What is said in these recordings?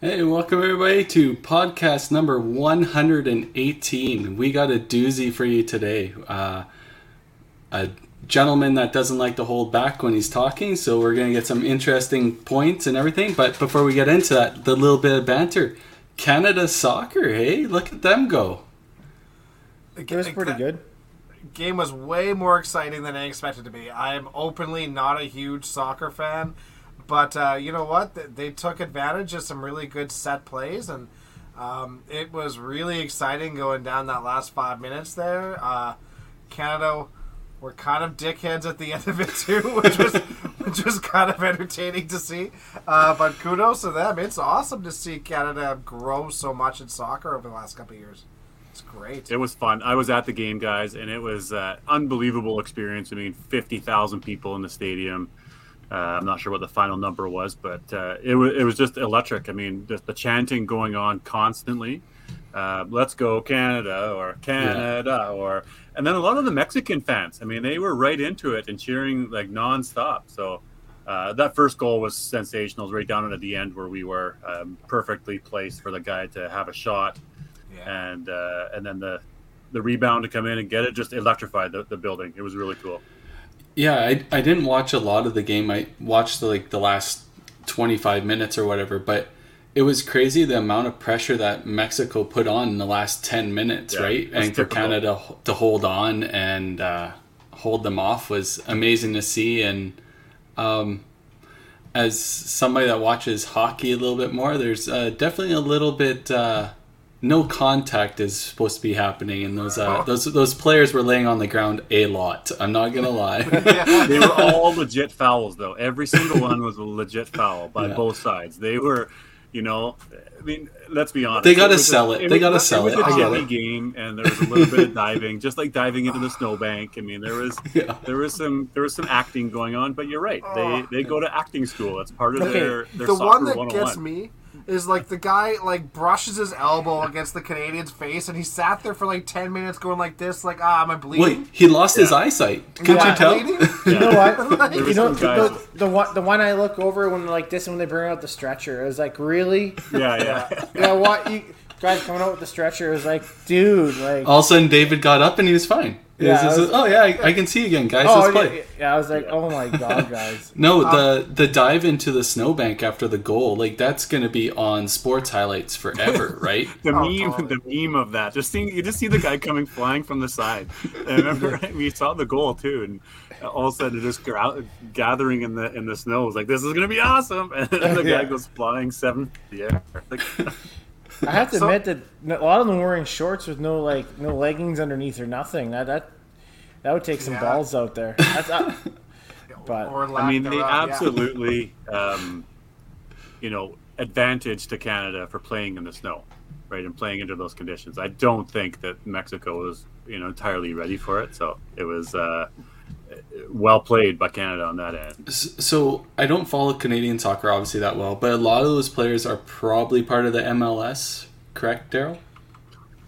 Hey, welcome everybody to podcast number 118. We got a doozy for you today. Uh, a gentleman that doesn't like to hold back when he's talking, so we're going to get some interesting points and everything. But before we get into that, the little bit of banter Canada soccer, hey, look at them go. It was pretty good. Game was way more exciting than I expected to be. I am openly not a huge soccer fan but uh, you know what? They took advantage of some really good set plays, and um, it was really exciting going down that last five minutes there. Uh, Canada were kind of dickheads at the end of it too, which was which was kind of entertaining to see. Uh, but kudos to them. It's awesome to see Canada grow so much in soccer over the last couple of years. It's great. It was fun. I was at the game, guys, and it was an unbelievable experience. I mean, fifty thousand people in the stadium. Uh, I'm not sure what the final number was, but uh, it, w- it was just electric. I mean, just the chanting going on constantly. Uh, let's go Canada or Canada yeah. or and then a lot of the Mexican fans. I mean, they were right into it and cheering like nonstop. So uh, that first goal was sensational. right down at the end where we were um, perfectly placed for the guy to have a shot, yeah. and uh, and then the the rebound to come in and get it just electrified the, the building. It was really cool. Yeah, I, I didn't watch a lot of the game. I watched the, like the last 25 minutes or whatever, but it was crazy the amount of pressure that Mexico put on in the last 10 minutes, yeah, right? And for Canada to hold on and uh, hold them off was amazing to see. And um, as somebody that watches hockey a little bit more, there's uh, definitely a little bit. Uh, no contact is supposed to be happening, and those uh, oh. those those players were laying on the ground a lot. I'm not gonna lie. they were all legit fouls, though. Every single one was a legit foul by yeah. both sides. They were, you know, I mean, let's be honest. They got to sell it. it. They got to sell it. It was a jelly game, and there was a little bit of diving, just like diving into the snowbank. I mean, there was yeah. there was some there was some acting going on, but you're right. They oh. they go to acting school. That's part of okay. their their the one that gets me is like the guy like brushes his elbow against the Canadian's face, and he sat there for like ten minutes going like this, like ah, am I bleeding? Wait, he lost yeah. his eyesight. Could yeah. you tell? You know what? you know the, the, one the one I look over when like this and when they bring out the stretcher, it was like really. Yeah, yeah. yeah, what you guys coming out with the stretcher was like, dude, like. All of a sudden, David got up and he was fine. Yeah, was, oh yeah, I, I, can see again, guys. Oh, Let's play. Yeah, I was like, oh my god, guys. no, um, the the dive into the snowbank after the goal, like that's gonna be on sports highlights forever, right? the oh, meme, totally. the meme of that. Just seeing, you just see the guy coming flying from the side. I remember, we saw the goal too, and all of a sudden, just gathering in the in the snow. It was like, this is gonna be awesome, and the guy goes flying seven yeah. Like, I have to so, admit that a lot of them wearing shorts with no like no leggings underneath or nothing. That that that would take some yeah. balls out there. Uh, but I mean, they absolutely, yeah. um, you know, advantage to Canada for playing in the snow, right, and playing under those conditions. I don't think that Mexico was, you know, entirely ready for it. So it was. Uh, well played by Canada on that end. So I don't follow Canadian soccer obviously that well, but a lot of those players are probably part of the MLS, correct, Daryl?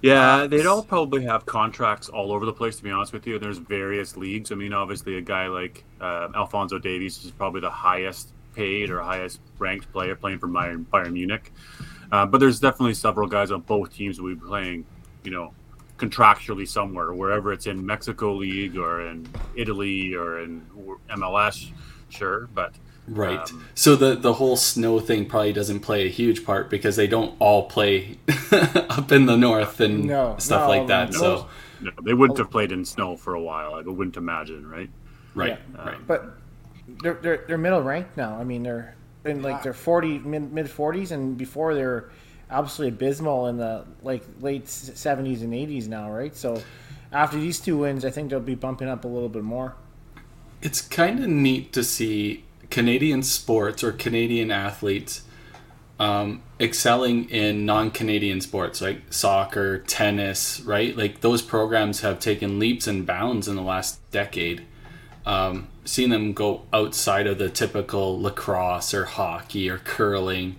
Yeah, they'd all probably have contracts all over the place. To be honest with you, there's various leagues. I mean, obviously, a guy like uh, Alphonso Davies is probably the highest paid or highest ranked player playing for Bayern, Bayern Munich. Uh, but there's definitely several guys on both teams who will be playing, you know, contractually somewhere, wherever it's in Mexico League or in Italy or in MLS, sure, but. Right. Um, so the the whole snow thing probably doesn't play a huge part because they don't all play up in the north and no, stuff like that. so no, they wouldn't have played in snow for a while. I wouldn't imagine, right? Right. Yeah. Um, right. But they're, they're they're middle ranked now. I mean, they're in like their forty mid mid forties, and before they're absolutely abysmal in the like late 70s and 80s now, right? So after these two wins, I think they'll be bumping up a little bit more. It's kind of neat to see Canadian sports or Canadian athletes um, excelling in non-Canadian sports like soccer, tennis, right? Like those programs have taken leaps and bounds in the last decade. Um, seeing them go outside of the typical lacrosse or hockey or curling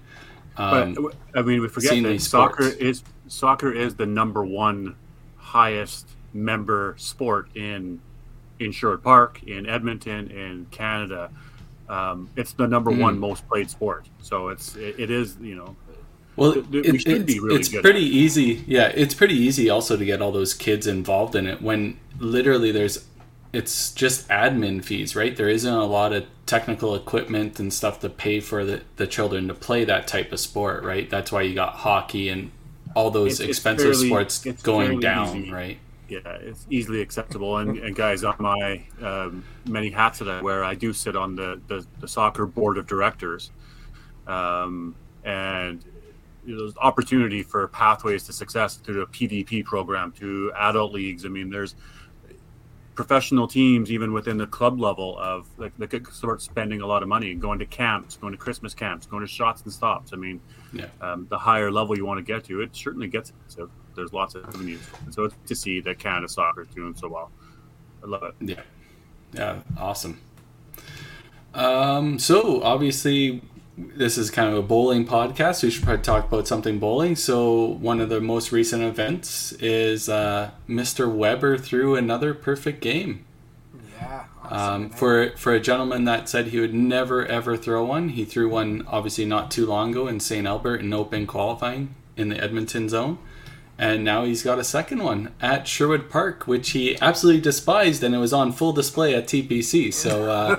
um, but I mean, we forget that soccer is soccer is the number one highest member sport in in Sherwood Park, in Edmonton, in Canada. Um, it's the number mm. one most played sport. So it's it, it is you know Well, th- th- it- it's, be really it's good. pretty easy. Yeah, it's pretty easy also to get all those kids involved in it when literally there's it's just admin fees, right? There isn't a lot of technical equipment and stuff to pay for the, the children to play that type of sport, right? That's why you got hockey and all those It's- it's expensive fairly- sports going down, easy. right? yeah, it's easily acceptable. And, and guys, on my um, many hats that I wear, I do sit on the, the, the soccer board of directors. Um, and you know, there's opportunity for pathways to success through the PDP program to adult leagues. I mean, there's professional teams, even within the club level, of like they could start spending a lot of money, going to camps, going to Christmas camps, going to shots and stops. I mean, Yeah. um, the higher level you want to get to, it certainly gets so there's lots of avenues. And so it's to see that Canada soccer is doing so well. I love it. Yeah. Yeah, awesome. Um, so obviously this is kind of a bowling podcast. We should probably talk about something bowling. So one of the most recent events is uh, Mr. Weber threw another perfect game. Yeah. on Um, for for a gentleman that said he would never ever throw one, he threw one obviously not too long ago in St. Albert in open qualifying in the Edmonton zone, and now he's got a second one at Sherwood Park, which he absolutely despised, and it was on full display at TPC. So, uh,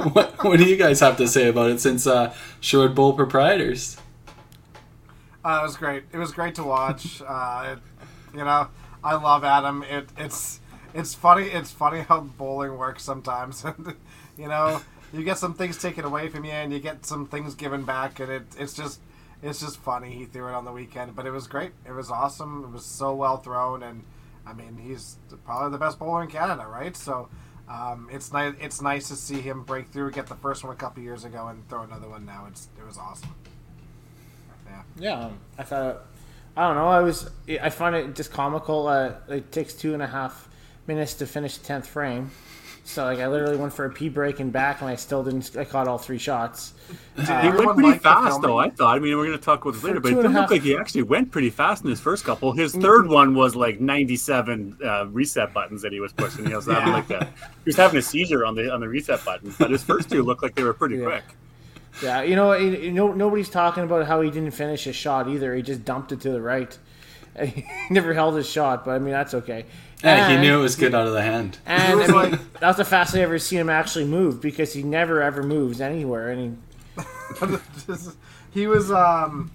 what, what do you guys have to say about it? Since uh, Sherwood Bowl proprietors, Uh, it was great. It was great to watch. Uh, it, you know, I love Adam. It, it's it's funny. It's funny how bowling works sometimes. You know, you get some things taken away from you, and you get some things given back, and it it's just it's just funny. He threw it on the weekend, but it was great. It was awesome. It was so well thrown, and I mean, he's probably the best bowler in Canada, right? So. Um, it's nice. It's nice to see him break through, get the first one a couple years ago, and throw another one now. It's it was awesome. Yeah. Yeah, I thought. I don't know. I was. I find it just comical. Uh, it takes two and a half minutes to finish tenth frame. So like, I literally went for a pee break and back, and I still didn't. I caught all three shots. Uh, he went pretty fast, though. I thought. I mean, we're going to talk about this later, but two it and a did look half- like he actually went pretty fast in his first couple. His mm. third one was like 97 uh, reset buttons that he was pushing. He was having Yeah. like that. He was having a seizure on the on the reset button, but his first two looked like they were pretty Yeah. quick. Yeah, you know, you you know, nobody's talking about how he didn't finish his shot either. He just dumped it to the right. He never held his shot, but I mean that's okay. Yeah, he knew it was good out of the hand. And He I mean, like- that was the fastest I've ever seen him actually move because he never ever moves anywhere. And he was um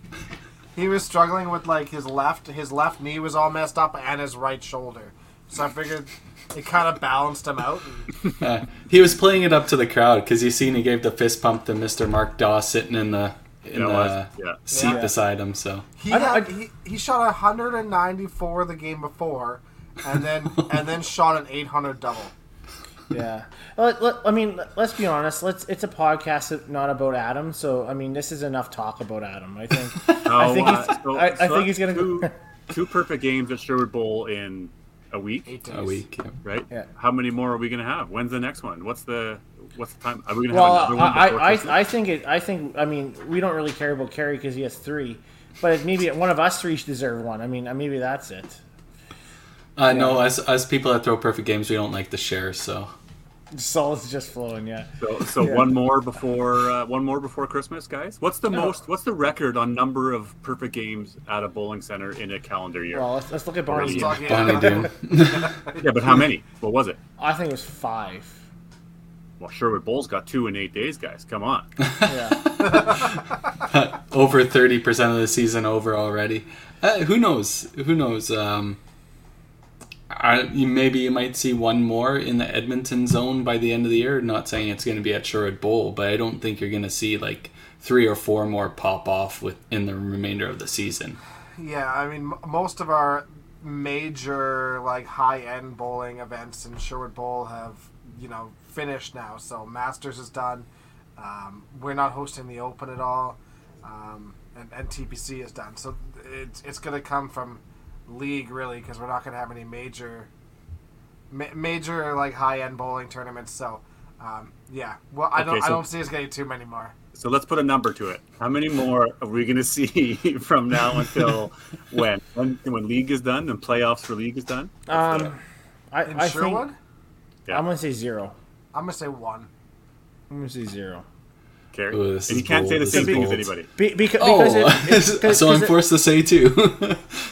he was struggling with like his left his left knee was all messed up and his right shoulder. So I figured it kind of balanced him out. And, Uh, he was playing it up to the crowd because you seen he gave the fist pump to Mr. Mark Daw sitting in the in Yeah, the was. Yeah. seat Yeah. beside him. So he had he, he shot 194 the game before and then and then shot an 800 double. yeah, let, let, I mean, let's be honest. Let's. It's a podcast not about Adam, so I mean, this is enough talk about Adam. I think. I Oh, think uh, he's. so- I, I think he's gonna. two, go two perfect games at Sherwood Bowl in a week, a week. yeah. right? Yeah. How many more are we going to have? When's the next one? What's the what's the time? Are we going to Well, have another one? I, I, I think it. I think. I mean, we don't really care about Kerry because he has three, but maybe one of us three should deserve one. I mean, uh, maybe that's it. Uh, No, as as people that throw perfect games, we don't like to share. So Soul is just flowing. Yeah. So, so Yeah. one more before uh, one more before Christmas, guys. What's the most? What's the record on number of perfect games at a bowling center in a calendar year? Well, let's, let's look at Bonnie. Let's talk- yeah, but how many? What was it? I think it was five. Well, Sherwood Bowl's got two in eight days, guys. Come on. Yeah. over thirty percent of the season over already. Uh, who knows? Who knows? Um, I, maybe you might see one more in the Edmonton zone by the end of the year. Not saying it's going to be at Sherwood Bowl, but I don't think you're going to see like three or four more pop off with in the remainder of the season. Yeah, I mean, most of our major like high end bowling events in Sherwood Bowl have you know finished now. So Masters is done. Um, we're not hosting the Open at all, um, and, and TPC is done. So it's it's going to come from league really because we're not going to have any major ma- major like high end bowling tournaments. So um, yeah, well I Okay, don't I so- don't see us getting too many more. So let's put a number to it. How many more are we going to see from now until when? When when league is done and playoffs for league is done? What's the- Um, I, I Sherwood, think Yeah. I'm gonna say zero. I'm gonna say one. I'm gonna say zero. Carey. Ooh, and you can't say the bold, same thing is as anybody. Be, beca- Oh, because it, it- 'cause- so I'm 'cause it- forced to say too.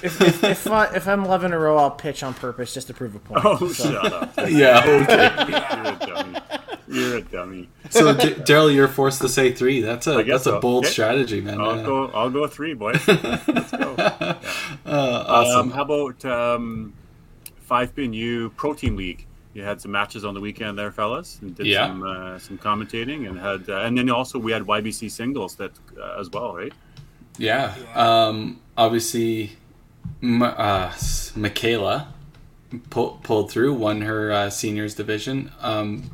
if, if, if, I, if I'm 11 in a row, I'll pitch on purpose just to prove a point. Oh, So- shut up. yeah. Okay. You're a dummy. You're a dummy. So D- Daryl, you're forced to say three. That's a I guess that's a bold Okay. strategy, man. I'll Yeah. go. I'll go three, boys. Let's go. Yeah. Uh, awesome. Um, how about um, five pin U Pro Team League? You had some matches on the weekend there, fellas, and did Yeah. some uh, some commentating, and had uh, and then also we had YBC singles that uh, as well, right? Yeah. Um, obviously, M- uh, Michaela pull, pulled through, won her uh, seniors division. Um,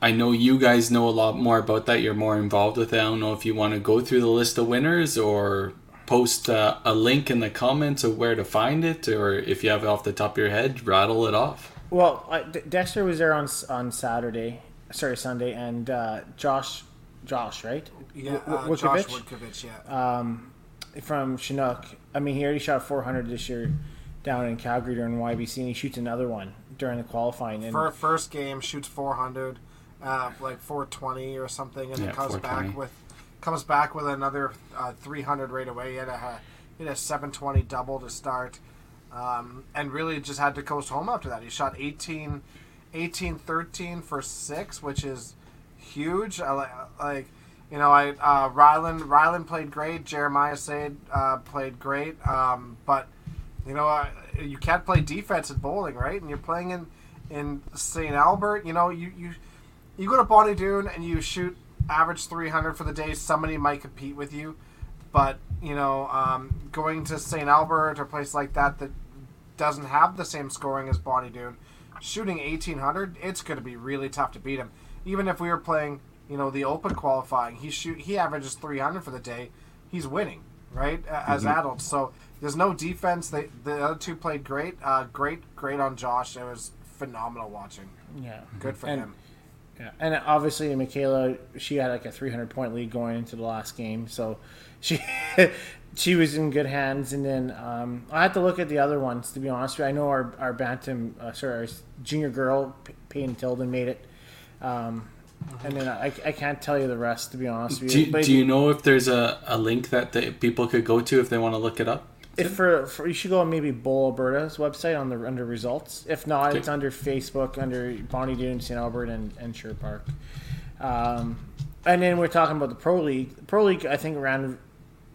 I know you guys know a lot more about that. You're more involved with it. I don't know if you want to go through the list of winners or post uh, a link in the comments of where to find it, or if you have it off the top of your head, rattle it off. Well, I, D- Dexter was there on on Saturday, sorry Sunday, and uh, Josh, Josh, right? Yeah, W- uh, Josh Woodkovich, yeah. Um, from Chinook. I mean, he already shot 400 this year down in Calgary during YBC, and he shoots another one during the qualifying. And For first game, shoots 400, uh, like 420 or something, and Yeah, then comes back with comes back with another uh, 300 right away. He had a he had a 720 double to start, um, and really just had to coast home after that. He shot 18, 18 13 for six, which is huge. I li- like. You know, I uh, Rylan Rylan played great. Jeremiah Said uh, played great. Um, but you know, uh, you can't play defense at bowling, right? And you're playing in in St. Albert. You know, you you you go to Bonnie Doon and you shoot average 300 for the day. Somebody might compete with you, but you know, um, going to St. Albert or a place like that that doesn't have the same scoring as Bonnie Doon, shooting 1800, it's going to be really tough to beat him. Even if we were playing, you know, the open qualifying, he shoot he averages 300 for the day. He's winning, right? a- As adults, so there's no defense. They the other two played great, uh, great, great on Josh. It was phenomenal watching. yeah, Good for And- him. Yeah, and obviously Michaela, she had like a 300 point lead going into the last game, so she she was in good hands. And then um, I had to look at the other ones to be honest. with you. I know our our bantam, uh, sorry, our junior girl P- Peyton Tilden made it, um, and then I, I can't tell you the rest to be honest with Do you. you, But do you know if there's a, a link that the people could go to if they want to look it up? If for, for you should go on maybe Bowl Alberta's website on the under results. If not, Okay. it's under Facebook under Bonnie Doon, St. Albert, and, and Sure Park. Um, and then we're talking about the Pro League. The Pro League, I think, ran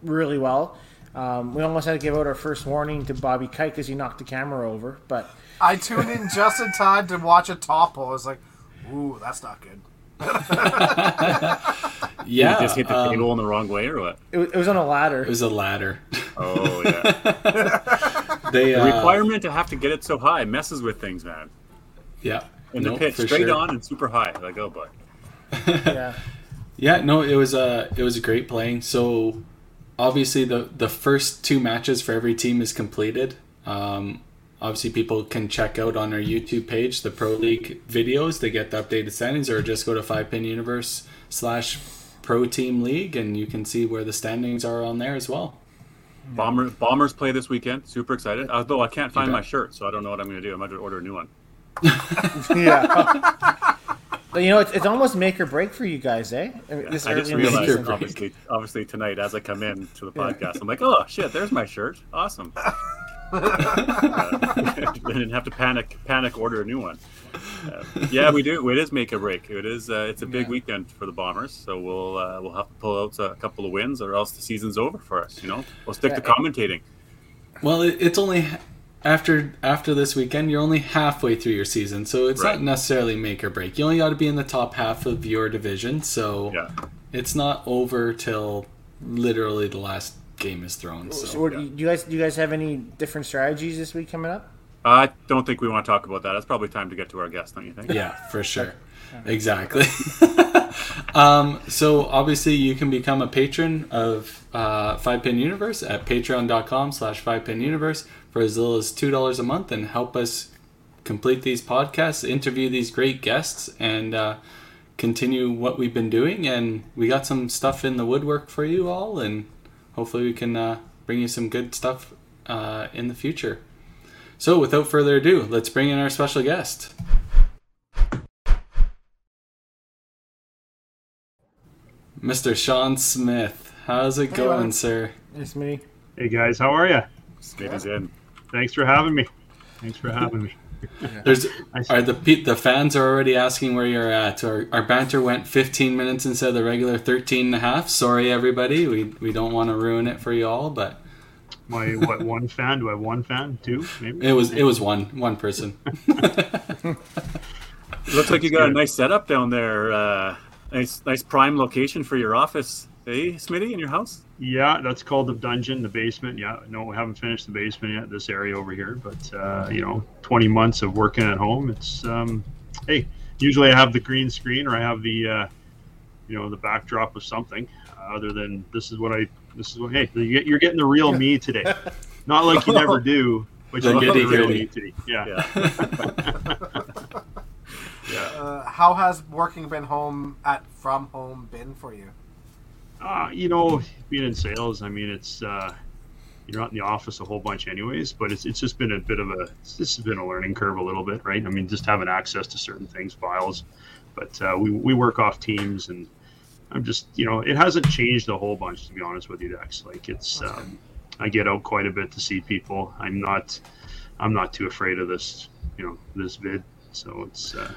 really well. Um, we almost had to give out our first warning to Bobby Kite because he knocked the camera over. But I tuned in just in time to watch a topple. I was like, "Ooh, that's not good." Yeah. you just hit the um, table in the wrong way, or what? it, was- it was on a ladder. It was a ladder. Oh yeah. they the uh, requirement to have to get it so high messes with things, man. Yeah. In No, the pit, for straight sure. on and super high. Like, oh boy. yeah. Yeah, no, it was uh it was a great playing. So obviously the the first two matches for every team is completed. Um obviously people can check out on our YouTube page the Pro League videos to get the updated standings or just go to five pin universe slash pro team league and you can see where the standings are on there as well. Bombers Bombers play this weekend. Super excited. Although I can't find my shirt, so I don't know what I'm going to do. I might have to order a new one. yeah. but you know, it's, it's almost make or break for you guys, eh? I mean, this I just early in the Make or season. break. realized, obviously, obviously tonight as I come in to the podcast, I'm like, oh shit, there's my shirt. Awesome. I didn't have to panic, panic order a new one. Uh, yeah, we do. It is make or break. It is. Uh, it's a big Yeah. weekend for the Bombers, so we'll uh, we'll have to pull out a couple of wins, or else the season's over for us. You know, we'll stick to Yeah. commentating. Well, it, it's only after after this weekend you're only halfway through your season, so it's Right. not necessarily make or break. You only got to be in the top half of your division, so Yeah. it's not over till literally the last game is thrown. So, So what, do you guys, do you guys have any different strategies this week coming up? I don't think we want to talk about that. It's probably time to get to our guest, don't you think? yeah, for sure, exactly. um, so obviously you can become a patron of uh, Five Pin Universe at Patreon.com/slash Five Pin Universe for as little as two dollars a month, and help us complete these podcasts, interview these great guests, and uh, continue what we've been doing. And we got some stuff in the woodwork for you all, and hopefully we can uh, bring you some good stuff uh, in the future. So, without further ado, let's bring in our special guest. Mr. Sean Smith. How's it Hey, going, man. sir? It's me. Hey guys, how are you? Smitty's in. Thanks for having me. Thanks for having me. There's are the the fans are already asking where you're at. Our, our banter went 15 minutes instead of the regular 13 and a half. Sorry, everybody. We we don't want to ruin it for you all, but My what one fan? Do I have one fan? Two? Maybe. it was it was one one person. Looks like you got a nice setup down there. Uh, nice, nice prime location for your office. Hey, Smitty, in your house? Yeah, that's called the dungeon, the basement. Yeah, no, we haven't finished the basement yet. This area over here, but uh, you know, 20 months of working at home. It's um, hey, usually I have the green screen or I have the uh, you know the backdrop of something. Uh, other than this is what I this is what hey you get- you're getting the real me today, not like you never do, but The you're getting the real me today. Yeah. Yeah. Uh, how has working been home at from home been for you? Uh, you know, being in sales, I mean, it's uh, you're not in the office a whole bunch, anyways. But it's it's just been a bit of a this has been a learning curve a little bit, right? I mean, just having access to certain things, files. But uh, we we work off teams, and I'm just you know, it hasn't changed a whole bunch to be honest with you, Dex. Like it's um, I get out quite a bit to see people. I'm not I'm not too afraid of this, you know, this vid. So it's uh,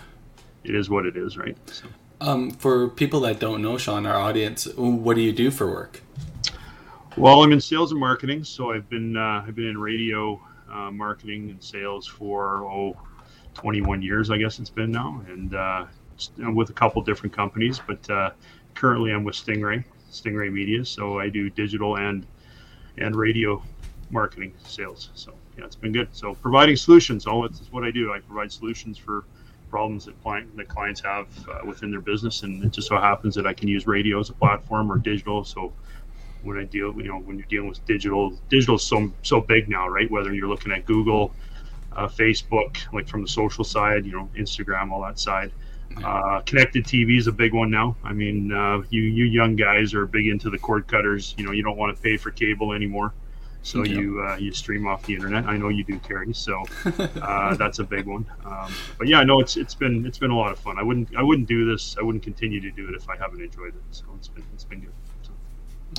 it is what it is, right? So. Um, for people that don't know, Sean, our audience, what do you do for work? Well, I'm in sales and marketing, so I've been uh, I've been in radio uh, marketing and sales for oh, 21 years, I guess it's been now, and uh, with a couple different companies. But uh, currently, I'm with Stingray, Stingray Media, so I do digital and and radio marketing sales. So yeah, it's been good. So providing solutions, all it's what I do. I provide solutions for problems that client that clients have uh, within their business, and it just so happens that I can use radio as a platform or digital. So when I deal, you know, when you're dealing with digital, digital is so so big now, right? Whether you're looking at Google, uh, Facebook, like from the social side, you know, Instagram, all that side. Uh, connected TV is a big one now. I mean, uh, you you young guys are big into the cord cutters. You know, you don't want to pay for cable anymore, so Yeah. you uh, you stream off the internet. I know you do, Terry. So uh, that's a big one. Um, but yeah, no, it's it's been it's been a lot of fun. I wouldn't I wouldn't do this. I wouldn't continue to do it if I haven't enjoyed it. So it's been it's been good.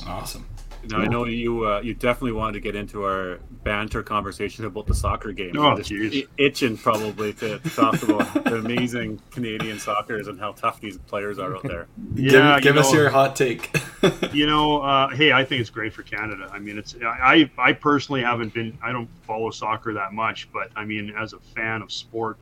So. Awesome. Now, I know you uh, you definitely wanted to get into our banter conversation about the soccer game. Oh, You're just jeez. i- itching probably to, to talk about the amazing Canadian soccer and how tough these players are out there. Yeah, give give you us know- your hot take. you know, uh, hey, I think it's great for Canada. I mean, it's I I personally haven't been I don't follow soccer that much, but I mean, as a fan of sport,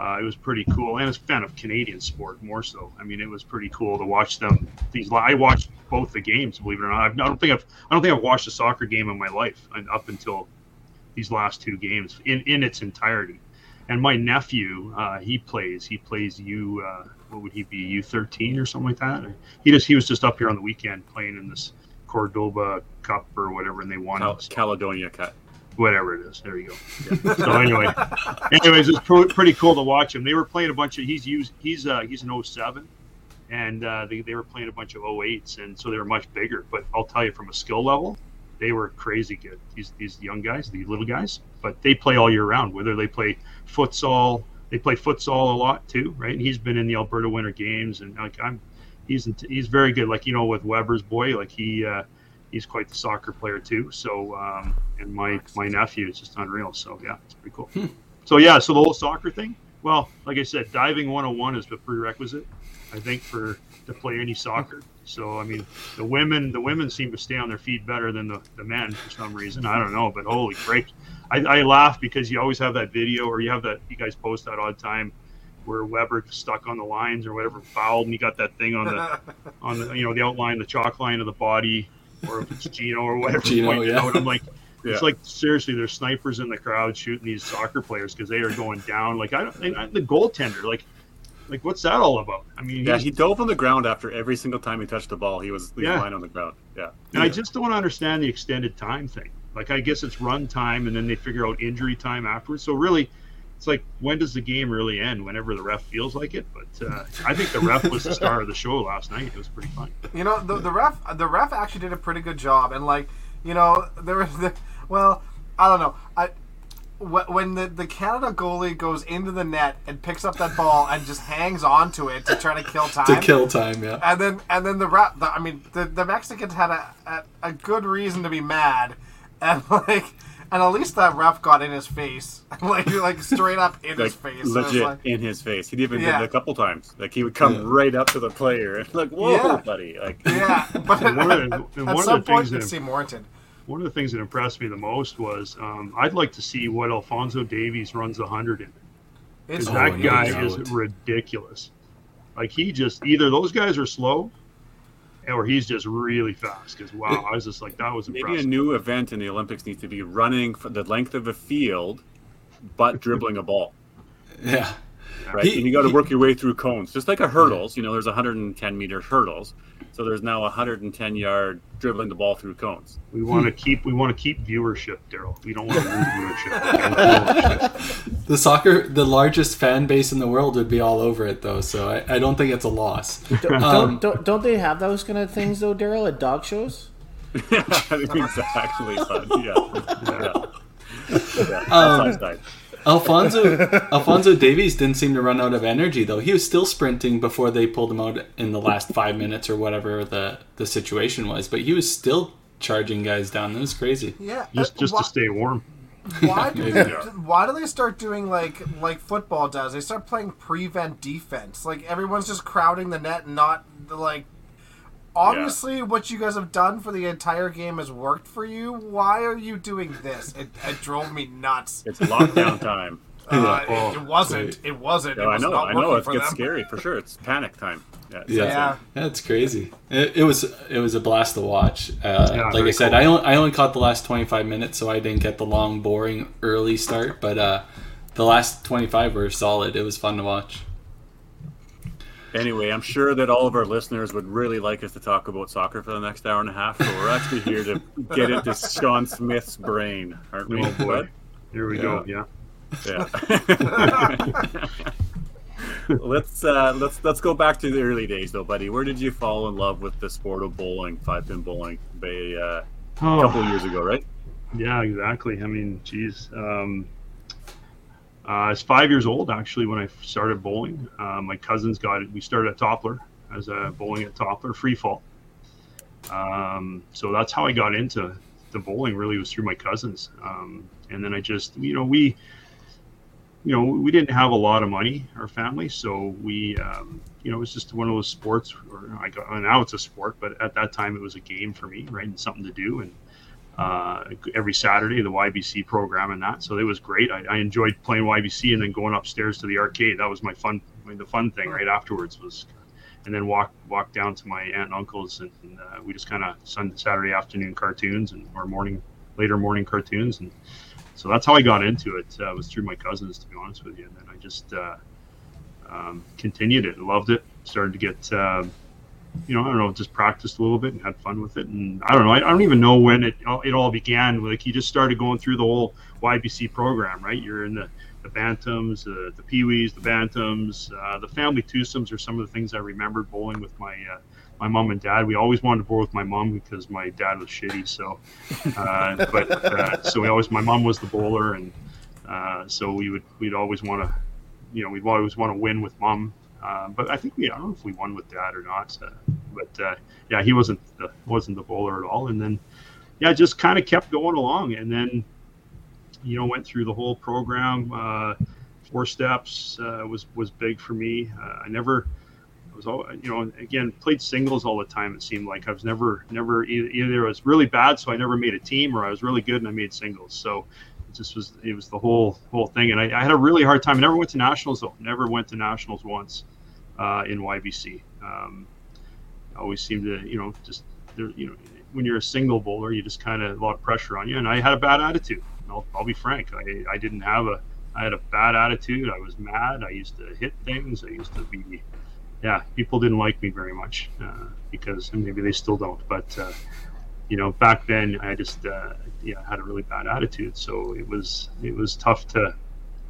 uh, it was pretty cool, and a fan of Canadian sport more so. I mean, it was pretty cool to watch them. These I watched both the games, believe it or not. I've, I don't think I've I don't think I've watched a soccer game in my life up until these last two games in in its entirety. And my nephew, uh, he plays. He plays U. Uh, what would he be? U thirteen or something like that. He just he was just up here on the weekend playing in this Cordoba Cup or whatever, and they won. Cal- Caledonia cut. Whatever it is. There you go. Yeah. So anyway, anyways, it's pro- pretty cool to watch him. They were playing a bunch of he's used he's uh, he's an 07 and uh, they, they were playing a bunch of 08s and so they were much bigger. But I'll tell you from a skill level, they were crazy good. These these young guys, these little guys, but they play all year round. Whether they play futsal, they play futsal a lot too, right? And he's been in the Alberta Winter Games and like I'm. He's he's very good. Like you know, with Weber's boy, like he uh, he's quite the soccer player too. So um, and my my nephew is just unreal. So yeah, it's pretty cool. So yeah, so the whole soccer thing. Well, like I said, diving 101 is the prerequisite, I think, for to play any soccer. So I mean, the women the women seem to stay on their feet better than the, the men for some reason. I don't know, but holy great. I, I laugh because you always have that video or you have that you guys post that odd time where Weber stuck on the lines or whatever fouled and you got that thing on the on the you know the outline the chalk line of the body or if it's Gino or whatever Gino, pointing yeah. out. I'm like Yeah. it's like seriously, there's snipers in the crowd shooting these soccer players because they are going down. Like I don't, and I- the goaltender, like, like what's that all about? I mean, Yeah, he dove on the ground after every single time he touched the ball. He was, he was Yeah. lying on the ground. Yeah. and I just don't understand the extended time thing. Like I guess it's run time, and then they figure out injury time afterwards. So really, it's like when does the game really end? Whenever the ref feels like it. But uh, I think the ref was the star of the show last night. It was pretty fun. You know, the, the ref the ref actually did a pretty good job, and like you know, there was the well, I don't know, I when the, the Canada goalie goes into the net and picks up that ball and just hangs on to it to try to kill time. to kill time. Yeah. And then and then the, Ra- the I mean the, the Mexicans had a, a a good reason to be mad, and like and at least that ref got in his face, like like straight up in Like his face. Legit like- in his face. He'd even Yeah. did it a couple times. Like he would come Yeah. right up to the player and like, "Whoa, Yeah. buddy!" Like, yeah, but And one of the- at, and at one of some the point things it that- seemed warranted. One of the things that impressed me the most was um, I'd like to see what Alphonso Davies runs the hundred in. Because that no guy is ridiculous. Like he just either those guys are slow, or he's just really fast. Because wow, I was just like that was maybe a impressive. new event in the Olympics needs to be running for the length of a field, but dribbling a ball. Yeah. Right, He- and you got to work your way through cones, just like a hurdles. You know, there's 110 meter hurdles, so there's now 110 yard dribbling the ball through cones. We want to keep we want to keep viewership, Daryl. We don't want to lose viewership. The soccer, the largest fan base in the world would be all over it though, so I, I don't think it's a loss. Don't, Um, don't, don't they have those kind of things though, Daryl, at dog shows? exactly, son. Yeah. yeah. yeah. Um, Outside side. Alphonso Alphonso Davies didn't seem to run out of energy though. He was still sprinting before they pulled him out in the last five minutes or whatever the the situation was, but he was still charging guys down. That was crazy. Yeah, just uh, just why, to stay warm. why do they, why do they start doing like like football does? They start playing prevent defense. Like everyone's just crowding the net, and not like. Obviously, what you guys have done for the entire game has worked for you. Why are you doing this? It, it drove me nuts. It's lockdown time. Uh, Oh, it, it wasn't. It wasn't. No, it I know, not I know. working It gets them. scary for sure. It's panic time. Yeah. it's- Yeah, Yeah. yeah, crazy. It, it was it was a blast to watch. Uh, Yeah, like I said, cool. I only, I only caught the last twenty five minutes, so I didn't get the long, boring early start. But uh, the last twenty five were solid. It was fun to watch. Anyway, I'm sure that all of our listeners would really like us to talk about soccer for the next hour and a half. So we're actually here to get into Sean Smith's brain, aren't we? Oh boy, here we go. Yeah. Yeah. let's uh, let's let's go back to the early days, though, buddy. Where did you fall in love with the sport of bowling, five pin bowling, uh, a Oh, couple years ago, right? Yeah, exactly. I mean, geez. Um, uh, I was five years old actually when I started bowling. Uh, my cousins got it. We started at Toppler as a bowling at Toppler, free fall. Um, so that's how I got into the bowling. Really was through my cousins. Um, and then I just, you know, we, you know, we didn't have a lot of money, our family, so we, um, you know, it was just one of those sports. Or I got now it's a sport, but at that time it was a game for me, right, and something to do. And uh, every Saturday, the YBC program and that. So it was great. I, I enjoyed playing YBC and then going upstairs to the arcade. That was my fun. I mean, the fun thing right afterwards was, and then walk walk down to my aunt and uncle's and, and uh, we just kind of Sunday Saturday afternoon cartoons and or morning later morning cartoons and so that's how I got into it. Uh, was through my cousins to be honest with you. And then I just uh, um, continued it, and loved it. Started to get. You know, I don't know, just practiced a little bit and had fun with it. And I don't know, I, I don't even know when it it all began. Like you just started going through the whole YBC program, right? You're in the the bantams, uh, the peewees, the bantams, uh, the family twosomes are some of the things I remembered bowling with my uh, my mom and dad. We always wanted to bowl with my mom because my dad was shitty. So, uh, but uh, so we always my mom was the bowler, and uh, so we would we'd always want to, you know, we'd always want to win with mom. Uh, but I think we I don't know if we won with that or not. Uh, but uh, yeah, he wasn't the wasn't the bowler at all. And then yeah, just kind of kept going along, and then you know went through the whole program. Uh, four steps uh, was was big for me. Uh, I never was all you know again played singles all the time. It seemed like I was never never either, either I was really bad, so I never made a team, or I was really good and I made singles. So it just was it was the whole whole thing, and I, I had a really hard time. I never went to nationals though. Never went to nationals once uh, in YBC. Um, always seemed to you know just there you know when you're a single bowler, you just kind of a lot of pressure on you, and I had a bad attitude. I'll, I'll be frank. I, I didn't have a I had a bad attitude. I was mad. I used to hit things. I used to be yeah, people didn't like me very much uh, because and maybe they still don't. But uh, you know, back then I just uh, yeah had a really bad attitude, so it was it was tough to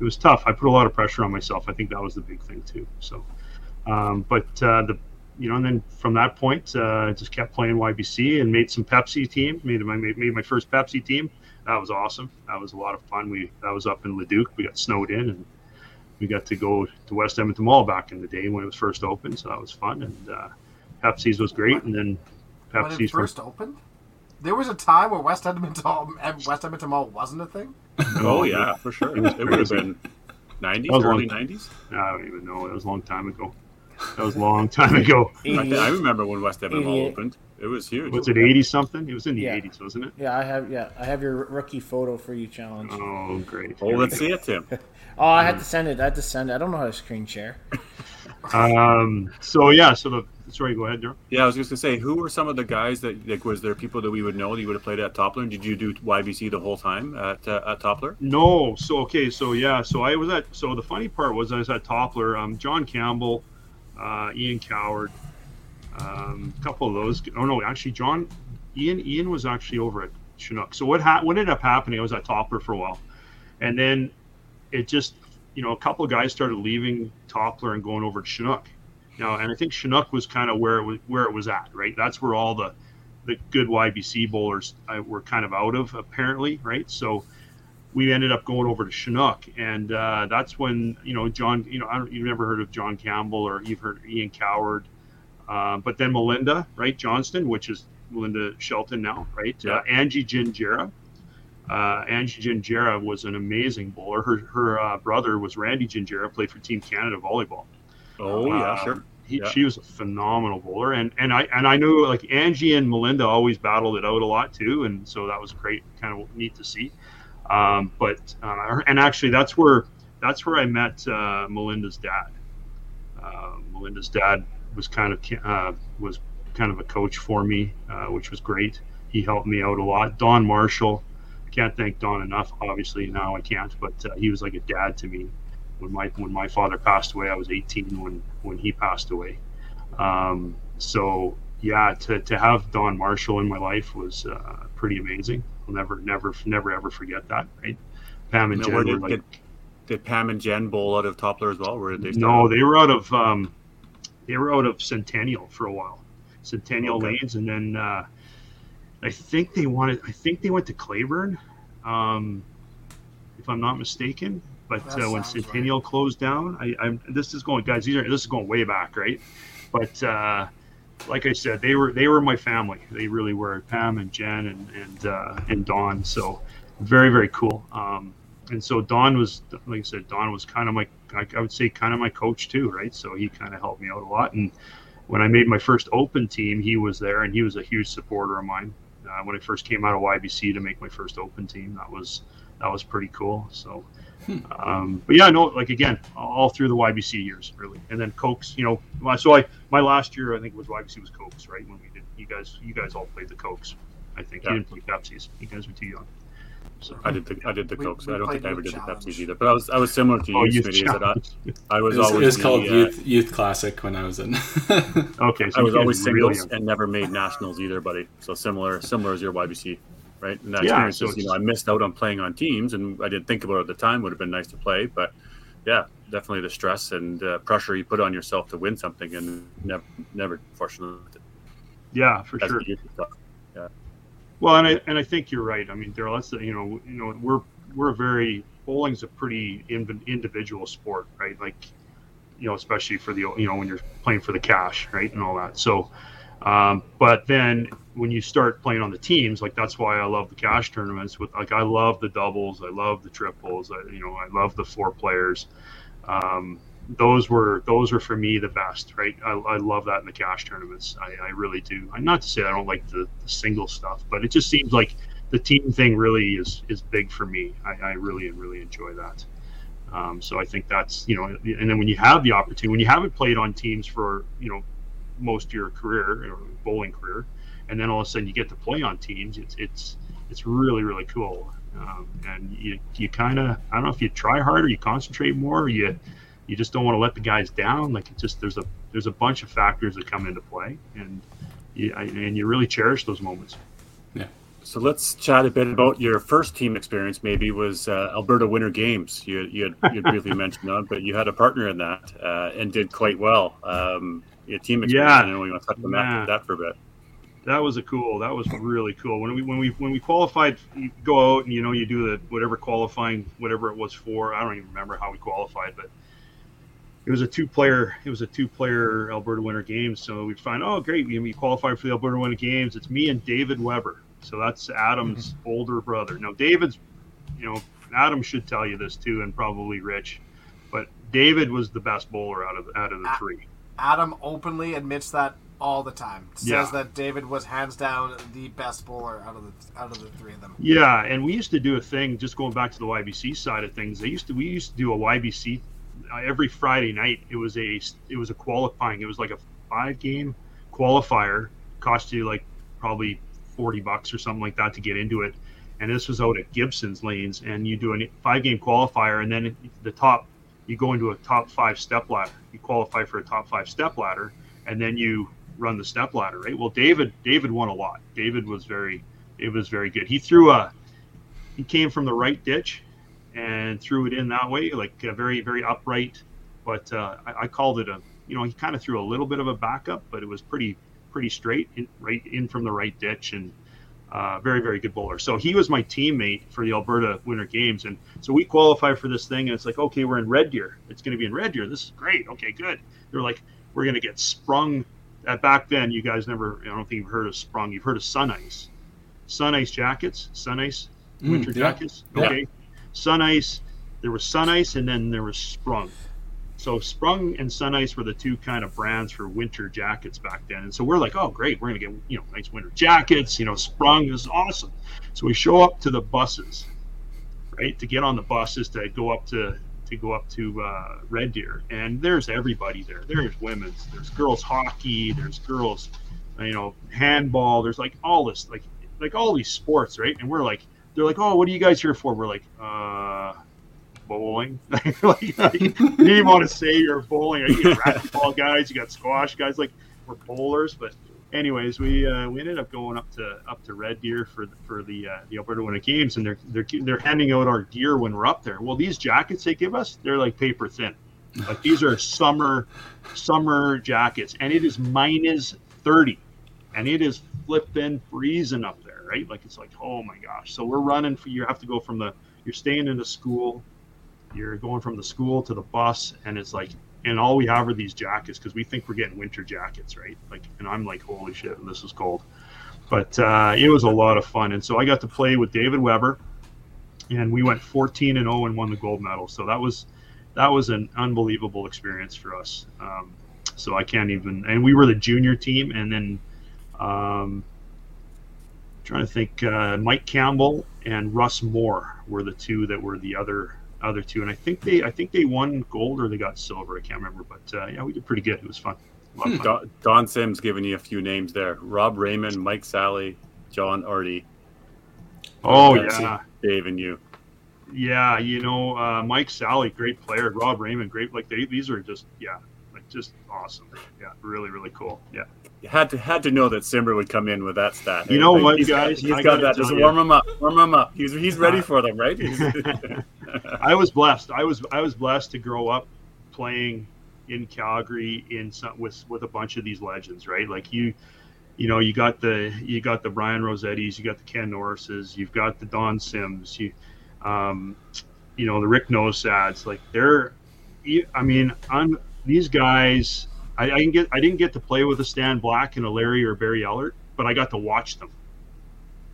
it was tough. I put a lot of pressure on myself. I think that was the big thing too. So, um, but uh, the you know, and then from that point, uh, I just kept playing YBC and made some Pepsi team. Made my made my first Pepsi team. That was awesome. That was a lot of fun. We that was up in Leduc. We got snowed in, and we got to go to West Edmonton Mall back in the day when it was first opened. So that was fun. And uh, Pepsi's was great. And then When it Pepsi's first opened, there was a time where West Edmonton West Edmonton Mall wasn't a thing. Oh yeah, for sure. It would have been nineties, early nineties. I don't even know. That was a long time ago. That was a long time ago. I, I remember when West Edmonton Mall opened. It was huge. Was it 80 something? It was in the Yeah. 80s, wasn't it? Yeah, I have. Yeah, I have your rookie photo for you challenge. Oh, great. Oh, let's see it, Tim. Oh, I had to send it. I had to send it. I don't know how to screen share. Um, so, yeah, so the. Sorry, go ahead, Daryl. Yeah, I was just gonna say, who were some of the guys that like was there people that we would know that you would have played at Toppler? And did you do YBC the whole time at uh, at Toppler? No, so okay, so yeah, so I was at. So the funny part was I was at Toppler. Um, John Campbell, uh, Ian Coward, um, a couple of those. Oh no, actually, John, Ian, Ian was actually over at Chinook. So what ha- what ended up happening? I was at Toppler for a while, and then it just, you know, a couple of guys started leaving Toppler and going over to Chinook. Now, and I think Chinook was kind of where it was where it was at, right? That's where all the the good YBC bowlers uh, were kind of out of, apparently, right? So we ended up going over to Chinook, and uh, that's when you know John. You know, I don't, you've never heard of John Campbell or you've heard Ian Coward, um, but then Melinda, right? Johnston, which is Melinda Shelton now, right? Yeah. Uh, Angie Gingera. Uh, Angie Gingera was an amazing bowler. Her her uh, brother was Randy Gingera, played for Team Canada volleyball. Oh yeah, Um, sure. He, Yeah. She was a phenomenal bowler, and and I and I knew like Angie and Melinda always battled it out a lot too, and so that was great, kind of neat to see. Um, but uh, and actually, that's where that's where I met uh, Melinda's dad. Uh, Melinda's dad was kind of uh, was kind of a coach for me, uh, which was great. He helped me out a lot. Don Marshall, I can't thank Don enough. Obviously now I can't, but uh, he was like a dad to me when my when my father passed away. I was 18 when when he passed away. Um, so yeah, to, to have Don Marshall in my life was pretty amazing. I'll never never never ever forget that. Right, Pam and Now, Jen where were did, like did, did Pam and Jen bowl out of Toppler as well? Where did they? start no, they were out of um, they were out of Centennial for a while, Centennial Okay. Lanes, and then uh, I think they wanted. I think they went to Claiborne, um, if I'm not mistaken. But uh, when sounds right. Centennial closed down, I, I'm this is going, guys. These are this is going way back, right? But uh, like I said, they were they were my family. They really were. Pam and Jen and and uh, and Don. So very very cool. Um, and so Don was, like I said, Don was kind of my, I, I would say, kind of my coach too, right? So he kind of helped me out a lot. And when I made my first open team, he was there, and he was a huge supporter of mine. Uh, when I first came out of YBC to make my first open team, that was that was pretty cool. So, um, but yeah, no, like again, all through the YBC years, really, and then Cokes. You know, my- so I my last year I think was YBC was Cokes, right? When we did, you guys you guys all played the Cokes. I think Yeah. you didn't play Pepsis. You guys were too young. So I did the I did the We- Cokes. we I don't think I ever Youth did the Challenge. Pepsis either. But I was I was similar to you, oh, youth Smitty, is that I. I was It was, it was the, called uh, Youth Youth Classic when I was in. Okay, so I was always were really singles and never made nationals either, buddy. So similar, similar as your YBC, right? And that Yeah, experience is, you know, I missed out on playing on teams, and I didn't think about it at the time. Would have been nice to play, but yeah, definitely the stress and uh, pressure you put on yourself to win something, and never, never, fortunately, Yeah, for sure. stuff. Well, and I and I think you're right. I mean, Daryl, that's the, you know you know we're we're very bowling's a pretty individual sport, right? Like you know, especially for the you know when you're playing for the cash, right, and all that. So, um, but then when you start playing on the teams, like that's why I love the cash tournaments. With like I love the doubles, I love the triples, I, you know, I love the four players. Um, those were those were for me the best, right? I, I love that in the cash tournaments. I, I really do. And not to say I don't like the, the single stuff, but it just seems like the team thing really is is big for me. I, I really really enjoy that. Um, so I think that's you know, and then when you have the opportunity, when you haven't played on teams for you know most of your career or bowling career, and then all of a sudden you get to play on teams, it's it's it's really really cool. Um, and you you kind of I don't know if you try harder, you concentrate more, or you you just don't want to let the guys down. Like it just there's a there's a bunch of factors that come into play, and you, I- and you really cherish those moments. Yeah. So let's chat a bit about your first team experience. Maybe was uh, Alberta Winter Games. You you had, you had briefly mentioned that, but you had a partner in that uh, and did quite well. Um, your team experience. Yeah. I know you want to touch on Yeah. that, that for a bit. that was a cool. That was really cool. When we when we when we qualified, you go out and you know you do the whatever qualifying, whatever it was for. I don't even remember how we qualified, but it was a two player. It was a two player Alberta Winter Games. So we find, oh great, we, we qualified for the Alberta Winter Games. It's me and David Weber. So that's Adam's older brother. Now David's, you know, Adam should tell you this too, and probably Rich, but David was the best bowler out of out of the Ah. three. Adam openly admits that all the time. Says Yeah. that David was hands down the best bowler out of the out of the three of them. Yeah, and we used to do a thing. Just going back to the YBC side of things, they used to we used to do a YBC uh, every Friday night. It was a it was a qualifying. It was like a five game qualifier. Cost you like probably forty bucks or something like that to get into it. And this was out at Gibson's lanes, and you do a five game qualifier, and then the top you go into a top five step ladder. You qualify for a top five step ladder, and then you run the step ladder, right? Well, David David won a lot. David was very it was very good. He threw a he came from the right ditch and threw it in that way, like a very very upright. But uh, I, I called it a you know he kind of threw a little bit of a backup, but it was pretty pretty straight in, right in from the right ditch and uh, very very good bowler. So he was my teammate for the Alberta Winter Games, and so we qualify for this thing, and it's like okay, we're in Red Deer. It's going to be in Red Deer. This is great. Okay, good. They're like we're going to get sprung. At back then, you guys never. I don't think you've heard of sprung. You've heard of sun ice, sun ice jackets, sun ice Mm, winter yeah. jackets. Yeah. Okay, sun ice. There was sun ice, and then there was sprung. So sprung and sun ice were the two kind of brands for winter jackets back then. And so we're like, oh great, we're gonna get you know nice winter jackets. You know, sprung is awesome. So we show up to the buses, right, to get on the buses to go up to to go up to uh, Red Deer, and there's everybody there. There's women's, there's girls hockey, there's girls, you know, handball. There's like all this, like like all these sports, right? And we're like, they're like, oh, what are you guys here for? We're like, uh, bowling. like, like, you didn't want to say you're bowling. You got racquetball guys, you got squash guys. Like we're bowlers, but anyways, we uh, we ended up going up to up to Red Deer for for the uh, the Alberta Winter Games, and they're they're they're handing out our gear when we're up there. Well, these jackets they give us, they're like paper thin. Like these are summer summer jackets, and it is minus thirty, and it is flipping freezing up there, right? Like it's like oh my gosh. So we're running for you have to go from the you're staying in a school, you're going from the school to the bus, and it's like and all we have are these jackets because we think we're getting winter jackets, right? Like, and I'm like, holy shit, and this is cold. But uh, it was a lot of fun, and so I got to play with David Weber, and we went 14 and 0 and won the gold medal. So that was that was an unbelievable experience for us. Um, so I can't even, and we were the junior team, and then um, trying to think, uh, Mike Campbell and Russ Moore were the two that were the other other two, and I think they I think they won gold or they got silver. I can't remember, but uh, yeah, we did pretty good. It was fun. A lot of fun. Don, Don Sims giving you a few names there: Rob Raymond, Mike Sally, John Artie, Oh Fancy. yeah, Dave, and you. yeah. You know, uh, Mike Sally, great player. Rob Raymond, great. Like they, these are just yeah, like just awesome. Yeah, really, really cool. Yeah. You had to had to know that Simber would come in with that stat. You know Like, what, he's got- guys? he's I got that. Just warm him up. Warm him up. He's he's ready for them, right? I was blessed. I was I was blessed to grow up playing in Calgary in some, with with a bunch of these legends, right? Like you, you know, you got the you got the Brian Rosetti's, you got the Ken Norrises, you've got the Don Sims, you, um, you know, the Rick Nosads. Like they're, I mean, on these guys, I, I didn't get I didn't get to play with a Stan Black and a Larry or Barry Ellert, but I got to watch them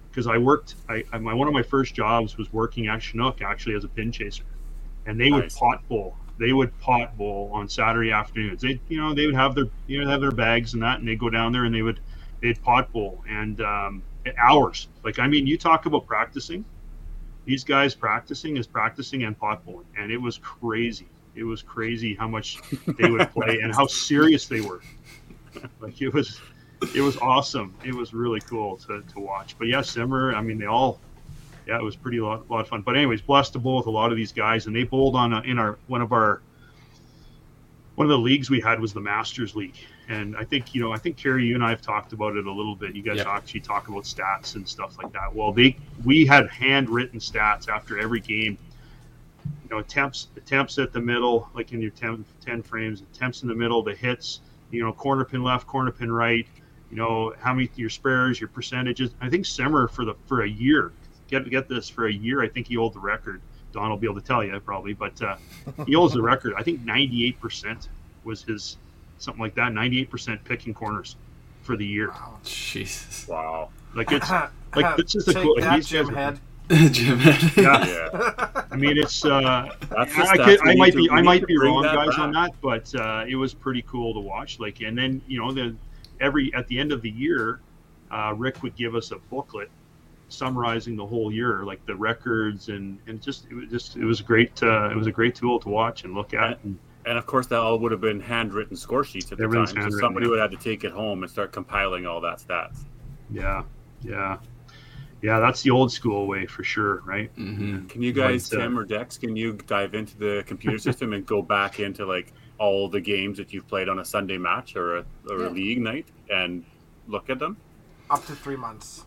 because I worked. I, I my one of my first jobs was working at Chinook actually as a pin chaser, and they would pot bowl. They would pot bowl on Saturday afternoons. They you know they would have their you know have their bags and that, and they go down there and they would they'd pot bowl and um, hours. Like I mean, you talk about practicing. These guys practicing is practicing and pot bowling, and it was crazy. It was crazy how much they would play and how serious they were. Like it was it was awesome. It was really cool to, to watch. But yeah, Simmer, I mean, they all, yeah, it was pretty lot, lot of fun. But anyways, blessed to bowl with a lot of these guys, and they bowled on a, in our one of our one of the leagues we had was the Masters League, and I think you know, I think Carrie, you and I have talked about it a little bit. You guys Yep. actually talk about stats and stuff like that. Well, they we had handwritten stats after every game. You know, attempts attempts at the middle, like in your 10, 10 frames, attempts in the middle, the hits, you know, corner pin left, corner pin right. You know, how many your spares, your percentages. I think Simmer for the for a year, get get this for a year. I think he holds the record. Don will be able to tell you probably, but uh, he holds the record. I think 98% was his something like that. 98% picking corners for the year. Wow. Jesus. Wow. Like it's like this is the cool. Like these Jim guys are- Head. Jim. Yeah. Yeah. I mean, it's. Uh, That's I, I, could, I might to- be I might be wrong, that guys, on that, but uh, it was pretty cool to watch. Like, and then you know the every at the end of the year, uh, Rick would give us a booklet summarizing the whole year, like the records and and just it was just it was great. Uh, it was a great tool to watch and look at. And, And of course, that all would have been handwritten score sheets at the time. So somebody yeah. would have to take it home and start compiling all that stats. yeah, yeah, yeah. That's the old school way for sure, right? hmm Can you guys, But, uh, Tim or Dex, can you dive into the computer system and go back into like all the games that you've played on a Sunday match or a, or Yeah. a league night and look at them? Up to three months.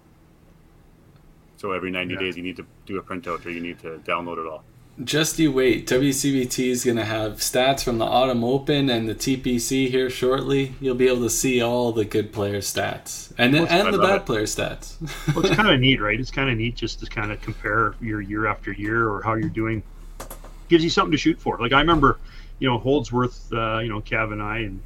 So every 90 Yeah. days you need to do a printout or you need to download it all. Just you wait. WCBT is going to have stats from the Autumn Open and the TPC here shortly. You'll be able to see all the good player stats and and the bad it. player stats. well, it's kind of neat, right? It's kind of neat just to kind of compare your year after year or how you're doing. Gives you something to shoot for. Like I remember, you know, Holdsworth, uh, you know, Kev and I, and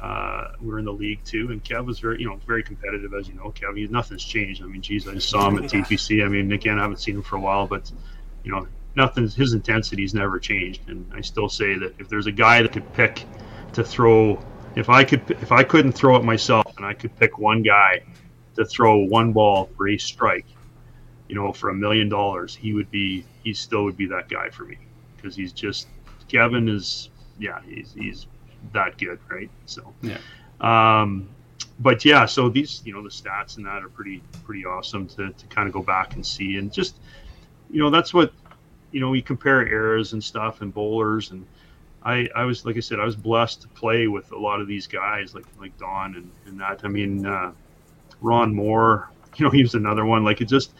uh, we were in the league too. And Kev was very, you know, very competitive, as you know. Kev, he, nothing's changed. I mean, geez, I just saw him at TPC. I mean, again, I haven't seen him for a while, but you know, nothing's his intensity's never changed. And I still say that if there's a guy that could pick to throw, if I could, if I couldn't throw it myself, and I could pick one guy to throw one ball for a strike, you know, for a million dollars, he would be, he still would be that guy for me because he's just, Kevin is, yeah, he's, he's that good, right? So, Yeah. Um, but yeah, so these, you know, the stats and that are pretty, pretty awesome to, to kind of go back and see and just, you know, that's what, you know, we compare eras and stuff and bowlers and, I, I was like I said I was blessed to play with a lot of these guys like like Don and, and that. I mean uh, Ron Moore you know he was another one. Like it just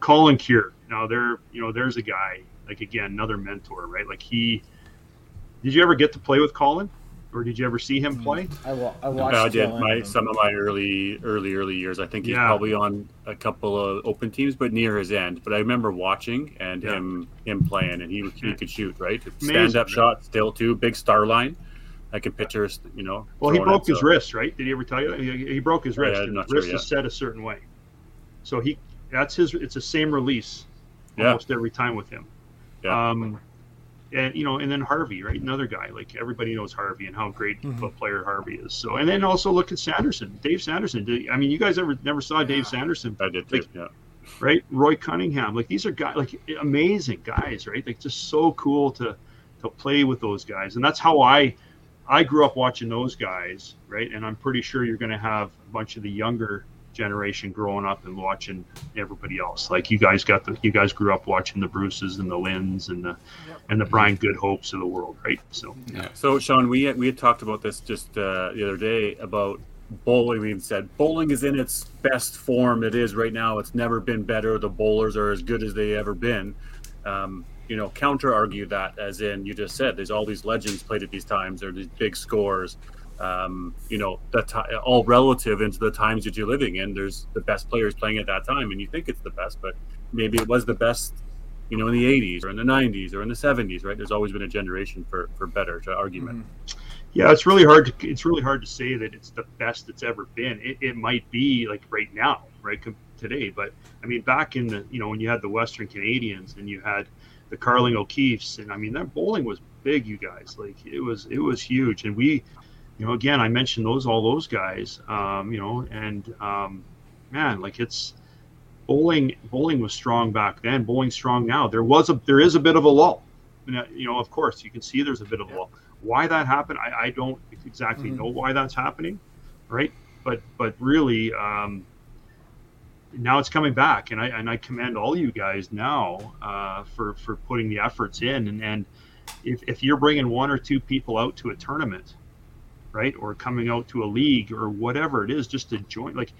Colin Cure now there you know there's a guy like again another mentor right? Like he did you ever get to play with Colin or did you ever see him play I, wa- I watched. I did my and- some of my early, early, early years. I think he's Yeah. probably on a couple of open teams, but near his end. But I remember watching and Yeah. him him playing, and he he could shoot right, Amazing, stand up right? shot still too, big star line. I can picture, you know. well he broke it, his so- wrist right did he ever tell you that? he, he broke his Oh, yeah, wrist I'm not his wrist sure is set a certain way so he that's his it's the same release Yeah. almost every time with him. Yeah. Um, and you know, and then Harvey, right? Another guy. Like everybody knows Harvey and how great Mhm. a player Harvey is. So, and then also look at Sanderson, Dave Sanderson. Did, I mean, you guys ever never saw Dave Sanderson, I did too. Like- yeah. right? Roy Cunningham. Like these are guys, like amazing guys, right? Like just so cool to to play with those guys, and that's how I I grew up watching those guys, right? And I'm pretty sure you're going to have a bunch of the younger generation growing up and watching everybody else. Like you guys got the you guys grew up watching the Bruces and the Lynns and the Yep. and the Brian Goodhopes of the world, right? So Yeah. So, Sean, we had, we had talked about this just uh, the other day about bowling. We had said bowling is in its best form it is right now. It's never been better. The bowlers are as good as they ever been. Um, you know, counter argue that, as in you just said, there's all these legends played at these times. There are these big scores. Um, you know, that ti all relative into the times that you're living in. There's the best players playing at that time, and you think it's the best, but maybe it was the best you know, in the 80s or in the 90s or in the 70s, right? There's always been a generation for, for better to argument. yeah, it's really hard to it's really hard to say that it's the best it's ever been. It, it might be like right now, right com- today, but I mean back in the you know when you had the Western Canadians and you had the Carling O'Keefe's and I mean that bowling was big, you guys. Like it was it was huge, and we, you know, again I mentioned those all those guys, um, you know, and um, man, like it's bowling bowling was strong back then. Bowling strong now. There was a there is a bit of a lull. You know, of course, you can see there's a bit of a lull. Why that happened, I, I don't exactly Mhm. know why that's happening, right? But but really, um, now it's coming back, and I and I commend all you guys now uh, for for putting the efforts in. And, and if if you're bringing one or two people out to a tournament, right, or coming out to a league or whatever it is, just to join, like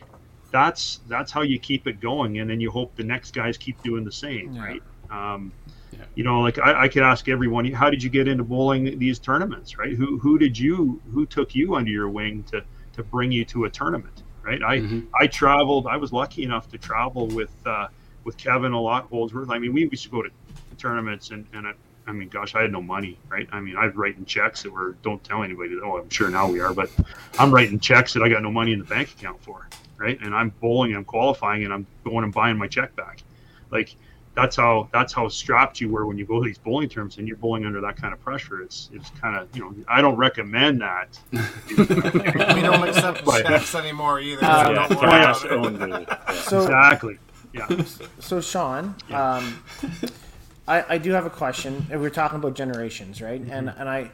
that's that's how you keep it going, and then you hope the next guys keep doing the same, Yeah. right? Um, Yeah. You know, like I, I could ask everyone, how did you get into bowling these tournaments, right? Who who did you who took you under your wing to to bring you to a tournament, right? I Mhm. I traveled. I was lucky enough to travel with uh, with Kevin a lot, Holdsworth. I mean, we used to go to tournaments, and and I, I mean, gosh, I had no money, right? I mean, I was writing checks that were don't tell anybody. Oh, I'm sure now we are, but I'm writing checks that I got no money in the bank account for, right? And I'm bowling, I'm qualifying, and I'm going and buying my check back. Like that's how that's how strapped you were when you go to these bowling terms and you're bowling under that kind of pressure. It's it's kind of you know I don't recommend that. We don't accept But- checks anymore either. Uh, yeah, don't worry cash about it. Yeah. So Exactly. Yeah. So Sean, Yeah. um, I, I do have a question. We're talking about generations, right? Mm-hmm. And and I,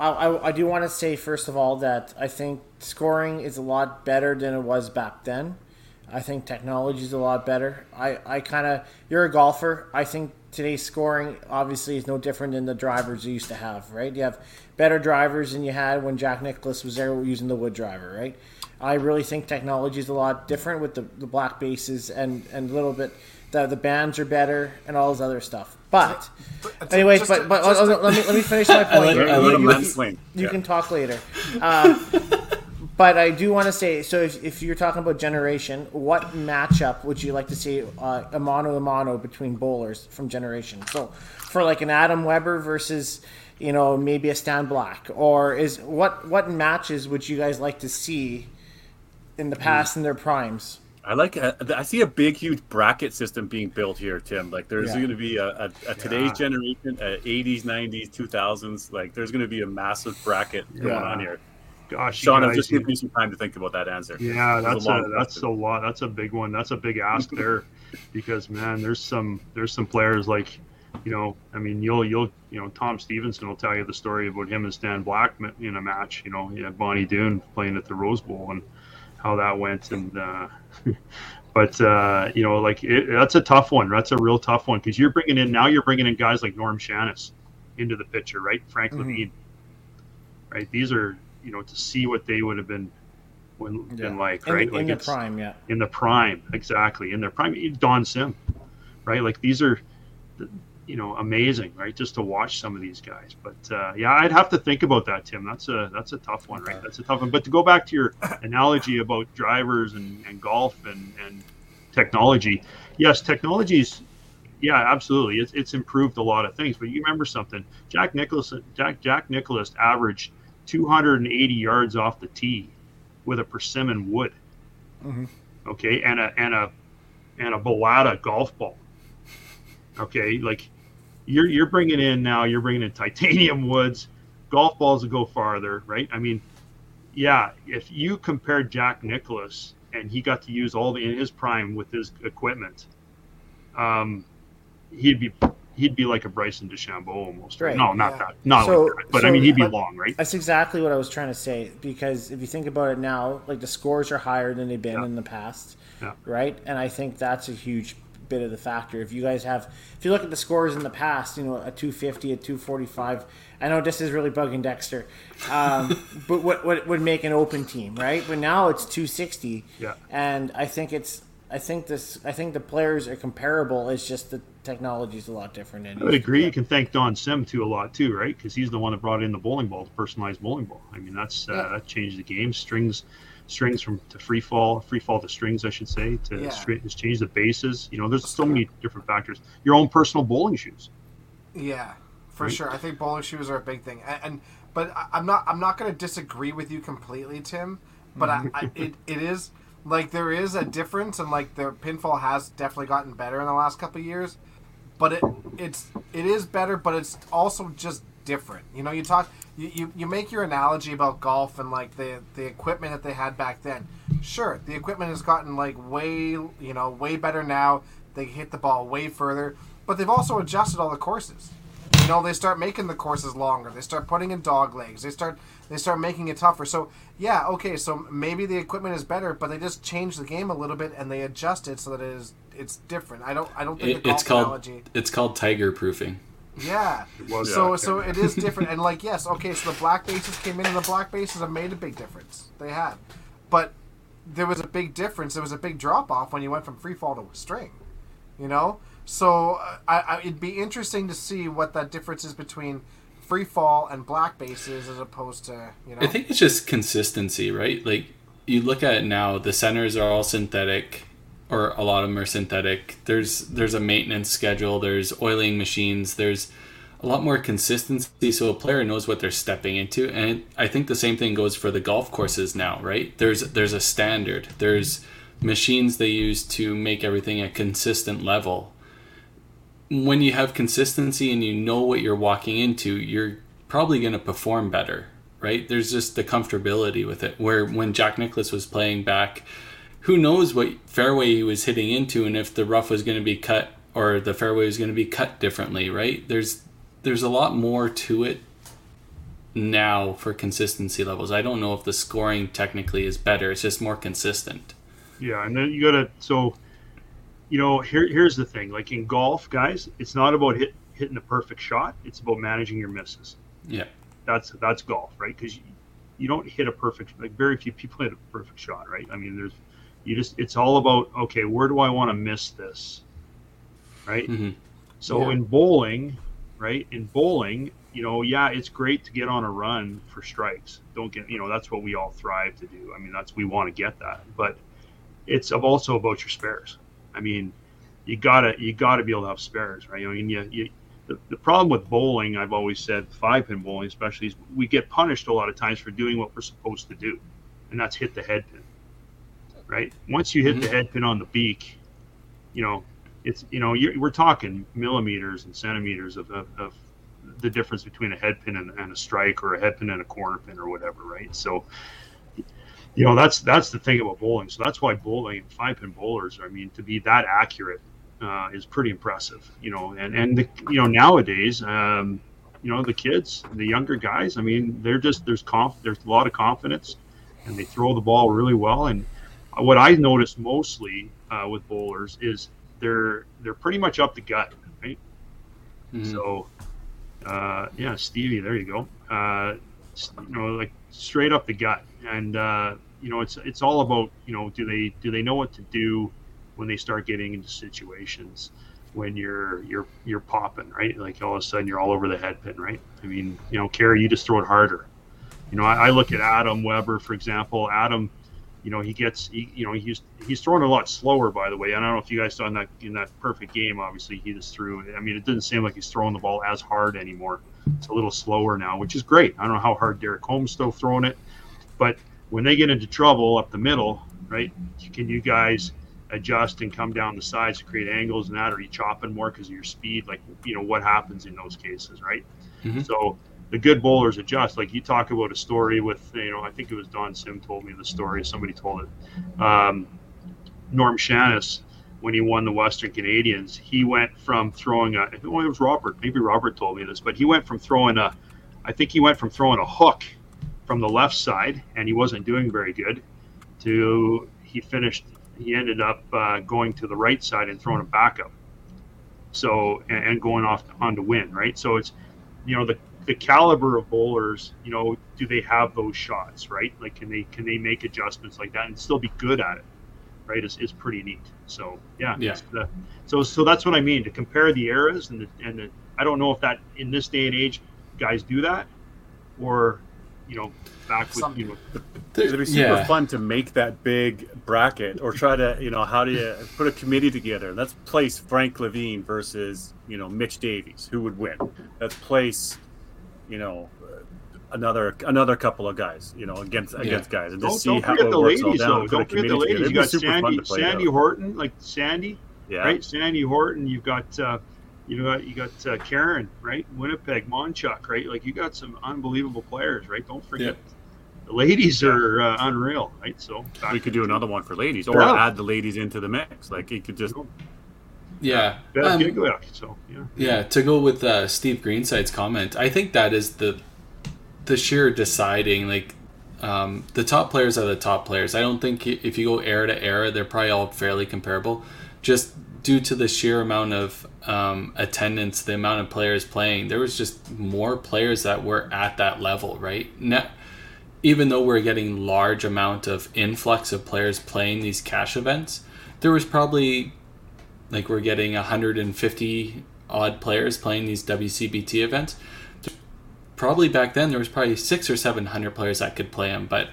I, I I do want to say first of all that I think scoring is a lot better than it was back then. I think technology is a lot better. I, I kind of you're a golfer. I think today's scoring obviously is no different than the drivers you used to have, right? You have better drivers than you had when Jack Nicklaus was there using the wood driver, right? I really think technology is a lot different with the, the black bases and, and a little bit the the bands are better and all this other stuff. But But- anyways, but to- but just oh, oh, let me let me finish my point. like- You- you- men's you- You Yeah. can talk later. Uh, but I do want to say, so if, if you're talking about generation, what matchup would you like to see uh, a mono a mono between bowlers from generation? So for like an Adam Weber versus, you know, maybe a Stan Black, or is what what matches would you guys like to see in the past in their primes? I like. Uh, a, I see a big, huge bracket system being built here, Tim. Like, there's Yeah. going to be a, a, a today's Yeah. generation, a 80s, 90s, 2000s. Like, there's going to be a massive bracket going on here. Gosh, Sean, I'm just giving you some time to think about that answer. Yeah, It that's long a that's a lot. That's a big one. That's a big ask there, because man, there's some there's some players like, you know, I mean, you'll you'll you know, Tom Stevenson will tell you the story about him and Stan Black in a match. You know, he had Bonnie Doon playing at the Rose Bowl and how that went. And uh, but uh, you know, like it, that's a tough one. That's a real tough one because you're bringing in now you're bringing in guys like Norm Shannis into the picture, right? Frank Mhm. Levine, right? These are you know to see what they would have been when been like, In, right? the, like in the prime, yeah. in the prime, exactly in their prime. Don Sim, right? Like these are, you know, amazing, right? Just to watch some of these guys. But uh, yeah, I'd have to think about that, Tim. That's a that's a tough one, right? That's a tough one. But to go back to your analogy about drivers and, and golf and, and technology, yes, technology's yeah, absolutely. It's, it's improved a lot of things. But you remember something? Jack Nicklaus Jack Jack Nicklaus averaged 280 yards off the tee with a persimmon wood Mhm. okay, and a and a and a Balata golf ball. Okay, like you're you're bringing in now, you're bringing in titanium woods, golf balls that go farther, right? I mean, yeah, if you compare Jack Nicklaus and he got to use all the in his prime with his equipment, um, he'd be he'd be like a Bryson DeChambeau almost. Right. No, not Yeah. that, not So- like that. But I mean, he'd be but- long, right? That's exactly what I was trying to say because if you think about it now, like the scores are higher than they've been Yeah. in the past, Yeah. right? And I think that's a huge bit of the factor. If you guys have, if you look at the scores in the past, you know, a 250, a 245. I know this is really bugging Dexter, um, but what, what would make an open team, right? But now it's 260, Yeah. and I think it's. I think this. I think the players are comparable. It's just the technology is a lot different. I would agree. You can thank Don Sim too a lot too, right? Because he's the one that brought in the bowling ball, the personalized bowling ball. I mean, that's uh, Yeah. that changed the game. Strings, strings from to free fall, free fall to strings, I should say. To Yeah. straight, change the bases. You know, there's so many different factors. Your own personal bowling shoes. Yeah, for Right? sure. I think bowling shoes are a big thing, and, and but I'm not I'm not going to disagree with you completely, Tim. But I, I, it it is like there is a difference, and like the pinfall has definitely gotten better in the last couple of years. But it it's it is better, but it's also just different. You know, you talk you, you, you make your analogy about golf and like the the equipment that they had back then. Sure, the equipment has gotten like way you know way better now. They hit the ball way further, but they've also adjusted all the courses. You know, they start making the courses longer. They start putting in dog legs. They start they start making it tougher. So yeah, okay, so maybe the equipment is better, but they just change the game a little bit and they adjust it so that it is it's different. I don't I don't think It, it's called analogy. it's called tiger proofing. Yeah. was, so so it is different and like yes, okay, so the black bases came in and the black bases have made a big difference. They have, But there was a big difference. There was a big drop off when you went from free fall to string. You know? So uh, I, I, it'd be interesting to see what that difference is between free fall and black bases as opposed to you know. I think it's just consistency, right? Like you look at it now, the centers are all synthetic, or a lot of them are synthetic. There's there's a maintenance schedule. There's oiling machines. There's a lot more consistency, so a player knows what they're stepping into. And I think the same thing goes for the golf courses now, right? There's there's a standard. There's machines they use to make everything a consistent level. When you have consistency and you know what you're walking into, you're probably going to perform better, right? There's just the comfortability with it. Where when Jack Nicklaus was playing back, who knows what fairway he was hitting into and if the rough was going to be cut or the fairway was going to be cut differently, right? There's there's a lot more to it now for consistency levels. I don't know if the scoring technically is better. It's just more consistent. Yeah, and then you gotta so you know here here's the thing. Like in golf, guys, it's not about hit, hitting the perfect shot. It's about managing your misses. Yeah, that's that's golf, right? Because you, you don't hit a perfect like very few people hit a perfect shot, right? I mean, there's you just it's all about okay, where do I want to miss this, right? Mm-hmm. So yeah. in bowling, right? In bowling, you know, yeah, it's great to get on a run for strikes. Don't get, you know, that's what we all thrive to do. I mean, that's we want to get that, but it's also about your spares. I mean, you gotta you gotta be able to have spares, right? I mean, you, you the, the problem with bowling, I've always said, five pin bowling especially, is we get punished a lot of times for doing what we're supposed to do, and that's hit the head pin, right? Once you hit mm-hmm. the head pin on the beak, you know, it's you know we're talking millimeters and centimeters of, of, of, the difference between a head pin and, and, a strike or a head pin and a corner pin or whatever, right? So you know that's that's the thing about bowling. So that's why bowling five pin bowlers. I mean, to be that accurate uh, is pretty impressive. You know, and and the, you know nowadays, um, you know the kids, the younger guys. I mean, they're just there's conf there's a lot of confidence, and they throw the ball really well. And what I notice mostly uh, with bowlers is they're they're pretty much up the gut, right? Mm-hmm. So, uh, yeah, Stevie, there you go. Uh, you know, like straight up the gut, and uh, you know, it's it's all about you know, do they do they know what to do when they start getting into situations when you're you're you're popping right? Like all of a sudden you're all over the head pin, right? I mean, you know, Kerry, you just throw it harder. You know, I, I look at Adam Weber, for example. Adam, you know, he gets, he, you know, he's he's throwing a lot slower, by the way. and I don't know if you guys saw in that in that perfect game. Obviously, he just threw. I mean, it didn't seem like he's throwing the ball as hard anymore. It's a little slower now, which is great. I don't know how hard Derek Holmes still throwing it, but when they get into trouble up the middle, right? Can you guys adjust and come down the sides to create angles and that? Or are you chopping more because of your speed? Like, you know, what happens in those cases, right? Mm-hmm. So the good bowlers adjust. Like you talk about a story with, you know, I think it was Don Sim told me the story. Somebody told it. Um, Norm Shannis, when he won the Western Canadians, he went from throwing a. Well, it was Robert. Maybe Robert told me this, but he went from throwing a. I think he went from throwing a hook from the left side, and he wasn't doing very good. To he finished. He ended up uh, going to the right side and throwing a backup. So and, and going off on to win, right? So it's you know the the caliber of bowlers, you know, do they have those shots, right? Like, can they can they make adjustments like that and still be good at it, right? Is, is pretty neat. So yeah, yeah. The, uh, so so that's what I mean to compare the eras and the and the, I don't know if that in this day and age, guys do that, or you know, back with you know. It'd be super yeah. fun to make that big bracket or try to, you know, how do you put a committee together? Let's place Frank Levine versus, you know, Mitch Davies. Who would win? Let's place you know another another couple of guys, you know, against yeah. against guys, and just don't, see how it the works ladies, all down. Don't forget the ladies. You got Sandy, Sandy Horton, like Sandy, yeah. right? Sandy Horton. You've got uh, you know, you got uh, Karen, right? Winnipeg, Monchuk, right? Like you got some unbelievable players, right? Don't forget. Yeah. The ladies are uh, unreal, right? So we could do another one for ladies, or yeah. add the ladies into the mix. Like you could just yeah. Um, so yeah. Yeah, to go with uh, Steve Greenside's comment, I think that is the the sheer deciding like um, the top players are the top players. I don't think if you go era to era, they're probably all fairly comparable, just due to the sheer amount of um, attendance, the amount of players playing. There was just more players that were at that level, right? Now, even though we're getting large amount of influx of players playing these cash events, there was probably like we're getting 150 odd players playing these WCBT events. Probably back then there was probably six or seven hundred players that could play them, but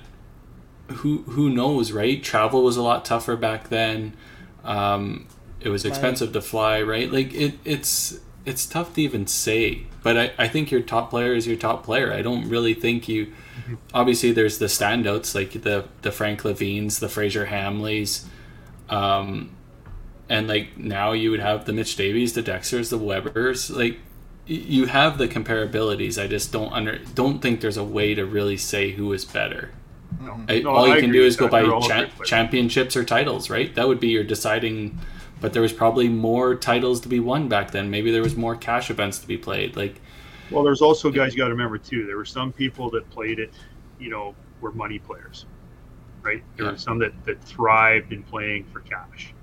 who who knows, right? Travel was a lot tougher back then. Um, it was expensive to fly, right? Like it, it's it's tough to even say. But I, I think your top player is your top player. I don't really think you. Obviously, there's the standouts like the the Frank Levines, the Fraser Hamleys, um, and like now you would have the Mitch Davies, the Dexters, the Webers. Like you have the comparabilities. I just don't under don't think there's a way to really say who is better. No. I, No, all I you can do is go by cha- championships or titles, right? That would be your deciding. But there was probably more titles to be won back then. Maybe there was more cash events to be played. Like Well, there's also guys you got to remember too. There were some people that played it, you know, were money players, right? There Yeah. were some that, that thrived in playing for cash.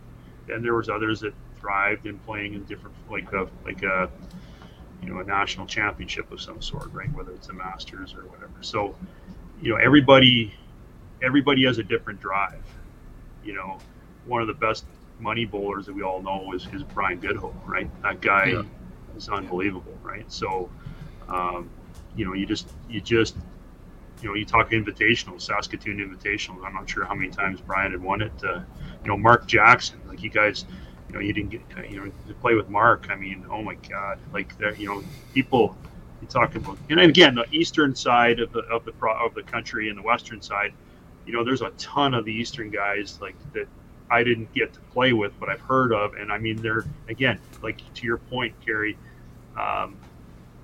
Then there was others that thrived in playing in different, like a like a, you know, a national championship of some sort, right? Whether it's a Masters or whatever. So, you know, everybody, everybody has a different drive. You know, one of the best money bowlers that we all know is, is Brian Goodhope, right? That guy Yeah. is unbelievable, right? So, um, you know, you just, you just, you know, you talk invitational, Saskatoon invitational. I'm not sure how many times Brian had won it. Uh, you know, Mark Jackson, like you guys, you know, you didn't get, you know, to play with Mark. I mean, oh my God, like there, you know, people, you talk about, and again, the eastern side of the of the of the country and the western side, you know, there's a ton of the eastern guys like that I didn't get to play with, but I've heard of, and I mean, they're again, like to your point, Kerry. Um,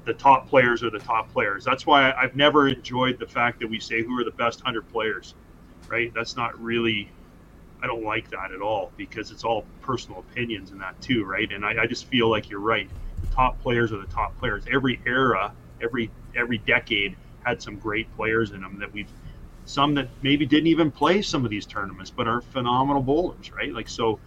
the top players are the top players. That's why I've never enjoyed the fact that we say who are the best hundred players, right? That's not really. I don't like that at all because it's all personal opinions in that too, right? And I, I just feel like you're right. The top players are the top players. Every era, every every decade had some great players in them that we've some that maybe didn't even play some of these tournaments but are phenomenal bowlers, right? Like so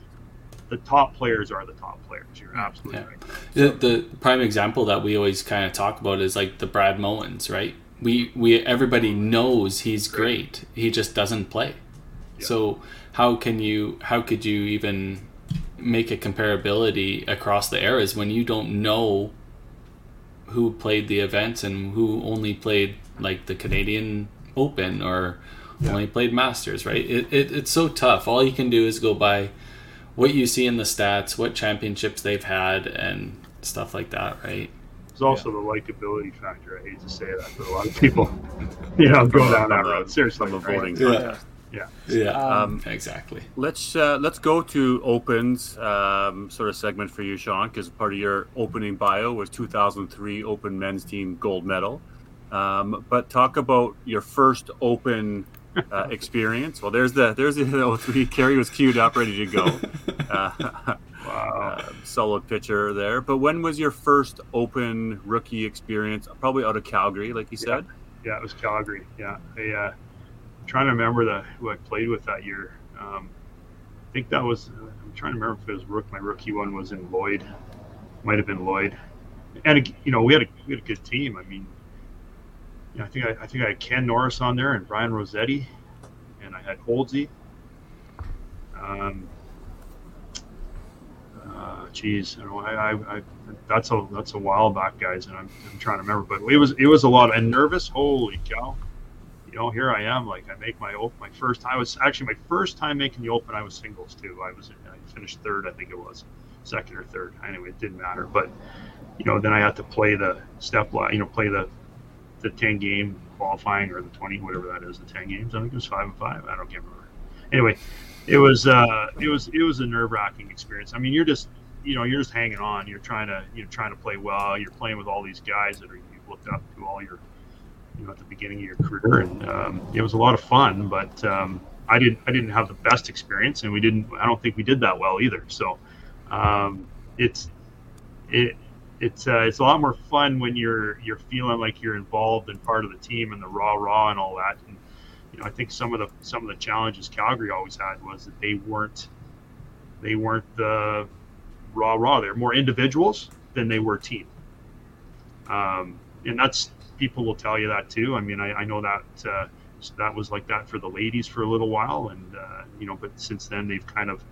the top players are the top players. You're absolutely Yeah. right. the, the prime example that we always kind of talk about is like the Brad Mowens, right? We we everybody knows he's great. He just doesn't play. Yeah. So how can you how could you even make a comparability across the eras when you don't know who played the events and who only played like the Canadian Open or only played Masters, right? It, it, it's so tough. All you can do is go by what you see in the stats, what championships they've had, and stuff like that, right? There's also the likability factor. I hate to say that, but a lot of people, you know, go down that road. Seriously, from a right? voting Yeah. Yeah. Yeah, Um, exactly. Let's uh, let's go to opens um, sort of segment for you, Sean, because part of your opening bio was 2003 Open Men's Team gold medal. Um, but talk about your first Open uh, experience. Well, there's the there's the 03. Kerry was queued up, ready to go. Uh, Wow. uh, solid pitcher there. But when was your first Open rookie experience? Probably out of Calgary, like you said. Yeah, it was Calgary. Yeah, I, uh, I'm trying to remember the who I played with that year. Um, I think that was. I'm trying to remember if it was rook. My rookie one was in Lloyd. Might have been Lloyd. And you know, we had a we had a good team. I mean, you know, I think I, I think I had Ken Norris on there and Brian Rossetti, and I had Holdsey. Um, uh, know, I, I, I, that's a that's a while back, guys, and I'm, I'm trying to remember, but it was it was a lot and nervous. Holy cow! You know, here I am, like I make my open, my first. I was actually my first time making the open. I was singles too. I was I finished third, I think it was, second or third. Anyway, it didn't matter, but you know, then I had to play the step, li- you know, play the the ten game qualifying or the twenty, whatever that is, the ten games. I think it was five and five. I don't can't remember. Anyway, it was uh, it was it was a nerve wracking experience. I mean, you're just you know you're just hanging on. You're trying to you're trying to play well. You're playing with all these guys that are you've looked up to all your you know at the beginning of your career, and um, it was a lot of fun. But um, I didn't I didn't have the best experience, and we didn't. I don't think we did that well either. So um, it's it. It's, uh, it's a lot more fun when you're you're feeling like you're involved and part of the team and the raw raw and all that. And you know, I think some of the some of the challenges Calgary always had was that they weren't they weren't the raw raw. They're more individuals than they were team. Um, and that's people will tell you that too. I mean, I, I know that uh, that was like that for the ladies for a little while, and uh, you know, but since then they've kind of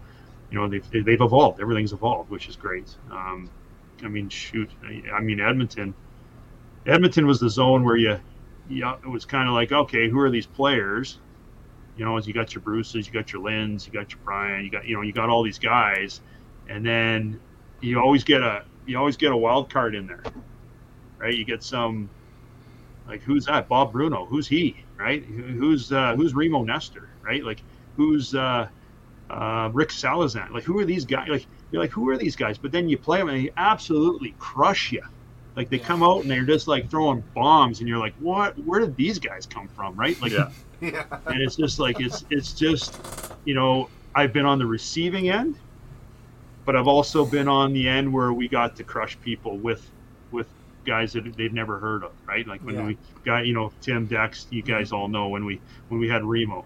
you know they've they've evolved. Everything's evolved, which is great. Um, I mean, shoot, I mean Edmonton. Edmonton was the zone where you, yeah, it was kind of like okay, who are these players? You know, as you got your Bruces, you got your Linds, you got your Brian, you got you know you got all these guys, and then you always get a you always get a wild card in there, right? You get some like who's that? Bob Bruno. Who's he? Right? Who's uh, who's Remo Nestor? Right? Like who's uh, uh, Rick Salazan? Like who are these guys? Like you're like who are these guys? But then you play them and they absolutely crush you. Like they yeah. come out and they're just like throwing bombs, and you're like, what? Where did these guys come from? Right? Like, yeah. yeah. And it's just like it's it's just you know I've been on the receiving end, but I've also been on the end where we got to crush people with with guys that they've never heard of, right? Like when yeah. we got, you know, Tim Dex, you guys mm-hmm. all know when we when we had Remo.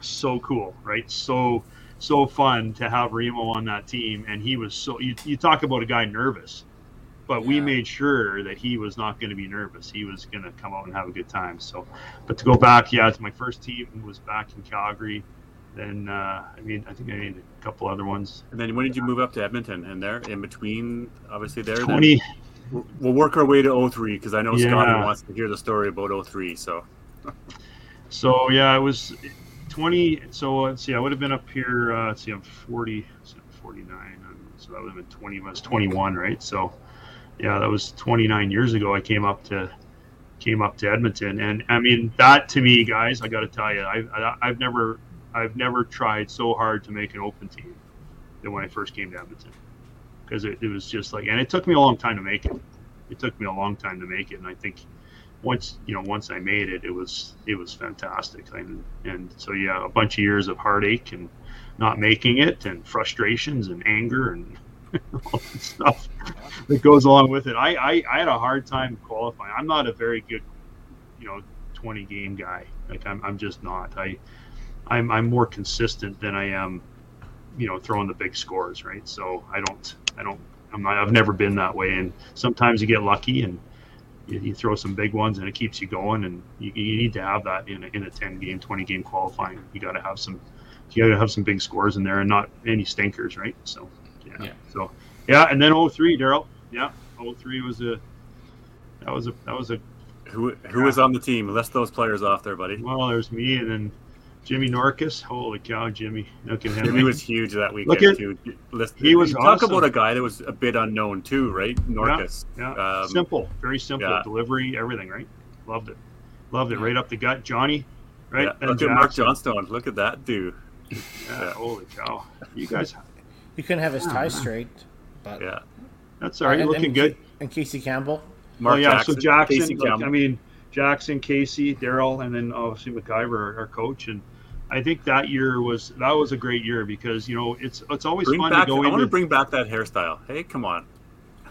So cool, right? So so fun to have Remo on that team, and he was so. You, you talk about a guy nervous, but yeah. we made sure that he was not going to be nervous. He was going to come out and have a good time. So, but to go back, yeah, it's my first team was back in Calgary. Then uh, I mean, I think I made a couple other ones. And then when did you move up to Edmonton? And there, in between, obviously there. Twenty. Then? We'll work our way to 03 because I know yeah. Scotty wants to hear the story about 03. So, so yeah, it was 20. So let's see, I would have been up here. Uh, let's see, I'm 40, 49. So that would have been 20. I was 21, right? So, yeah, that was 29 years ago. I came up to came up to Edmonton, and I mean that to me, guys, I got to tell you, I, I've never I've never tried so hard to make an open team than when I first came to Edmonton because it, it, was just like, and it took me a long time to make it. It took me a long time to make it, and I think once you know once I made it, it was it was fantastic. And and so yeah, a bunch of years of heartache and not making it, and frustrations and anger and all that stuff that goes along with it. I, I I had a hard time qualifying. I'm not a very good you know 20 game guy. Like I'm I'm just not. I I'm I'm more consistent than I am you know throwing the big scores right so i don't I don't. I'm not. I've never been that way. And sometimes you get lucky and you, you throw some big ones and it keeps you going. And you, you need to have that in a, in a 10 game, 20 game qualifying. You got to have some. You got to have some big scores in there and not any stinkers, right? So yeah. yeah. So yeah, and then 03, Daryl. Yeah, 03 was a. That was a. That was a. Who who yeah. was on the team? List those players off there, buddy. Well, there's me and then Jimmy Norcus. holy cow, Jimmy! Look at him. Jimmy was huge that weekend Look at, too. Listen, he was talk about a guy that was a bit unknown too, right? Norcus. Yeah, yeah. Um, simple, very simple yeah. delivery, everything, right? Loved it, loved it, right up the gut. Johnny, right? Yeah. Look at Mark Johnstone. Look at that dude. yeah, holy cow! You guys, you couldn't have his tie straight, but yeah, that's all right. And, looking and, good. And Casey Campbell. Mark oh yeah, Jackson, so Jackson. Like, I mean, Jackson, Casey, Daryl, and then obviously McIver, our coach, and I think that year was that was a great year because you know it's it's always bring fun back, to go. I want to bring back that hairstyle. Hey, come on!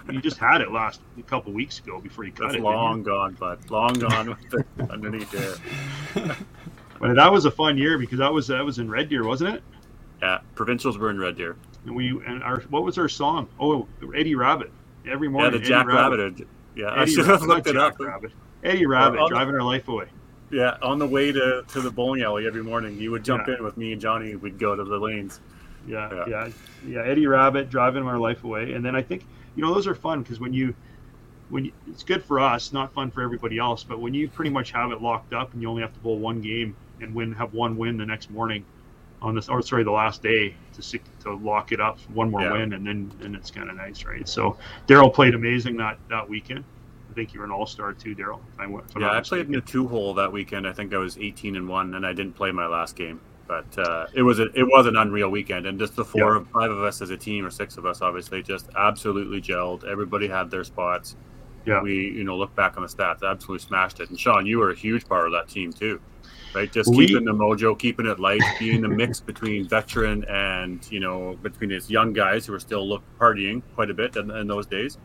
You just had it last a couple weeks ago before you cut That's it. Long gone, bud. Long gone underneath there. but that was a fun year because that was that was in Red Deer, wasn't it? Yeah, provincials were in Red Deer. And we and our what was our song? Oh, Eddie Rabbitt. Every morning. Yeah, the Jack Rabbit. Rabbit. Yeah, Eddie I should have looked it up. Rabbit. Eddie Rabbitt driving our life away. Yeah, on the way to, to the bowling alley every morning, you would jump yeah. in with me and Johnny. We'd go to the lanes. Yeah, yeah, yeah, yeah. Eddie Rabbitt driving our life away, and then I think you know those are fun because when you when you, it's good for us, not fun for everybody else. But when you pretty much have it locked up and you only have to bowl one game and win, have one win the next morning on this, or sorry, the last day to to lock it up, one more yeah. win, and then and it's kind of nice, right? So Daryl played amazing that that weekend. I think you were an all star too, Daryl. Yeah, I played in the two hole that weekend. I think I was 18 and one, and I didn't play my last game. But uh, it was a, it was an unreal weekend, and just the four, yeah. five of us as a team, or six of us, obviously, just absolutely gelled. Everybody had their spots. Yeah, we you know look back on the stats, absolutely smashed it. And Sean, you were a huge part of that team too, right? Just we, keeping the mojo, keeping it light, being the mix between veteran and you know between these young guys who were still look partying quite a bit in, in those days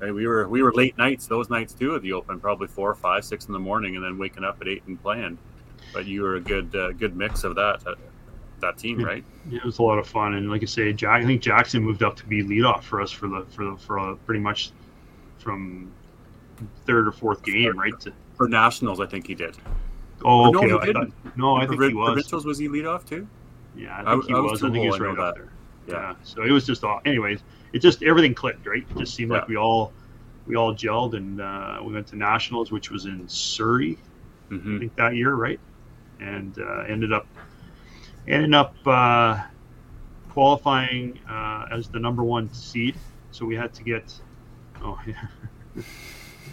Right? We were we were late nights those nights too at the Open, probably four, five, six in the morning, and then waking up at eight and playing. But you were a good uh, good mix of that uh, that team, right? Yeah, it was a lot of fun, and like I say, Jack, I think Jackson moved up to be leadoff for us for the for the for uh, pretty much from third or fourth game, for, right? To, for nationals, I think he did. Oh, okay. No, I, thought, no, I think he was. Provincials was he leadoff too? Yeah, I think I, he I was. was. I think he was right up there. Yeah. Yeah. So it was just all. Anyways, it just everything clicked, right? It just seemed like we all we all gelled, and uh, we went to nationals, which was in Surrey, I hmm think that year, right? And uh, ended up ended up uh, qualifying uh, as the number one seed. So we had to get. Oh yeah.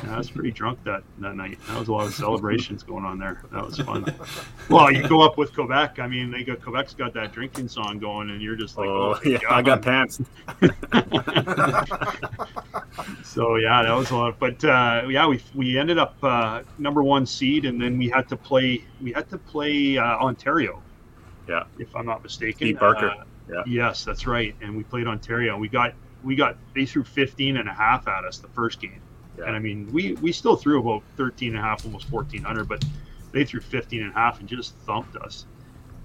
Yeah, I was pretty drunk that, that night. That was a lot of celebrations going on there. That was fun. Well, you go up with Quebec. I mean, they got Quebec's got that drinking song going, and you're just like, oh, my yeah, I got pants. So yeah, that was a lot. But uh, yeah, we we ended up uh, number one seed, and then we had to play. We had to play uh, Ontario. Yeah. if I'm not mistaken. Steve Barker. Uh, Yeah. Yes, that's right. And we played Ontario. We got we got they threw 15 and a half at us the first game. Yeah. And I mean, we we still threw about 13 and a half, almost 1400, but they threw 15 and a half and just thumped us.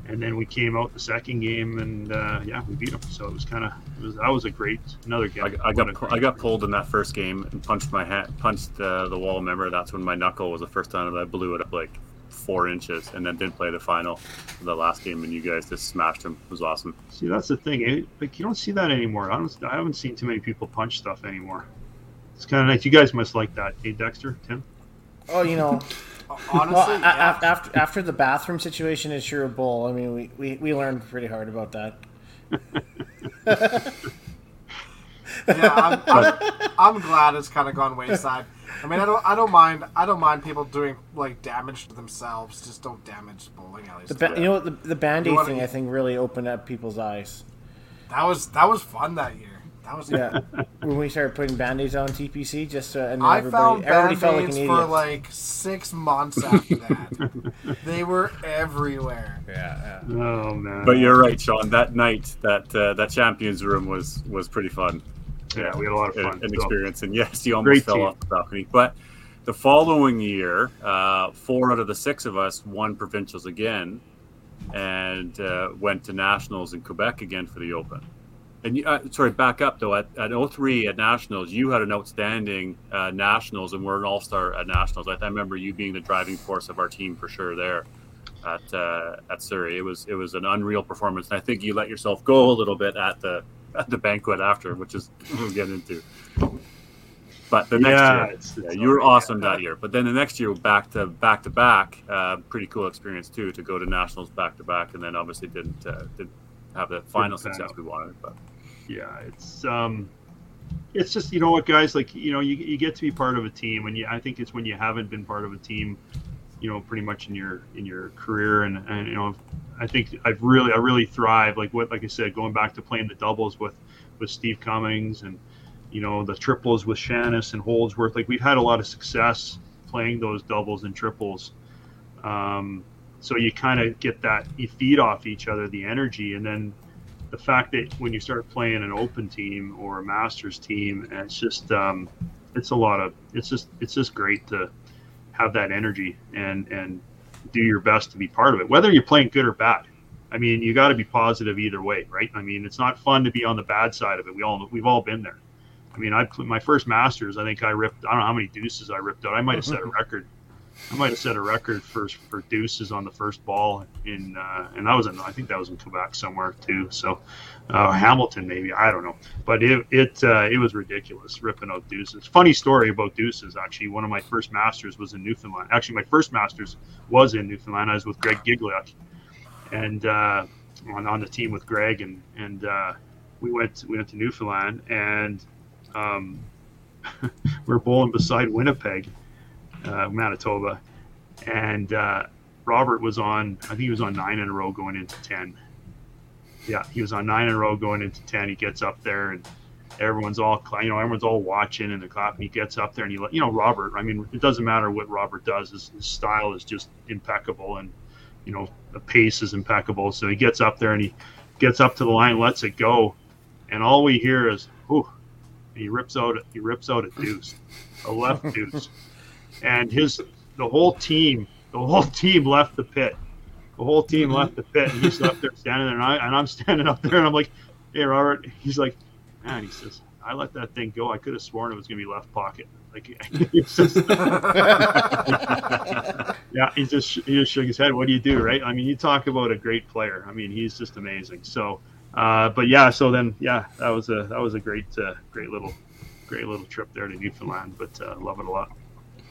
And then we came out the second game, and uh, yeah, we beat them. So it was kind of it was that was a great another game. I, I got pu- I got pulled in that first game and punched my hat punched uh, the wall. Remember, that's when my knuckle was the first time that I blew it up like four inches, and then didn't play the final, the last game, and you guys just smashed him. It was awesome. See, that's the thing. eh? Like you don't see that anymore. I don't. I haven't seen too many people punch stuff anymore. It's kind of nice. You guys must like that, hey Dexter, Tim. Oh, you know, Honestly, well, yeah. a- after after the bathroom situation at Sure Bowl, I mean, we, we, we learned pretty hard about that. yeah, I'm, I'm, I'm glad it's kind of gone wayside. I mean, I don't, I don't mind, I don't mind people doing like damage to themselves. Just don't damage bowling alleys. The ba- you know what? The, the band aid You wanna- thing, I think, really opened up people's eyes. that was that was fun that year. That was Yeah, when we started putting band aids on TPC, just uh, and I everybody, found everybody felt like an idiot. for like six months after that. they were everywhere. yeah, Oh man. But you're right, Sean. That night, that uh, that champions room was was pretty fun. yeah, we had a lot of an, fun. an So, experience. And yes, you almost Great fell team. off the balcony. But the following year, uh, four out of the six of us won provincials again, and uh, went to nationals in Quebec again for the Open. And you, uh, sorry, back up though. At, at 03 at nationals, you had an outstanding uh, nationals, and we're an all-star at nationals. I, I remember you being the driving force of our team for sure there at uh, at Surrey. It was it was an unreal performance. And I think you let yourself go a little bit at the at the banquet after, which is we'll get into. But the next Yeah, year, it's- yeah, it's you were awesome that year. But then the next year, back to back to back, uh, pretty cool experience too to go to nationals back to back, and then obviously didn't uh, didn't have the final success we wanted. But yeah, it's um, it's just you know what, guys, like you know, you, you get to be part of a team, and you, I think it's when you haven't been part of a team, you know, pretty much in your in your career, and, and you know, I think I've really I really thrive like what like I said, going back to playing the doubles with with Steve Cummings and you know the triples with Shannis and Holdsworth. Like we've had a lot of success playing those doubles and triples. Um, so you kind of get that you feed off each other the energy, and then the fact that when you start playing an open team or a masters team, and it's just um, it's a lot of it's just it's just great to have that energy and and do your best to be part of it, whether you're playing good or bad. I mean, you got to be positive either way, right? I mean, it's not fun to be on the bad side of it. We all we've all been there. I mean, I my first Masters, I think I ripped. I don't know how many deuces I ripped out. I might have set a record. I might have set a record for for deuces on the first ball in, uh, and that was in I think that was in Quebec somewhere too. So uh, Hamilton maybe I don't know, but it it uh, it was ridiculous ripping out deuces. Funny story about deuces actually. One of my first Masters was in Newfoundland. Actually, my first Masters was in Newfoundland. I was with Greg Gigliak, and uh, on on the team with Greg, and and uh, we went we went to Newfoundland and. Um, we're bowling beside Winnipeg, uh, Manitoba, and uh, Robert was on. I think he was on nine in a row going into ten. Yeah, he was on nine in a row going into ten. He gets up there and everyone's all you know everyone's all watching and they're clapping. He gets up there and he let you know Robert. I mean, it doesn't matter what Robert does. His, his style is just impeccable and you know the pace is impeccable. So he gets up there and he gets up to the line, lets it go, and all we hear is "whew." He rips out he rips out a deuce, a left deuce, and his the whole team the whole team left the pit. The whole team left the pit, and he's up there standing there, and, I, and I'm standing up there, and I'm like, "Hey, Robert." He's like, "Man," he says, "I let that thing go. I could have sworn it was gonna be left pocket." Like, just, yeah, he just he just shook his head. What do you do, right? I mean, you talk about a great player. I mean, he's just amazing. So uh, but yeah, so then yeah, that was a that was a great uh, great little great little trip there to Newfoundland, but uh, love it a lot.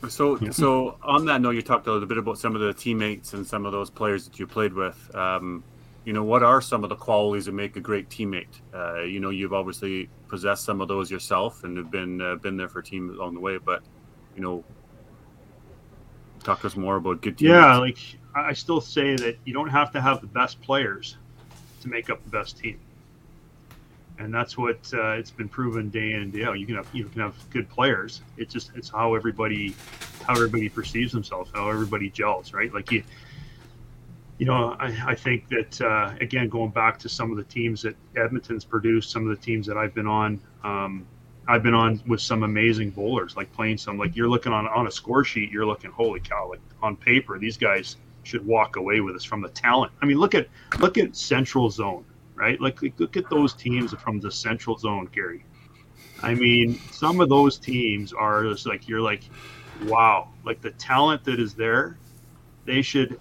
So, so on that note, you talked a little bit about some of the teammates and some of those players that you played with. Um, you know, what are some of the qualities that make a great teammate? Uh, you know, you've obviously possessed some of those yourself and have been uh, been there for teams along the way. But you know, talk to us more about good teammates. Yeah, like I still say that you don't have to have the best players to make up the best team, and that's what uh, it's been proven day in and day out. You can have you can have good players. It's just it's how everybody how everybody perceives themselves, how everybody gels, right? Like you. You know, I, I think that uh, again, going back to some of the teams that Edmonton's produced, some of the teams that I've been on, um, I've been on with some amazing bowlers, like playing some like you're looking on on a score sheet, you're looking, holy cow! Like on paper, these guys should walk away with us from the talent. I mean, look at look at Central Zone, right? Like look at those teams from the Central Zone, Gary. I mean, some of those teams are just like you're like, wow, like the talent that is there, they should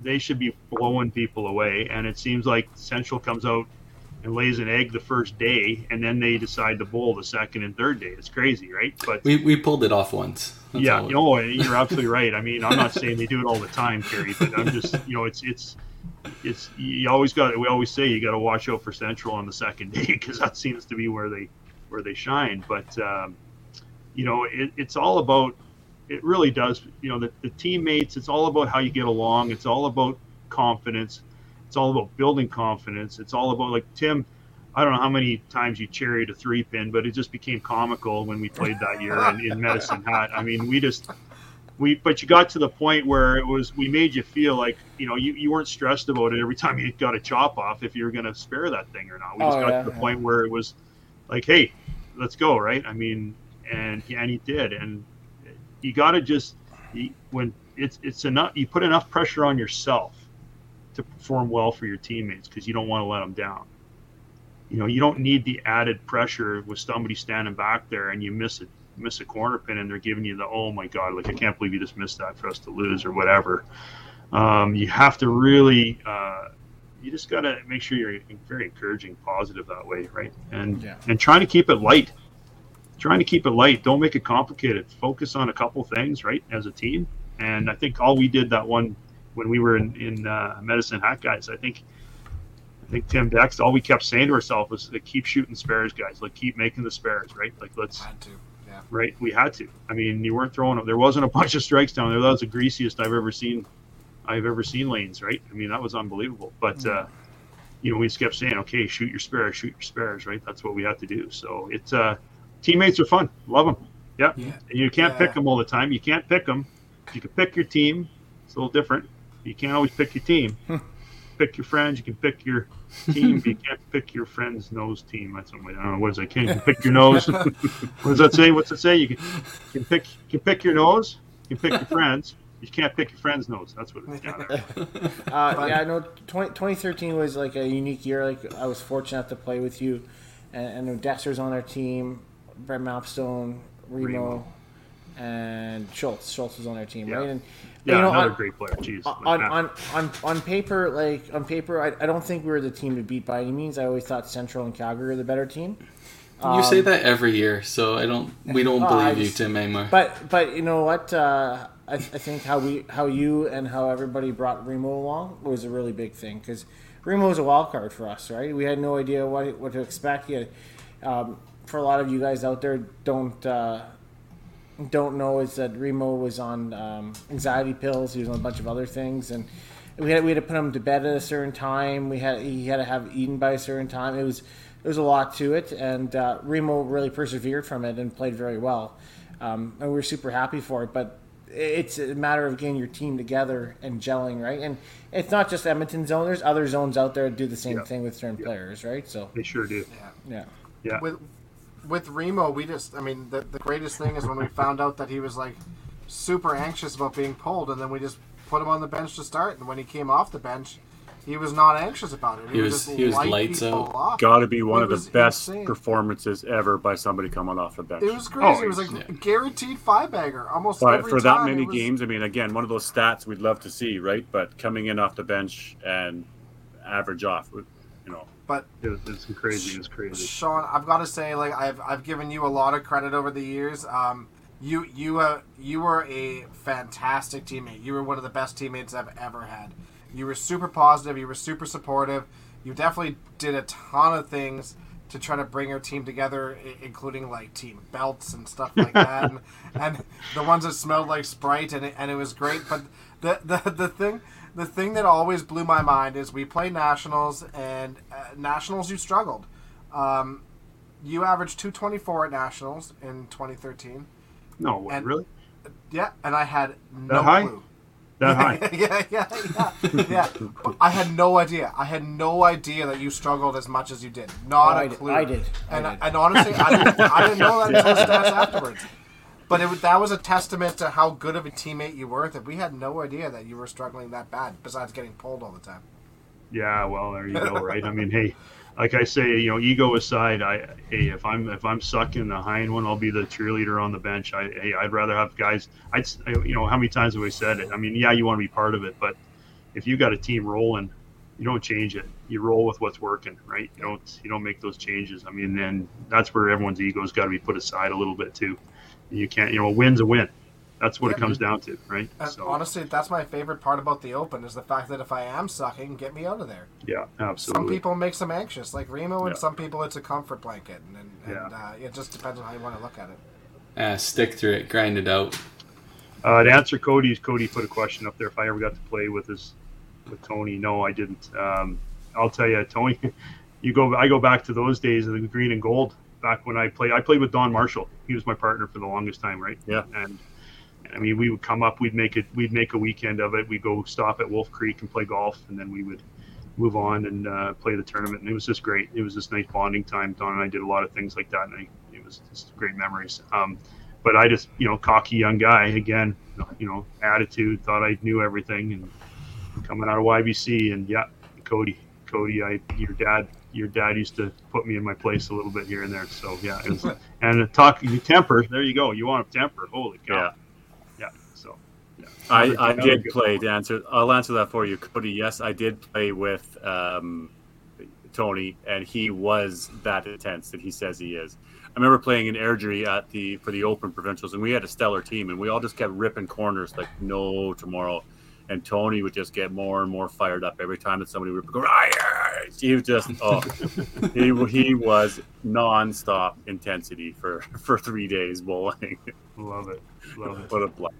they should be blowing people away. And it seems like Central comes out and lays an egg the first day, and then they decide to bowl the second and third day. It's crazy, right? But we, we pulled it off once. That's yeah, you know, you're absolutely right. I mean, I'm not saying they do it all the time, Kerry, but I'm just, you know, it's it's it's you always got. We always say you got to watch out for Central on the second day because that seems to be where they where they shine. But um, you know, it, it's all about it really does. You know, the, the teammates. It's all about how you get along. It's all about confidence. It's all about building confidence. It's all about like Tim. I don't know how many times you cherried a three pin, but it just became comical when we played that year in, in Medicine Hat. I mean, we just we but you got to the point where it was we made you feel like you know you, you weren't stressed about it every time you got a chop off if you were going to spare that thing or not. We just oh, got yeah, to the yeah. point where it was like, hey, let's go, right? I mean, and and he did, and you got to just when it's it's enough you put enough pressure on yourself to perform well for your teammates because you don't want to let them down you know you don't need the added pressure with somebody standing back there and you miss it miss a corner pin and they're giving you the oh my god like i can't believe you just missed that for us to lose or whatever um, you have to really uh, you just got to make sure you're very encouraging positive that way right and yeah. and trying to keep it light trying to keep it light. Don't make it complicated. Focus on a couple things, right, as a team. And I think all we did that one when we were in, in uh, Medicine Hat, guys. I think I think Tim Dex. All we kept saying to ourselves was, like, "Keep shooting spares, guys. Like, keep making the spares, right? Like, let's." Yeah. Right, we had to. I mean, you weren't throwing. up. There wasn't a bunch of strikes down there. That was the greasiest I've ever seen. I've ever seen lanes. Right. I mean, that was unbelievable. But mm-hmm. uh, you know, we just kept saying, "Okay, shoot your spares, shoot your spares." Right. That's what we had to do. So it's uh, teammates are fun. Love them. Yep. Yeah. You can't yeah. pick them all the time. You can't pick them. You can pick your team. It's a little different. You can't always pick your team. Pick your friends. You can pick your team. you can't pick your friend's nose team. That's what I don't know. What is that? Can you can pick your nose? what does that say? What's it say? You can, you can pick. You can pick your nose. You can pick your friends. You can't pick your friend's nose. That's what it's got. uh, yeah, I know 20, 2013 was like a unique year. Like I was fortunate to play with you, and, and Dexter's on our team. Brett Mapstone, Remo, Remo, and Schultz. Schultz was on their team, yeah. right? And yeah, you know, another on, great player. Jeez, on, on, on, on paper, like on paper, I, I don't think we were the team to beat by any means. I always thought Central and Calgary are the better team. You um, say that every year, so I don't. We don't uh, believe just, you, Tim anymore. But but you know what? Uh, I, I think how we how you and how everybody brought Remo along was a really big thing because Remo was a wild card for us, right? We had no idea what what to expect. He had, um, for a lot of you guys out there don't uh, don't know is that Remo was on um, anxiety pills. He was on a bunch of other things, and we had we had to put him to bed at a certain time. We had he had to have eaten by a certain time. It was there was a lot to it, and uh, Remo really persevered from it and played very well. Um, and we were super happy for it. But it's a matter of getting your team together and gelling, right? And it's not just Edmonton zone. There's other zones out there that do the same yeah. thing with certain yeah. players, right? So they sure do. Yeah. Yeah. Yeah. With with Remo, we just, I mean, the, the greatest thing is when we found out that he was like super anxious about being pulled, and then we just put him on the bench to start. And when he came off the bench, he was not anxious about it. He, he was, he was lights out. Got to be one it of the best insane. performances ever by somebody coming off the bench. It was crazy. Oh, it was like yeah. guaranteed five bagger almost but every for time. that many was... games. I mean, again, one of those stats we'd love to see, right? But coming in off the bench and average off you know. But It was, it's crazy. It's crazy. Sean, I've got to say, like I've I've given you a lot of credit over the years. Um, you you uh, you were a fantastic teammate. You were one of the best teammates I've ever had. You were super positive. You were super supportive. You definitely did a ton of things to try to bring our team together, including like team belts and stuff like that, and, and the ones that smelled like Sprite, and it, and it was great. But the, the the thing the thing that always blew my mind is we played nationals, and uh, nationals you struggled. Um, you averaged 224 at nationals in 2013. No, what, And- really? Yeah, and I had no high? clue. That high? yeah, yeah, yeah, yeah. But I had no idea. I had no idea that you struggled as much as you did. Not Oh, I a did. clue. I did. I And, did. and honestly, I didn't, I didn't know that until stats afterwards. But it, that was a testament to how good of a teammate you were. That we had no idea that you were struggling that bad. Besides getting pulled all the time. Yeah, well, there you go, right? I mean, hey, like I say, you know, ego aside, I hey, if I'm if I'm sucking the hind one, I'll be the cheerleader on the bench. I hey, I'd rather have guys. I'd you know how many times have we said it? I mean, yeah, you want to be part of it, but if you got a team rolling, you don't change it. You roll with what's working, right? You don't you don't make those changes. I mean, then that's where everyone's ego's got to be put aside a little bit too. You can't, you know, a win's a win. That's what it comes down to, right? And honestly, that's my favorite part about the Open is the fact that if I am sucking, get me out of there. yeah, absolutely. Some people makes them anxious, like Remo, and Yeah. some people it's a comfort blanket, and, and, and Yeah. uh, it just depends on how you want to look at it. Uh, stick through it, grind it out. Uh, to answer Cody's, Cody put a question up there. If I ever got to play with his, with Tony, no, I didn't. Um, I'll tell you, Tony, you go. I go back to those days of the green and gold. Back when I played, I played with Don Marshall. He was my partner for the longest time, right? Yeah. And I mean, we would come up, we'd make it, we'd make a weekend of it. We'd go stop at Wolf Creek and play golf, and then we would move on and uh, play the tournament. And it was just great. It was just nice bonding time. Don and I did a lot of things like that, and I, it was just great memories. Um, but I just, you know, cocky young guy again, you know, attitude, thought I knew everything, and coming out of YBC, and yeah, Cody, Cody, I, your dad, your dad used to put me in my place a little bit here and there. So yeah, it was, and talk, you temper, there you go. You want to temper, holy cow, Yeah. yeah. So yeah. I, I did play to answer. I'll answer that for you, Cody. Yes, I did play with um, Tony, and he was that intense that he says he is. I remember playing in Airdrie at the for the Open Provincials, and we had a stellar team, and we all just kept ripping corners like no tomorrow. And Tony would just get more and more fired up every time that somebody would go. "Rise!" He was just oh, he he was nonstop intensity for for three days bowling. Love it, love it. what a blast!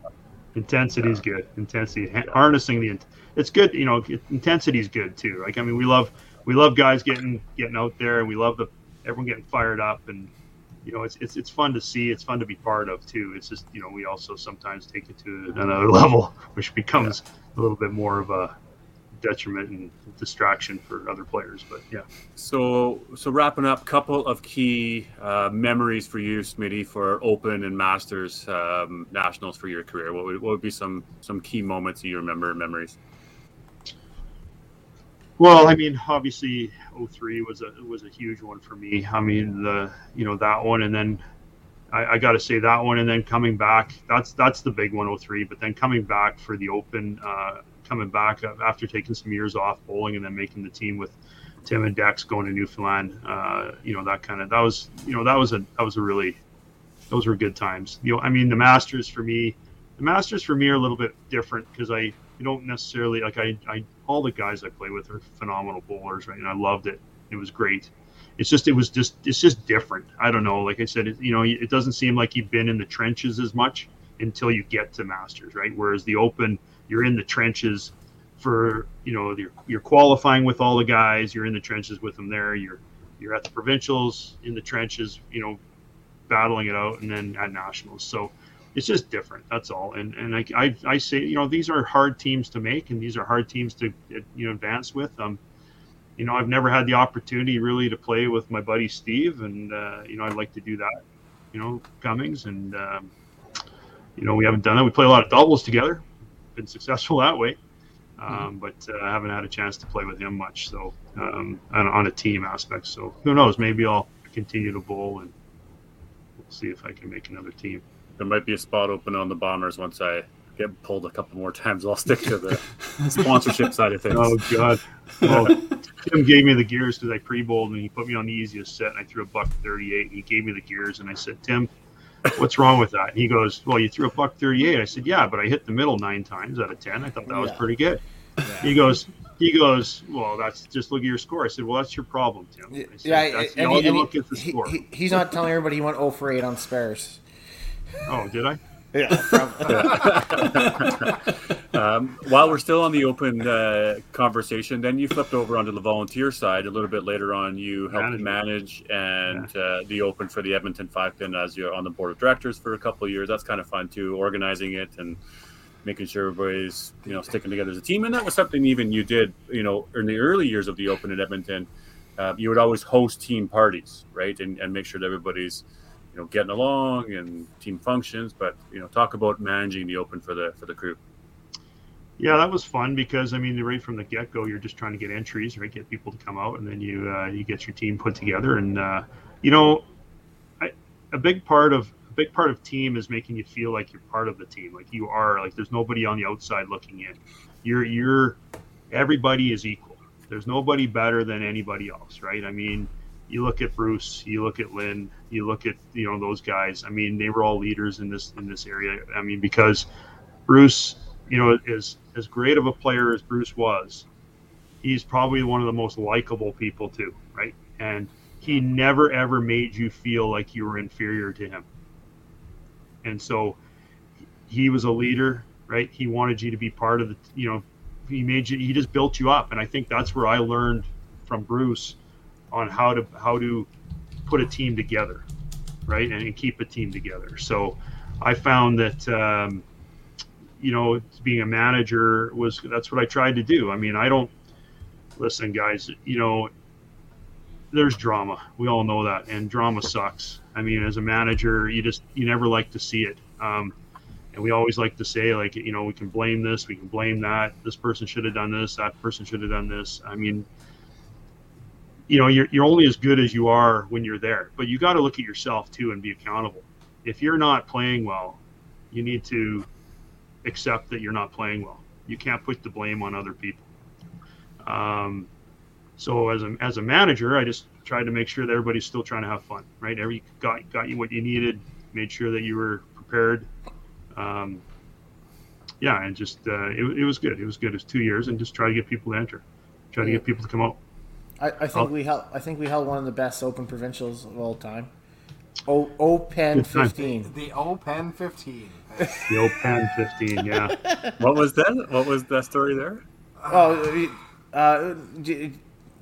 Intensity is good. Intensity, ha- harnessing the, it's good. You know, intensity is good too. Like I mean, we love we love guys getting getting out there, and we love the everyone getting fired up, and you know, it's it's it's fun to see. It's fun to be part of too. It's just you know, we also sometimes take it to another level, which becomes a little bit more of a detriment and distraction for other players. But yeah, So, so wrapping up, couple of key uh, memories for you, Smitty, for Open and Masters um, nationals for your career. What would, what would be some some key moments you remember, memories? Well, I mean, obviously, 03 was a was a huge one for me. I mean, the you know that one, and then I, I got to say that one, and then coming back, that's that's the big one, 03. But then coming back for the Open, uh, coming back after taking some years off bowling, and then making the team with Tim and Dex going to Newfoundland, uh, you know that kind of that was you know that was a that was a really those were good times. You know, I mean, the Masters for me, the Masters for me are a little bit different because I you don't necessarily like I, I all the guys I play with are phenomenal bowlers, right? And I loved it. It was great. It's just it was just it's just different. I don't know. Like I said, it, you know, it doesn't seem like you've been in the trenches as much until you get to Masters, right? Whereas the Open, you're in the trenches for you know you're, you're qualifying with all the guys. You're in the trenches with them there. You're you're at the provincials in the trenches, you know, battling it out, and then at nationals. So it's just different. That's all. And and I, I, I say you know these are hard teams to make, and these are hard teams to you know advance with. Um, you know I've never had the opportunity really to play with my buddy Steve, and uh, you know I'd like to do that. You know Cummings, and um, you know we haven't done that. We play a lot of doubles together, been successful that way. Um, but uh, I haven't had a chance to play with him much, so um, on, on a team aspect. So who knows? Maybe I'll continue to bowl and we'll see if I can make another team. There might be a spot open on the Bombers once I get pulled a couple more times. I'll stick to the sponsorship side of things. Oh God! Well, Tim gave me the gears because I pre-bowled and he put me on the easiest set and I threw a buck 38 and he gave me the gears and I said, Tim, what's wrong with that? And he goes, well, you threw a buck 38. I said, yeah, but I hit the middle nine times out of 10. I thought that was pretty good. He goes, he goes, well, that's just look at your score. I said, well, that's your problem, Tim. I said, Yeah, that's and all he- and look he- at the he- score. he- he's not telling everybody he went 0 for 8 on spares. Oh, did I? Yeah, Um, while we're still on the open uh, conversation, then you flipped over onto the volunteer side a little bit later on. You helped manage and uh, the open for the Edmonton Five Pin as you're on the board of directors for a couple of years. That's kind of fun too, organizing it and making sure everybody's you know sticking together as a team. And that was something even you did you know in the early years of the open in Edmonton. Uh, you would always host team parties, right, and, and make sure that everybody's you know getting along and team functions. But you know, talk about managing the open for the for the crew. Yeah, that was fun because I mean, right from the get go, you're just trying to get entries, right? Get people to come out, and then you uh, you get your team put together. And uh, you know, I, a big part of a big part of team is making you feel like you're part of the team, like you are. Like there's nobody on the outside looking in. You're you're everybody is equal. There's nobody better than anybody else, right? I mean, you look at Bruce, you look at Lynn, you look at you know those guys. I mean, they were all leaders in this in this area. I mean, because Bruce, you know, as as great of a player as Bruce was, he's probably one of the most likable people too, right? And he never ever made you feel like you were inferior to him. And so he was a leader, right? He wanted you to be part of the, you know, he made you he just built you up and I think that's where I learned from Bruce on how to how to put a team together, right? And, and keep a team together. So I found that um, you know, being a manager was that's what I tried to do. I mean, I don't listen, guys. You know, there's drama. We all know that, and drama sucks. I mean, as a manager, you just you never like to see it. Um, and we always like to say, like, you know, we can blame this, we can blame that. This person should have done this. That person should have done this. I mean, you know, you're you're only as good as you are when you're there. But you got to look at yourself too and be accountable. If you're not playing well, you need to accept that you're not playing well. You can't put the blame on other people. Um, so as a as a manager, I just tried to make sure that everybody's still trying to have fun, right? Every got got you what you needed, made sure that you were prepared. Um, yeah, and just uh, it, it was good. It was good. It was two years, and just try to get people to enter, try to get people to come out. I, I think I'll- we held. I think we held one of the best open provincials of all time. O O Pen fifteen. The Open 15. The old Pen 15, yeah. What was that? What was that story there? Oh, uh, d- you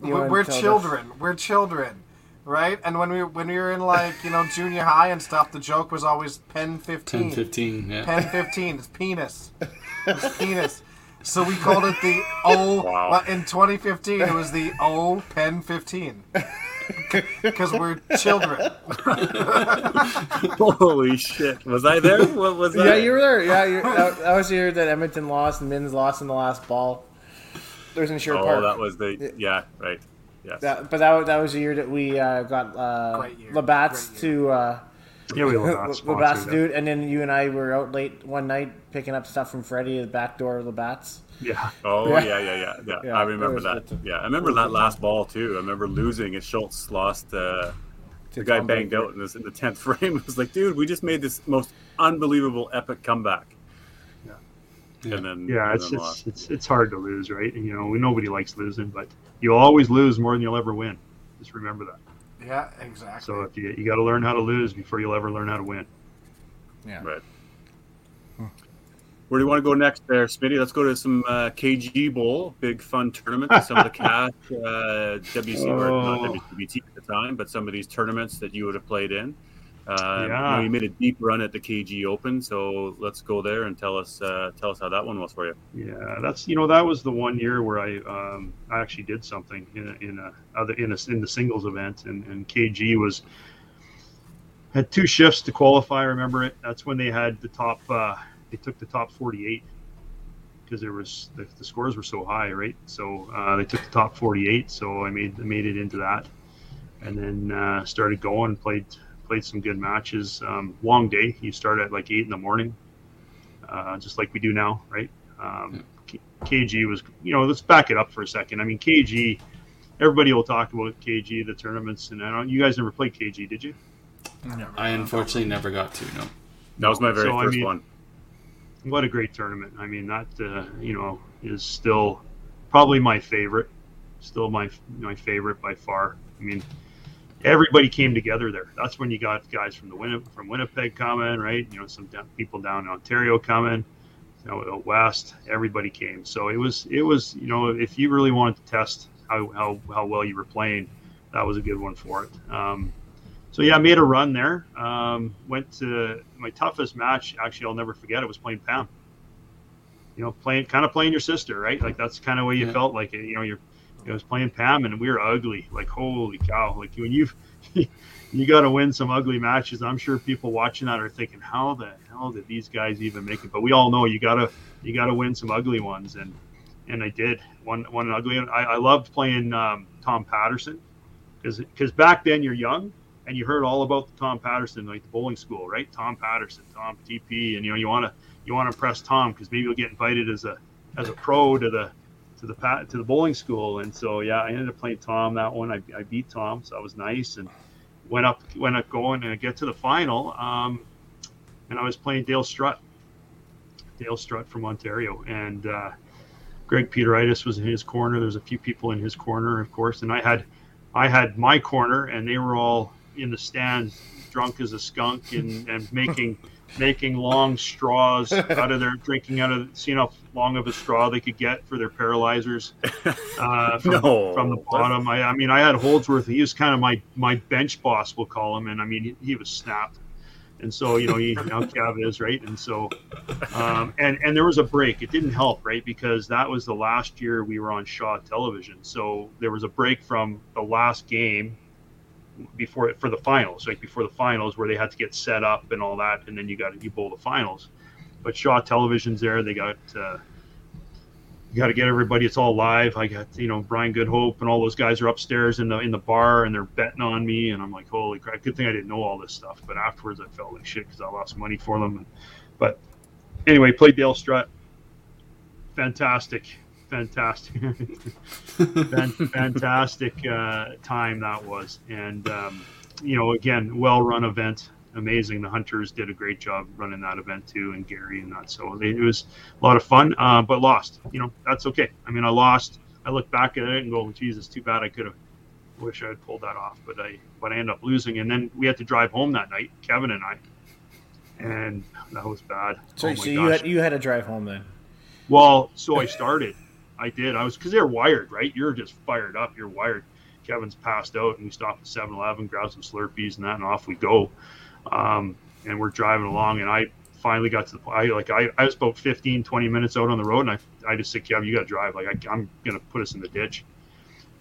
We're, wanna we're tell the- children. We're children, right? And when we when we were in like you know junior high and stuff, the joke was always pen 15. 10, 15, yeah. Pen 15. It's penis. It's penis. So we called it the O. Wow. well, In 2015, it was the O Pen 15. Because we're children. Holy shit! Was I there? What was that? Yeah, you were there. Yeah, you that, that was the year that Edmonton lost and Mins lost in the last ball. There was in Sherwood Oh, Park. that was the yeah, right. Yes. That, but that, that was the year that we uh, got uh, Great. Labatt's to uh, Yeah, we love that Labatt's dude, and then you and I were out late one night picking up stuff from Freddie at the back door of Labatt's. Yeah. Oh Yeah. yeah, yeah, yeah, yeah. Yeah, I remember that. to- Yeah, I remember that last ball too. I remember losing. And Schultz lost. Uh, the guy banged out in this in the tenth frame. It was like, dude, we just made this most unbelievable epic comeback. Yeah. And then Yeah, and it's then it's, it's it's hard to lose, right? And, you know, nobody likes losing, but you'll always lose more than you'll ever win. Just remember that. Yeah, exactly. So if you you got to learn how to lose before you'll ever learn how to win. Yeah. Right. Where do you want to go next, there, Smitty? Let's go to some uh, KG Bowl, big fun tournament. Some of the cash, uh, WC or not Oh. WCBT at the time, but some of these tournaments that you would have played in. You, know, Yeah. you made a deep run at the KG Open, so let's go there and tell us uh, tell us how that one was for you. Yeah, that's you know that was the one year where I um, I actually did something in a, in a other in a, in the singles event, and, and KG was had two shifts to qualify. I remember it. That's when they had the top. Uh, they took the top forty eight because there was the, the scores were so high, right? So uh, they took the top forty eight. So I made I made it into that, and then uh, started going and played played some good matches. Um, long day. You start at like eight in the morning, uh, just like we do now, right? Um, K- KG was, you know, let's back it up for a second. I mean, KG, everybody will talk about KG, the tournaments, and I don't. You guys never played KG, did you? I unfortunately never got to. No. That was my very So, I first mean- one. What a great tournament! I mean, that uh, you know is still probably my favorite. Still my my favorite by far. I mean, everybody came together there. That's when you got guys from the Winni- from Winnipeg coming, right? You know, some down, people down in Ontario coming, you know, out west. Everybody came, so it was it was you know if you really wanted to test how how, how well you were playing, that was a good one for it. Um, so yeah, I made a run there. Um, went to my toughest match. Actually, I'll never forget. It was playing Pam. You know, playing kind of playing your sister, right? Like that's kind of what you Yeah. felt like. it. You know, you're. I was playing Pam, and we were ugly. Like holy cow! Like when you've you got to win some ugly matches. I'm sure people watching that are thinking, how the hell did these guys even make it? But we all know you gotta you gotta win some ugly ones, and and I did one one ugly. one. I, I loved playing um, Tom Patterson because because back then you're young and you heard all about the Tom Patterson, like the bowling school, right? Tom Patterson, Tom TP, and you know you want to you want to impress Tom because maybe you'll get invited as a as a pro to the to the pat to the bowling school. And so yeah, I ended up playing Tom that one. I, I beat Tom, so that was nice, and went up went up going and get to the final. Um, and I was playing Dale Strutt, Dale Strutt from Ontario, and uh, Greg Peteritis was in his corner. There's a few people in his corner, of course, and I had I had my corner, and they were all in the stands, drunk as a skunk, and, and making making long straws out of their drinking out of seeing how long of a straw they could get for their paralyzers uh, from, No. from the bottom. I, I mean, I had Holdsworth. He was kind of my my bench boss, we'll call him, and I mean, he, he was snapped. And so, you know, you know, Cav is right, and so, um, and and there was a break. It didn't help, right, because that was the last year we were on Shaw Television. So there was a break from the last game before for the finals, like before the finals, where they had to get set up and all that, and then you got you bowl the finals. But Shaw Television's there. They got uh, you got to get everybody. It's all live. I got you know Brian Goodhope and all those guys are upstairs in the in the bar and they're betting on me, and I'm like, holy crap! Good thing I didn't know all this stuff. But afterwards, I felt like shit because I lost money for them. But anyway, played Dale Strutt. Fantastic, fantastic, fantastic uh, time that was, and um, you know, again, well run event, amazing. The Hunters did a great job running that event too, and Gary and that. So it was a lot of fun, uh, but lost. You know, that's okay. I mean, I lost. I look back at it and go, Jesus, too bad. I could have. Wish I had pulled that off, but I but I ended up losing, and then we had to drive home that night, Kevin and I, and that was bad. So, Oh so you had you had to drive home then. Well, so I started. I did. I was because they're wired, right? You're just fired up. You're wired. Kevin's passed out, and we stop at 7-Eleven, grab some Slurpees and that, and off we go. Um, and we're driving along, and I finally got to the point. I like I, I was about 15, 20 minutes out on the road, and I, I just said, Kevin, you got to drive. Like I, I'm gonna put us in the ditch.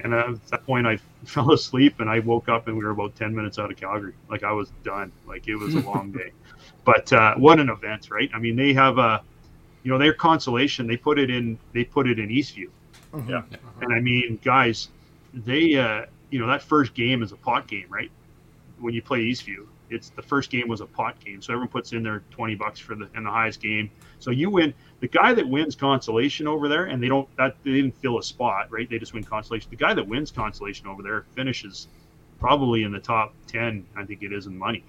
And at that point, I fell asleep, and I woke up, and we were about 10 minutes out of Calgary. Like I was done. Like it was a long day. But uh, what an event, right? I mean, they have a you know their consolation they put it in they put it in eastview. Yeah. and i mean guys they uh you know that first game is a pot game right? When you play eastview it's the first game was a pot game. So everyone puts in their 20 bucks for the in the highest game. So you win the guy that wins consolation over there and they don't that they didn't fill a spot right? They just win consolation. The guy that wins consolation over there finishes probably in the top 10 i think it is in money.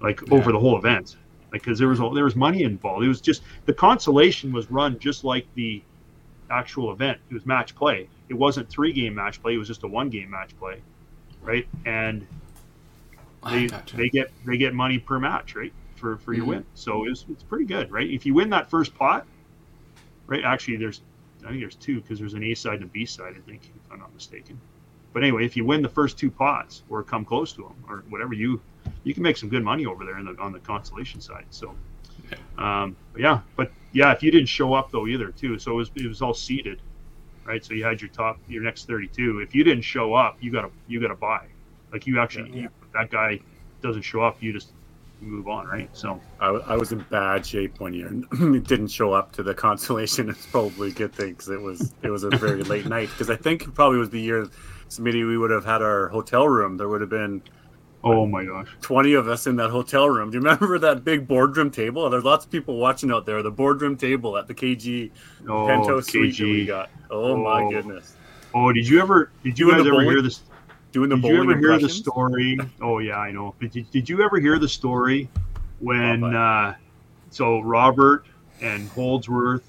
Like over the whole event because there was there was money involved. It was just the consolation was run just like the actual event. It was match play. It wasn't three game match play. It was just a one game match play, right? And they Gotcha. they get they get money per match, right? For for your Mhm. win. So it's it's pretty good, right? If you win that first pot, right? Actually, there's I think there's two because there's an A side and a B side. I think if I'm not mistaken. But anyway, if you win the first two pots or come close to them or whatever, you you can make some good money over there in the, on the consolation side. So, um, but yeah, but yeah, if you didn't show up though either too, so it was it was all seated, right? So you had your top your next 32. If you didn't show up, you got to you got to buy. Like you actually Yeah. You, that guy doesn't show up, you just move on, right? So I was in bad shape one year and didn't show up to the consolation. It's probably a good thing because it was it was a very late night. Because I think it probably was the year, Smitty, we would have had our hotel room. There would have been oh my gosh, 20 of us in that hotel room. Do you remember that big boardroom table? There's lots of people watching out there. The boardroom table at the KG oh Pento suite that we KG, got. Oh, my Oh. goodness. Oh, did you ever? Did you Doing guys ever bowling- hear this? Doing the boardroom? Did you ever hear the story? Oh yeah, I know. But did, did you ever hear the story when Popeye. uh, so Robert and Holdsworth,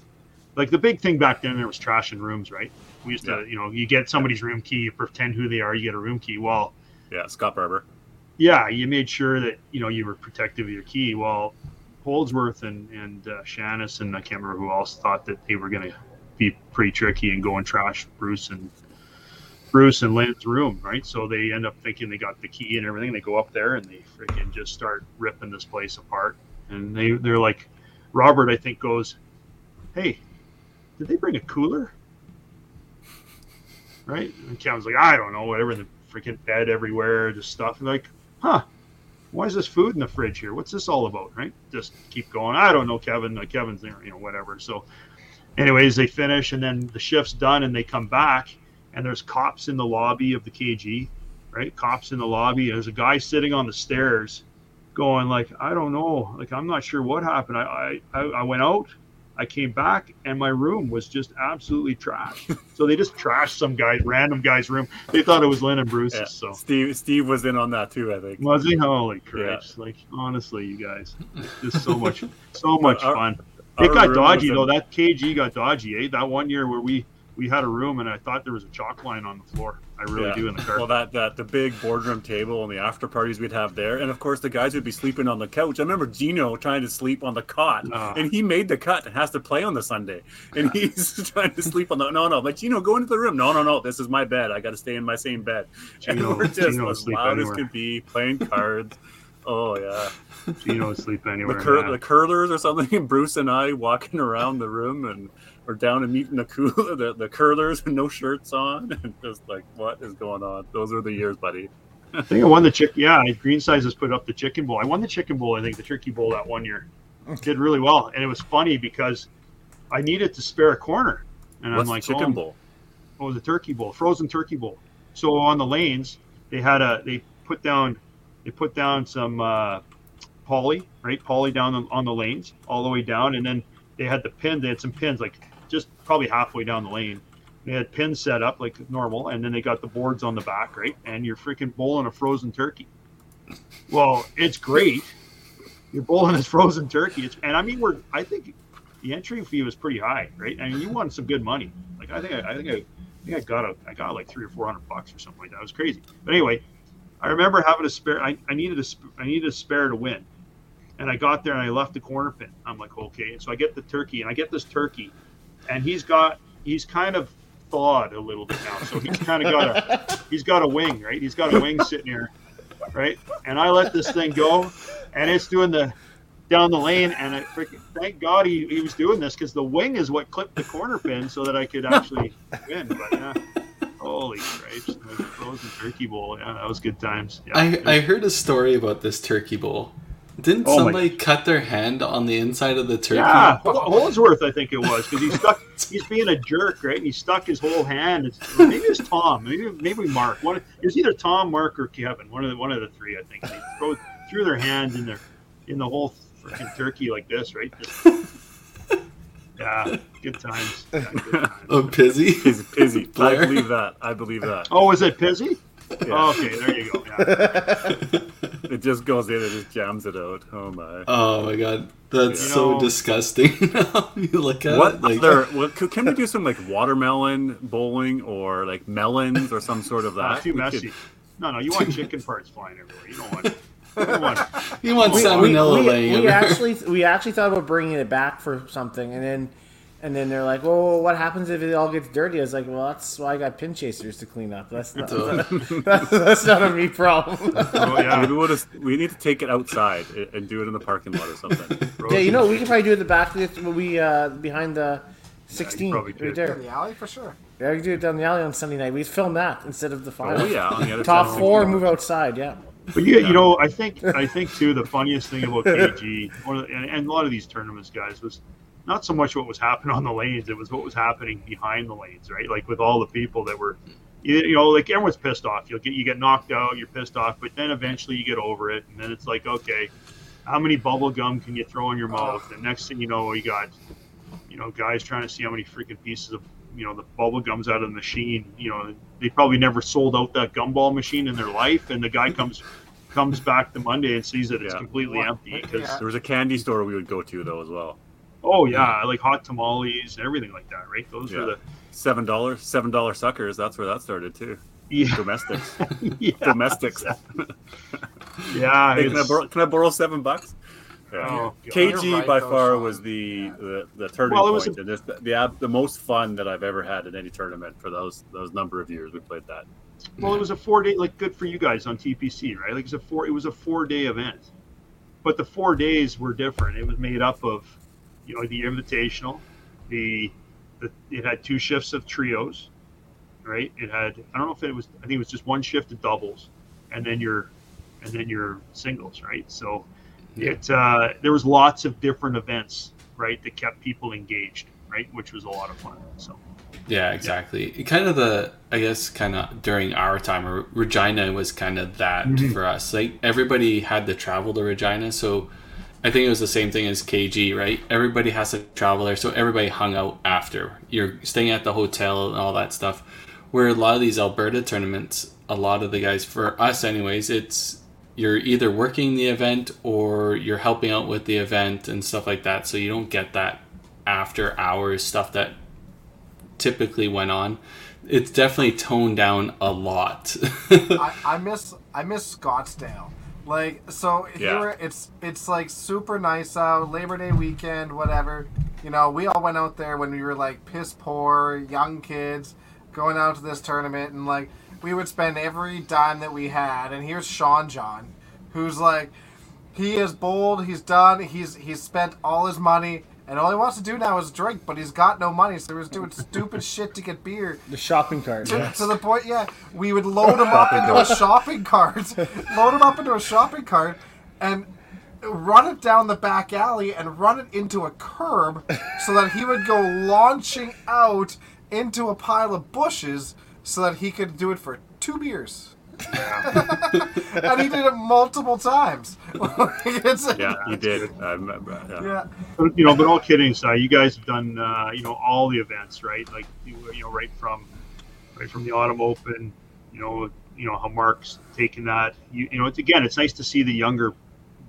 like the big thing back then, there was trash in rooms, right? We used to, you know, you get somebody's room key, you pretend who they are, you get a room key. Well, Yeah, Scott Barber. Yeah, you made sure that you know you were protective of your key. Well, Holdsworth and and uh, Shannis and I can't remember who else thought that they were going to be pretty tricky and go and trash Bruce and Bruce and Lynn's room, right? So they end up thinking they got the key and everything. They go up there and they freaking just start ripping this place apart. And they they're like, Robert, I think goes, hey, did they bring a cooler? Right? And Kevin's like, I don't know, whatever. The freaking bed everywhere, just stuff. Like, huh? Why is this food in the fridge here? What's this all about? Right? Just keep going. I don't know, Kevin. Like, Kevin's there, you know, whatever. So, anyways, they finish, and then the shift's done, and they come back, and there's cops in the lobby of the KG, right? Cops in the lobby. There's a guy sitting on the stairs, going like, I don't know, like I'm not sure what happened. I I, I went out. I came back and my room was just absolutely trashed. so they just trashed some guy, random guy's room. They thought it was Lynn and Bruce's. Yeah. So Steve Steve was in on that too, I think. was he? Holy Christ! Like honestly, you guys, just so much, so much Our- fun. It got dodgy though. That KG got dodgy. Eh? That one year where we we had a room and I thought there was a chalk line on the floor. I really Yeah. do in the car. Well, that, that the big boardroom table and the after parties we'd have there, and of course the guys would be sleeping on the couch. I remember Gino trying to sleep on the cot, and he made the cut and has to play on the Sunday, and he's trying to sleep on the no no. But Gino, go into the room. No no no, this is my bed. I got to stay in my same bed. Gino- and we're just Gino as loud anywhere. as could be playing cards. oh yeah, Gino would sleep the, anywhere. cur- the curlers or something. Bruce and I walking around the room and. We're down and meeting the cooler, the, the curlers, and no shirts on, and just like, what is going on? Those are the years, buddy. I think I won the chick. Yeah, Green Size has put up the chicken bowl. I won the chicken bowl. I think the turkey bowl that one year did really well, and it was funny because I needed to spare a corner, and What's I'm like, chicken oh, bowl? What the turkey bowl, frozen turkey bowl. So on the lanes, they had a they put down they put down some uh, poly, right? Poly down on, on the lanes all the way down, and then they had the pin. They had some pins like just probably halfway down the lane. They had pins set up like normal, and then they got the boards on the back, right? And you're freaking bowling a frozen turkey. Well, it's great. You're bowling this frozen turkey, it's, and I mean, we're I think the entry fee was pretty high, right? I mean, you won some good money. Like I think I, I think I, I think I got a I got like three or four hundred bucks or something like that. It was crazy. But anyway, I remember having a spare. I, I needed a I needed a spare to win, and I got there and I left the corner pin. I'm like, okay. And so I get the turkey and I get this turkey, and he's got he's kind of thawed a little bit now. So he's kind of got a he's got a wing, right? He's got a wing sitting here, right? And I let this thing go, and it's doing the down the lane, and I freaking thank God he, he was doing this because the wing is what clipped the corner pin so that I could actually win. But yeah, holy Christ, the frozen turkey bowl, yeah, that was good times. Yeah, I, I heard a story about this turkey bowl. Didn't Oh somebody cut their hand on the inside of the turkey? Yeah, Hol- Holdsworth, I think it was, because he stuck. He's being a jerk, right? And he stuck his whole hand. It's, maybe it's Tom, maybe maybe Mark. One, it was either Tom, Mark, or Kevin. One of the one of the three, I think. They throw, threw their hand in their in the whole freaking turkey like this, right? Just- yeah, good times. Yeah, good times. Oh, Pizzy? Pizzy, Pizzy. I believe that. I believe that. Oh, is it Pizzy? Yeah. Okay, there you go. Yeah. It just goes in and just jams it out. Oh my. Oh my god, that's You so know- disgusting. you look at What it like other? What, could- can we do some like watermelon bowling or like melons or some sort of that? too We messy. could- No, no, you want chicken parts flying everywhere. You don't want. You don't want you want we, salmonella we, laying we actually we actually thought about bringing it back for something, and then and then they're like, "Well, what happens if it all gets dirty?" I was like, "Well, that's why I got pin chasers to clean up. That's not that's, that's not a me problem." Oh yeah. Maybe we'll just we need to take it outside and- and do it in the parking lot or something. yeah, you know, we could probably do it at the back of the we uh, behind the sixteen probably right could. In the alley for sure. Yeah, we could do it down the alley on Sunday night. We film that instead of the final. Oh yeah, on the other Top four, move outside. Yeah. But you, you know, I think I think too the funniest thing about KG one of the- and, and a lot of these tournaments, guys, was not so much what was happening on the lanes; it was what was happening behind the lanes, right? Like with all the people that were, you, you know, like everyone's pissed off. You get you get knocked out, you're pissed off, but then eventually you get over it, and then it's like, okay, how many bubble gum can you throw in your mouth? And next thing you know, you got, you know, guys trying to see how many freaking pieces of you know the bubble gums out of the machine. You know they probably never sold out that gumball machine in their life, and the guy comes comes back the Monday and sees that it's Yeah. completely empty because Yeah. There was a candy store we would go to though as well. Oh yeah, like hot tamales and everything like that, right? Those Yeah. are the Seven dollars, seven dollar suckers. That's where that started too. yeah, Domestics, yeah, domestics. yeah. Hey, can, I it's- borrow, can I borrow seven bucks? Yeah. oh, KG by far Sean. was the the, the turning Well, it was point, and this, the ab- the most fun that I've ever had in any tournament for those those number of years we played that. Well, it was a four day, like good for you guys on TPC, right? Like it's a four, it was a four day event, but the four days were different. It was made up of, you know, the invitational, the, the it had two shifts of trios, right? It had I don't know if it was I think it was just one shift of doubles, and then your, and then your singles, right? So, it uh, there was lots of different events, right, that kept people engaged, right, which was a lot of fun. So. Yeah, exactly. Kind of the, I guess, kind of during our time, Re- Regina was kind of that Mhm. for us. Like everybody had to travel to Regina, so I think it was the same thing as KG, right? Everybody has to travel there, so everybody hung out after. You're staying at the hotel and all that stuff. Where a lot of these Alberta tournaments, a lot of the guys, for us anyways, it's you're either working the event or you're helping out with the event and stuff like that. So you don't get that after hours stuff that typically went on. It's definitely toned down a lot. I, I miss I miss Scottsdale. Like so Yeah. here it's it's like super nice out, Labor Day weekend, whatever. You know, we all went out there when we were like piss poor, young kids, going out to this tournament and like we would spend every dime that we had and here's Sean John, who's like he is bold, he's done, he's he's spent all his money and all he wants to do now is drink, but he's got no money, so he's doing stupid shit to get beer. The shopping cart. To, yes. to the point, yeah, we would load him up into a shopping cart, load him up into a shopping cart, and run it down the back alley and run it into a curb so that he would go launching out into a pile of bushes so that he could do it for two beers. Yeah. and he did it multiple times. It's- Yeah, you did. I remember. Yeah. yeah. But, you know, but all kidding aside, you guys have done, uh, you know, all the events, right? Like, you, you know, right from, right from the Autumn Open, you know, you know how Mark's taken that. You, you know, it's again, it's nice to see the younger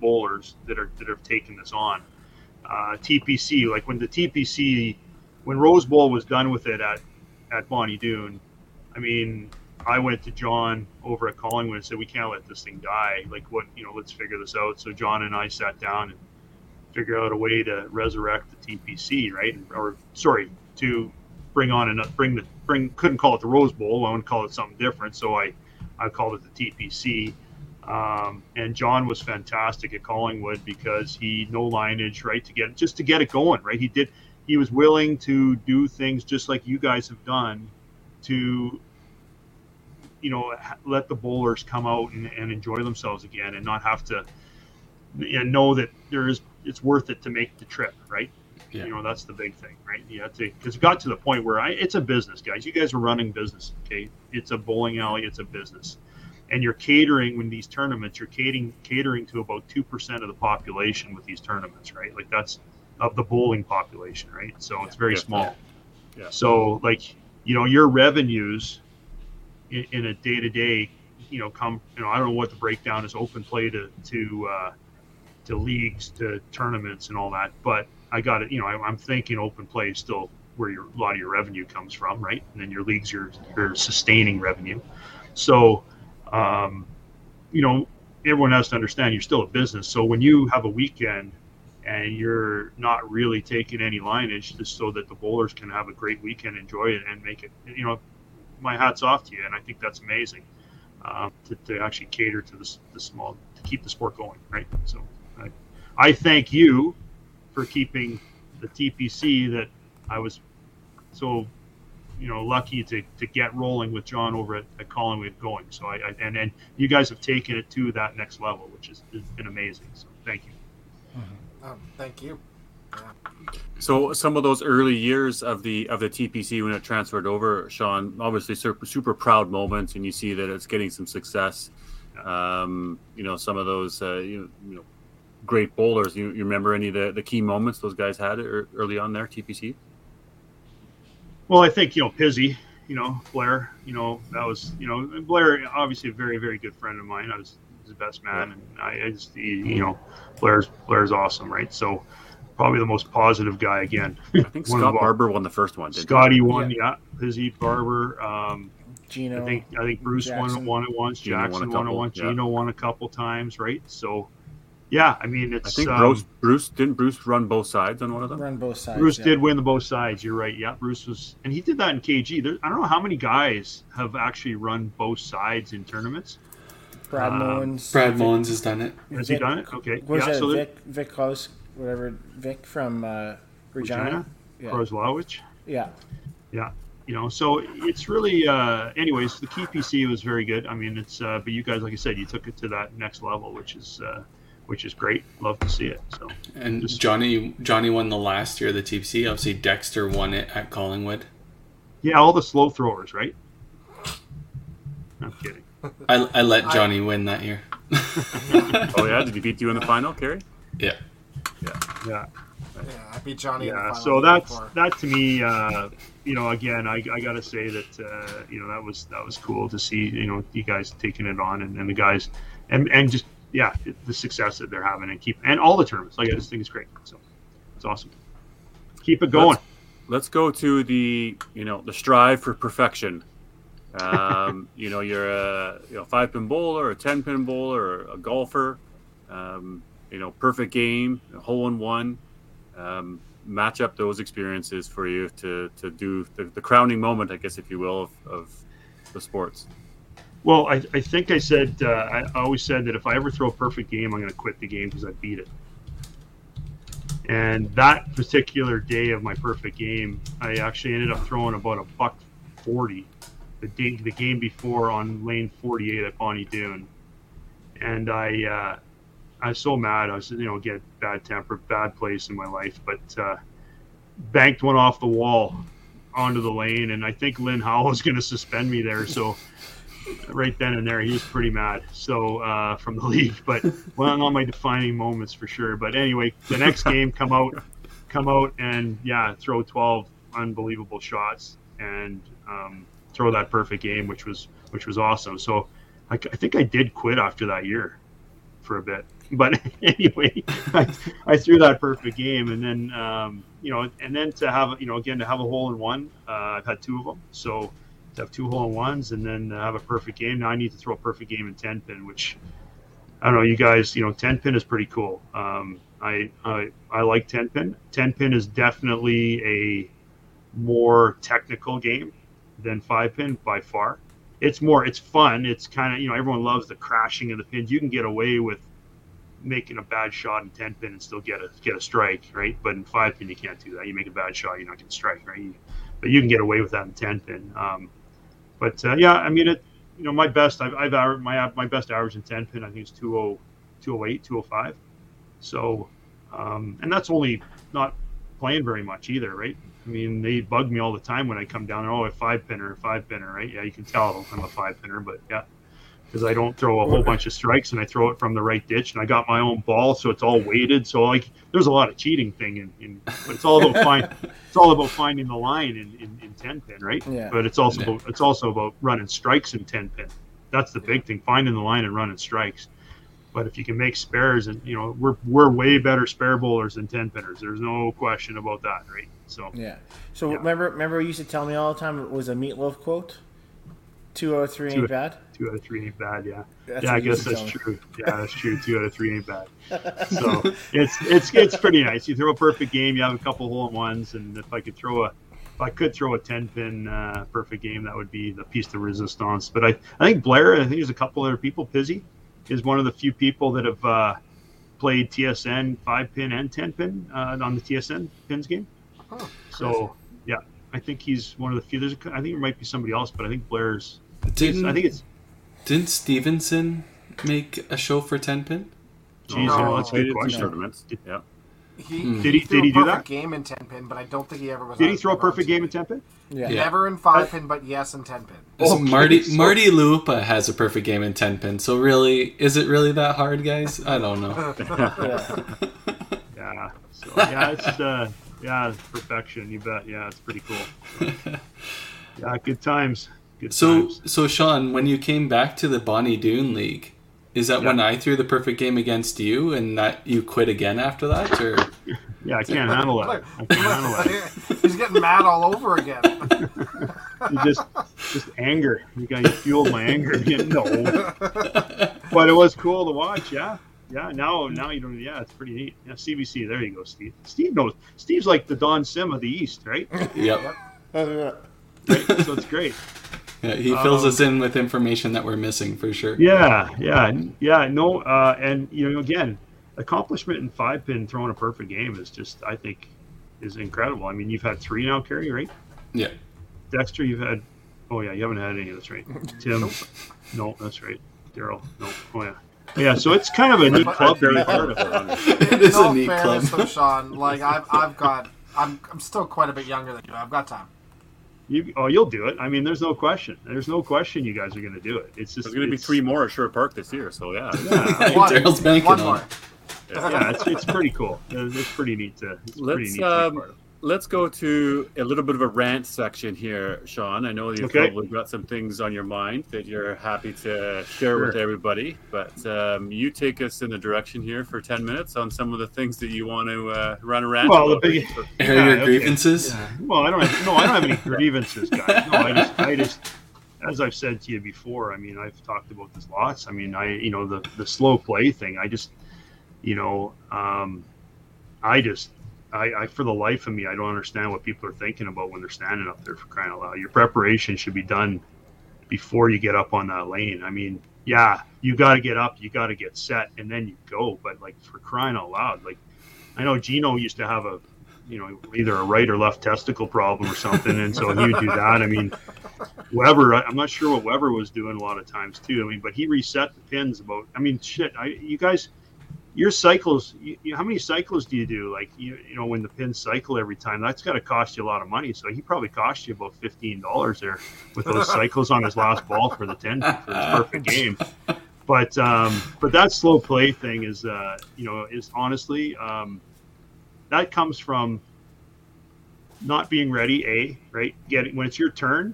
bowlers that are that have taken this on. Uh, TPC, like when the TPC, when Rose Bowl was done with it at at Bonnie Doon, I mean, I went to John over at Collingwood and said, we can't let this thing die. Like, what, you know, let's figure this out. So John and I sat down and figure out a way to resurrect the TPC, right? Or sorry, to bring on and bring the bring couldn't call it the Rose Bowl. I would call it something different. So I I called it the TPC. Um, and John was fantastic at Collingwood because he no lineage, right? To get just to get it going, right? He did. He was willing to do things just like you guys have done to you know let the bowlers come out and, and enjoy themselves again and not have to and know that there is it's worth it to make the trip right? Yeah. you know that's the big thing right? You have to because it got to the point where I, it's a business guys. You guys are running business okay? It's a bowling alley it's a business. And you're catering when these tournaments you're catering catering to about 2% of the population with these tournaments right? Like that's of the bowling population right? So it's very Yeah. small. Yeah. so like you know your revenues in, in a day to day, you know, come you know I don't know what the breakdown is open play to to uh, to leagues to tournaments and all that, but I got it. You know, I, I'm thinking open play is still where your a lot of your revenue comes from, right? And then your leagues your your sustaining revenue. So, um, you know, everyone has to understand you're still a business. So when you have a weekend and you're not really taking any lineage just so that the bowlers can have a great weekend, enjoy it, and make it, you know, my hat's off to you. And I think that's amazing um, to, to actually cater to this, the small, to keep the sport going, right? So I, I thank you for keeping the TPC that I was so, you know, lucky to, to get rolling with John over at, at Collingwood going. So I, I and, and you guys have taken it to that next level, which has, has been amazing. So thank you. Um, thank you. So some of those early years of the of the TPC when it transferred over, Sean, obviously super super proud moments, and you see that it's getting some success. Um, you know, some of those uh, you, you know great bowlers. You, you remember any of the, the key moments those guys had early on there TPC? Well, I think you know Pizzy, you know Blair, you know that was you know Blair, obviously a very very good friend of mine. I was his best man, and I, I just he, you know Blair's Blair's awesome, right? So probably the most positive guy again. I think Scott our- Barber won the first one. Didn't Scotty won, yeah. Pizzy Barber. Um, Gino. I think I think Bruce won, Jackson. won it once. Gino won a Jackson won it couple, once. yeah. Gino won a couple times, right? So, yeah, I mean he? I think um, Bruce, Bruce didn't Bruce run both sides on one of them. run both sides. Bruce yeah. did win the both sides. You're right. Yeah, Bruce was, and he did that in KG. There, I don't know how many guys have actually run both sides in tournaments. Brad um, Mullins. Brad Vic- Mullins has done it. Has he done it? Okay. Was yeah. it So Vic Vic Klaus, whatever Vic from uh, Regina? Regina, Yeah. Yeah. Yeah. You know, so it's really, uh, anyways, the TPC was very good. I mean, it's, uh, but you guys, like I said, you took it to that next level, which is, uh, which is great. Love to see it. So, And Just- Johnny Johnny won the last year of the TPC. Obviously, Dexter won it at Collingwood. yeah, all the slow throwers, right? I'm kidding. I, I let I- Johnny win that year. Oh yeah, did he beat you in the final, Kerry? yeah. Yeah. Yeah, Yeah, I beat Johnny. in the Yeah. So the that's, before. that to me, uh, you know, again, I, I got to say that, uh, you know, that was, that was cool to see, you know, you guys taking it on and, and the guys, and, and just, yeah, the success that they're having and keep, and all the tournaments. Like, I just think it's great. So it's awesome. Keep it going. Let's, let's go to the you know the strive for perfection. Um, you know, you're a you know five pin bowler, a ten pin bowler, a golfer. Um, you know, perfect game, hole in one. Um, match up those experiences for you to to do the, the crowning moment, I guess, if you will, of, of the sports. Well, I, I think I said uh, I always said that if I ever throw a perfect game, I'm going to quit the game because I beat it. And that particular day of my perfect game, I actually ended up throwing about a buck forty, the day, the game before on lane 48 at Bonnie Doon, and I uh, I was so mad. I was you know again bad temper, bad place in my life, but uh, banked one off the wall onto the lane, and I think Lynn Howell was going to suspend me there. So right then and there, he was pretty mad. So uh, from the league, but one of my defining moments for sure. But anyway, the next game, come out, come out, and yeah, throw twelve unbelievable shots and um, throw that perfect game, which was which was awesome. So I, I think I did quit after that year for a bit. But anyway, I, I threw that perfect game, and then um, you know, and then to have you know again to have a hole in one, uh, I've had two of them. So to have two hole in ones and then have a perfect game. Now I need to throw a perfect game in ten pin, which I don't know. You guys, you know, ten pin is pretty cool. Um, I, I I like ten pin. Ten pin is definitely a more technical game than five pin by far. It's more, it's fun. It's kind of you know everyone loves the crashing of the pins. You can get away with making a bad shot in ten pin and still get a get a strike, right? But in five pin you can't do that. You make a bad shot, you're not going to strike, right? You, but you can get away with that in ten pin. Um, but uh, yeah, I mean it. You know, my best I've, I've my my best average in ten pin I think is 20, 208, 205. So, um, and that's only not playing very much either, right? I mean, they bug me all the time when I come down there. Oh, a five pinner, a five pinner, right? Yeah, you can tell I'm a five pinner, but yeah, because I don't throw a whole bunch of strikes and I throw it from the right ditch and I got my own ball, so it's all weighted. So like, there's a lot of cheating thing in, in but it's all about find, it's all about finding the line in, in, in ten pin, right? Yeah. But it's also Yeah. about, it's also about running strikes in ten pin. That's the big thing, finding the line and running strikes. But if you can make spares, and you know, we're we're way better spare bowlers than ten pinners. There's no question about that, right? So Yeah. So Yeah. remember, remember, you used to tell me all the time it was a Meat Loaf quote. Two out of three Two- ain't bad. two out of three ain't bad, yeah. That's yeah, I guess that's tell true. Yeah, that's true. Two out of three ain't bad. So it's it's it's pretty nice. You throw a perfect game, you have a couple hole in ones, and if I could throw a if I could throw a ten pin uh, perfect game, that would be the piece de resistance. But I I think Blair, I think there's a couple other people. Pizzy is one of the few people that have uh, played TSN five pin and ten pin uh, on the TSN pins game. Huh, So yeah, I think he's one of the few. There's a, I think it might be somebody else, but I think Blair's. Didn't I think it's. didn't Stevenson make a show for ten pin? Geez, No, yeah, that's a good question. tournaments. Yeah. He, Hmm. Did he- threw did he a do that? game in ten pin, but I don't think he ever was. Did he throw a perfect game in ten pin? Yeah. Yeah. Never in five pin, but yes in ten pin. So Okay, Marty so- Marty Lupa has a perfect game in ten pin. So really, is it really that hard, guys? I don't know. Yeah. Yeah. So yeah, it's uh, Yeah, perfection. You bet. Yeah, it's pretty cool. yeah, good times. Good So, times. so Sean, when you came back to the Bonnie Doon League, is that when I threw the perfect game against you, and that you quit again after that, or Yeah, I can't handle it. I can't handle that. He's getting mad all over again. You just, just anger. You got you fueled my anger again. No, but it was cool to watch. Yeah, yeah. Now, now you don't. Yeah, it's pretty neat. Yeah, CBC. There you go, Steve. Steve knows. Steve's like the Don Sim of the East, right? yep, right? So it's great. Yeah, he fills Um, us in with information that we're missing for sure. Yeah, yeah, yeah. No, uh, and you know, again, accomplishment in five pin throwing a perfect game is just, I think, is incredible. I mean, you've had three now, Kerry, right? Yeah. Dexter, you've had. Oh yeah, you haven't had any of this, right? Tim, no, that's right. Daryl, no. Oh yeah, yeah. So it's kind of a neat club to be part of. it is no a neat club. fairness, though, Sean. Like I've, I've got, I'm, I'm still quite a bit younger than you. I've got time. You, oh, you'll do it. I mean, there's no question. There's no question you guys are going to do it. It's just There's going to be three more at Sherwood Park this year, so yeah. Yeah, One, Daryl's banking one more. it. yeah, it's, it's pretty cool. It's it's pretty neat to. It's pretty Let's neat to be um, part of. Let's go to a little bit of a rant section here, Sean. I know you've Okay. probably got some things on your mind that you're happy to share with everybody, but um, you take us in the direction here for ten minutes on some of the things that you want to uh, run a rant Well, the big, Air Yeah, your okay. grievances. Yeah. Well, I don't have no, I don't have any grievances, guys. No, I just, I just, as I've said to you before, I mean, I've talked about this lots. I mean, I, you know, the the slow play thing. I just, you know, um, I just, I, I for the life of me, I don't understand what people are thinking about when they're standing up there for crying out loud. Your preparation should be done before you get up on that lane. I mean, yeah, you got to get up, you got to get set, and then you go. But like for crying out loud, like I know Gino used to have a, you know, either a right or left testicle problem or something, and so he would do that. I mean, Weber, I'm not sure what Weber was doing a lot of times too. I mean, but he reset the pins about. I mean, shit, I you guys. Your cycles, you, you, how many cycles do you do? Like you, you know, when the pins cycle every time, that's got to cost you a lot of money. So he probably cost you about fifteen dollars there with those cycles on his last ball for the ten for his perfect game. But um, but that slow play thing is, uh, you know, is honestly um, that comes from not being ready. A right, getting when it's your turn.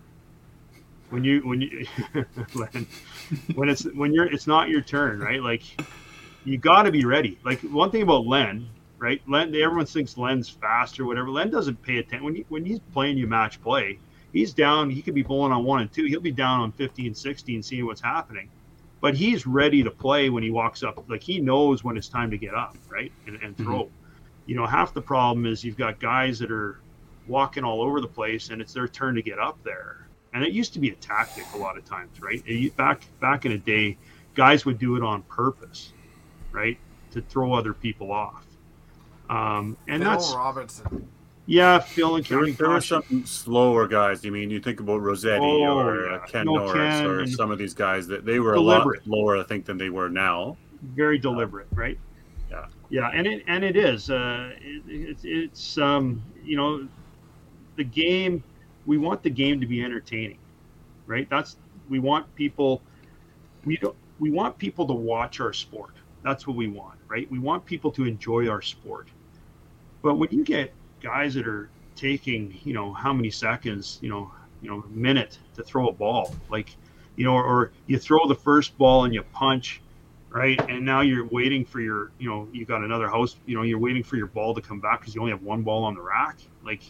When you when you when it's when you're it's not your turn, right? Like you got to be ready. Like one thing about Len, right? Len, everyone thinks Len's fast or whatever. Len doesn't pay attention when he, when he's playing you match play. He's down. He could be bowling on one and two. He'll be down on 15, 16, seeing what's happening. But he's ready to play when he walks up. Like he knows when it's time to get up, right, and, and mm-hmm. throw. You know, half the problem is you've got guys that are walking all over the place, and it's their turn to get up there. And it used to be a tactic a lot of times, right? It- back back in a day, guys would do it on purpose right? To throw other people off. Um, and Bill that's Robertson. yeah, Phil and There, County there were Caution. some slower guys. You mean you think about Rossetti Oh, or yeah. uh, Ken No, Norris Ken or some of these guys that they were Deliberate. a lot lower, I think, than they were now. very deliberate, right? Yeah. yeah, and it and it is. Uh, it, it's it's um, you know, the game. We want the game to be entertaining, right? That's we want people. We don't. We want people to watch our sport. That's what we want, right? We want people to enjoy our sport. But when you get guys that are taking, you know, how many seconds, you know, you know, a minute to throw a ball, like, you know, or you throw the first ball and you punch, right? And now you're waiting for your, you know, you got another house, you know, you're waiting for your ball to come back because you only have one ball on the rack. Like,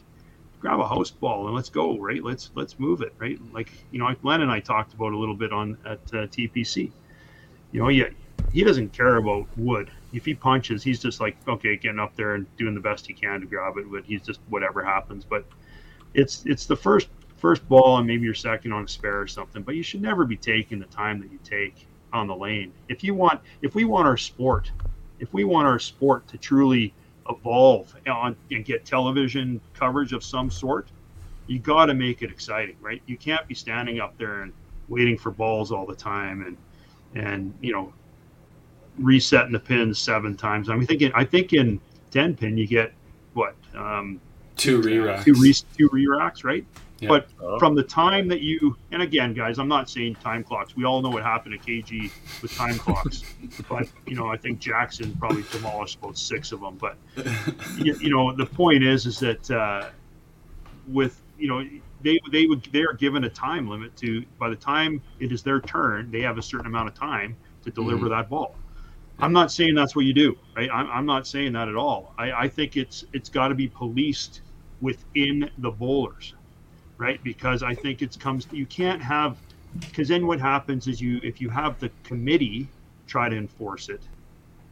grab a house ball and let's go, right? Let's let's move it, right? Like, you know, Glenn and I talked about a little bit on at uh, TPC. You know, yeah, he doesn't care about wood. If he punches, he's just like, okay, getting up there and doing the best he can to grab it, but he's just whatever happens. But it's it's the first first ball and maybe your second on a spare or something. But you should never be taking the time that you take on the lane. If you want, if we want our sport, if we want our sport to truly evolve and get television coverage of some sort, you got to make it exciting, right? You can't be standing up there and waiting for balls all the time and and you know resetting the pins seven times. I'm thinking I think in ten pin you get what um, Two re-racks. two re two re racks, right? Yeah. But Oh. from the time that you, and again, guys, I'm not saying time clocks. We all know what happened to KG with time clocks. But you know, I think Jackson probably demolished about six of them. But you, you know, the point is, is that uh, with you know they they would they are given a time limit to by the time it is their turn, they have a certain amount of time to deliver that ball. I'm not saying that's what you do, right? I'm, I'm not saying that at all. I, I think it's it's got to be policed within the bowlers, right? Because I think it comes you can't have because then what happens is you if you have the committee try to enforce it,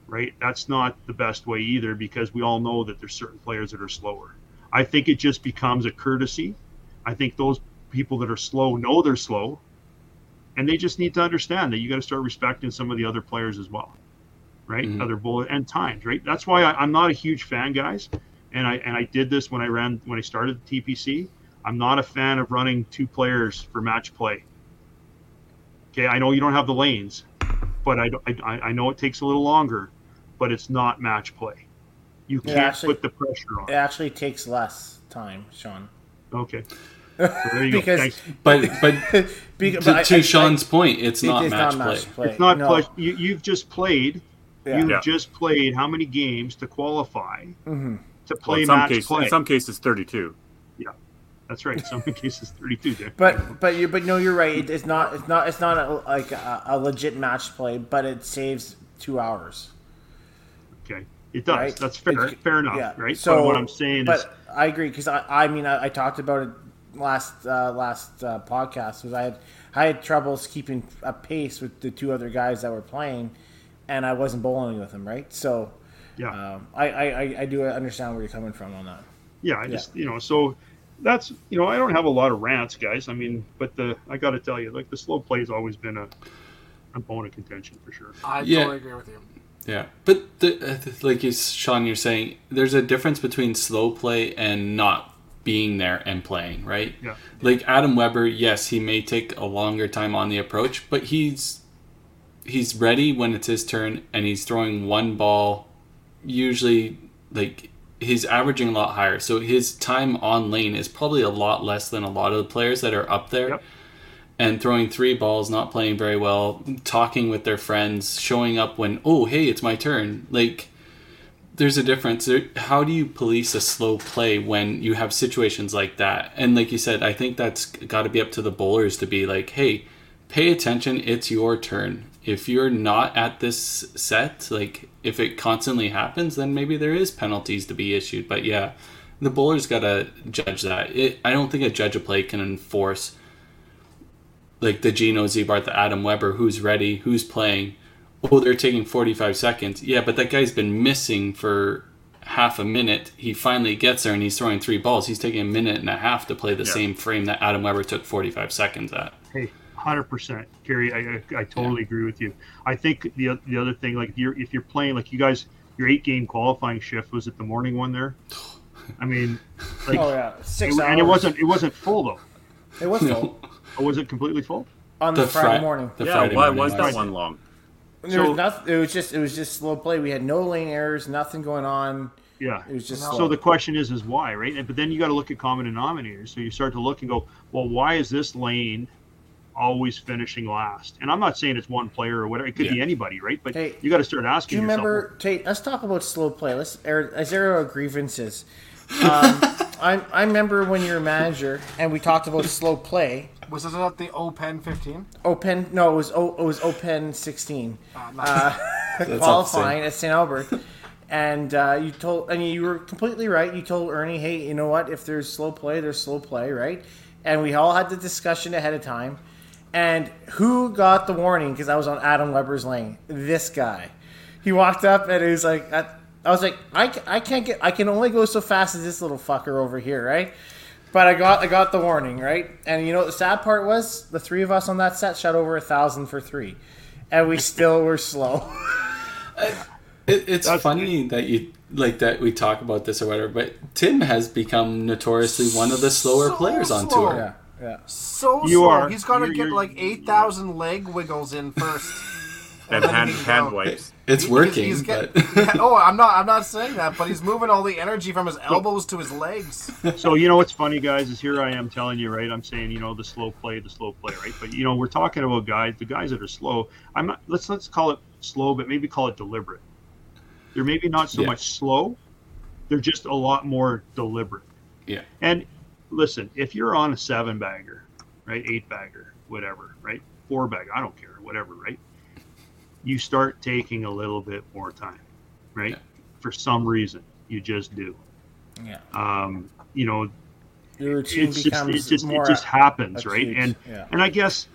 right? That's not the best way either because we all know that there's certain players that are slower. I think it just becomes a courtesy. I think those people that are slow know they're slow, and they just need to understand that you got to start respecting some of the other players as well, right? Mhm. Other bullet and times, right? That's why I, I'm not a huge fan, guys, and I and I did this when I ran when I started the TPC. I'm not a fan of running two players for match play. Okay, I know you don't have the lanes, but I, I, I know it takes a little longer, but it's not match play. You Yeah, can't actually- put the pressure on. It actually takes less time, Sean. Okay. So Because- go. But but Because to, I- to I- Sean's point, it's it not is match play. match play. It's not no. plus. You, you've just played. Yeah. You've Yeah. just played how many games to qualify Mhm. to Well, play in some match cases, play? in some cases, 32. Yeah, That's right. In some cases, thirty-two. There. But but you but no, you're right. It, it's not it's not it's not a, like a, a legit match play, but it saves two hours. Okay, it does. Right? That's fair. It's- fair enough. yeah. Right. So but what I'm saying but is, I agree because I, I mean I, I talked about it last uh, last uh, podcast was I had I had troubles keeping a pace with the two other guys that were playing, and I wasn't bowling with him, right. So yeah, um, I, I I- I do understand where you're coming from on that. yeah. I just you know so. That's you know I don't have a lot of rants, guys. I mean, but the I got to tell you, like the slow play has always been a, a bone of contention for sure. I Yeah. totally agree with you. Yeah, but the, uh, like you, Sean, you're saying there's a difference between slow play and not being there and playing, right? Yeah. Like Adam Weber, yes, he may take a longer time on the approach, but he's he's ready when it's his turn, and he's throwing one ball. Usually, like he's averaging a lot higher, so his time on lane is probably a lot less than a lot of the players that are up there Yep. and throwing three balls, not playing very well, talking with their friends, showing up when, oh, hey, it's my turn. Like, there's a difference. How do you police a slow play when you have situations like that? And like you said, I think that's got to be up to the bowlers to be like, hey, pay attention. It's your turn. If you're not at this set, like if it constantly happens, then maybe there is penalties to be issued. But yeah, the bowler's got to judge that. It, I don't think a judge of play can enforce like the Gino Zebart, the Adam Weber, who's ready, who's playing. Oh, they're taking 45 seconds. Yeah, but that guy's been missing for half a minute. He finally gets there and he's throwing three balls. He's taking a minute and a half to play the Yeah. same frame that Adam Weber took 45 seconds at. Hey, hundred percent, Kerry. I, I, I totally agree with you. I think the the other thing, like if you're if you're playing like you guys, your eight game qualifying shift was it the morning one there? I mean, like, Oh yeah, six it- hours. and it wasn't it wasn't full though. It was full Or was it completely full? on the, The Friday Fri- morning. the yeah, Friday why morning was that was- one long? There was nothing. It was just it was just slow play. We had no lane errors, nothing going on. Yeah. It was just No. slow. So the question is, is why, right? And- But then you got to look at common denominators. So you start to look and go, well, why is this lane always finishing last? And I'm not saying it's one player or whatever. It could be anybody, right? But Hey, you got to start asking. Do asking you yourself. remember, Tate? Let's talk about slow play. Let's air, let's air our grievances. Um, I I remember when you were manager and we talked about slow play. Was this not the Open 15? Open no, it was o, it was Open sixteen. Uh, not- uh, qualifying at St. Albert. And uh, you told, and you were completely right. You told Ernie, "Hey, you know what? If there's slow play, there's slow play, right?" And we all had the discussion ahead of time. And who got the warning? Because I was on Adam Weber's lane. This guy. He walked up and he was like, I, I was like, I, I can't get, I can only go so fast as this little fucker over here, right? But I got, I got the warning, right? And you know what the sad part was? The three of us on that set shot over a thousand for three, and we still were slow. It, it's That's- funny that you like that we talk about this or whatever, but Tim has become notoriously one of the slower So players on slow. tour. yeah, yeah. So You slow. are. He's got to get like 8,000 leg wiggles in first. And then hand, hand wipes. It's He- working, he's but Yeah, oh, I'm not. I'm not saying that, but he's moving all the energy from his elbows to his legs. so you know what's funny, guys, is here I am telling you, right? I'm saying, you know, the slow play, the slow play, right? But you know, we're talking about guys, the guys that are slow. I'm not. Let's let's call it slow, but maybe call it deliberate. They're maybe not so Yeah. much slow. They're just a lot more deliberate. Yeah. And listen, if you're on a seven bagger, right, eight bagger, whatever, right, four bagger, I don't care, whatever, right. You start taking a little bit more time, right? Yeah. For some reason, you just do. Yeah. Um, you know, Your routine it's just, becomes it's just more it just happens, right? acute. And yeah. and I guess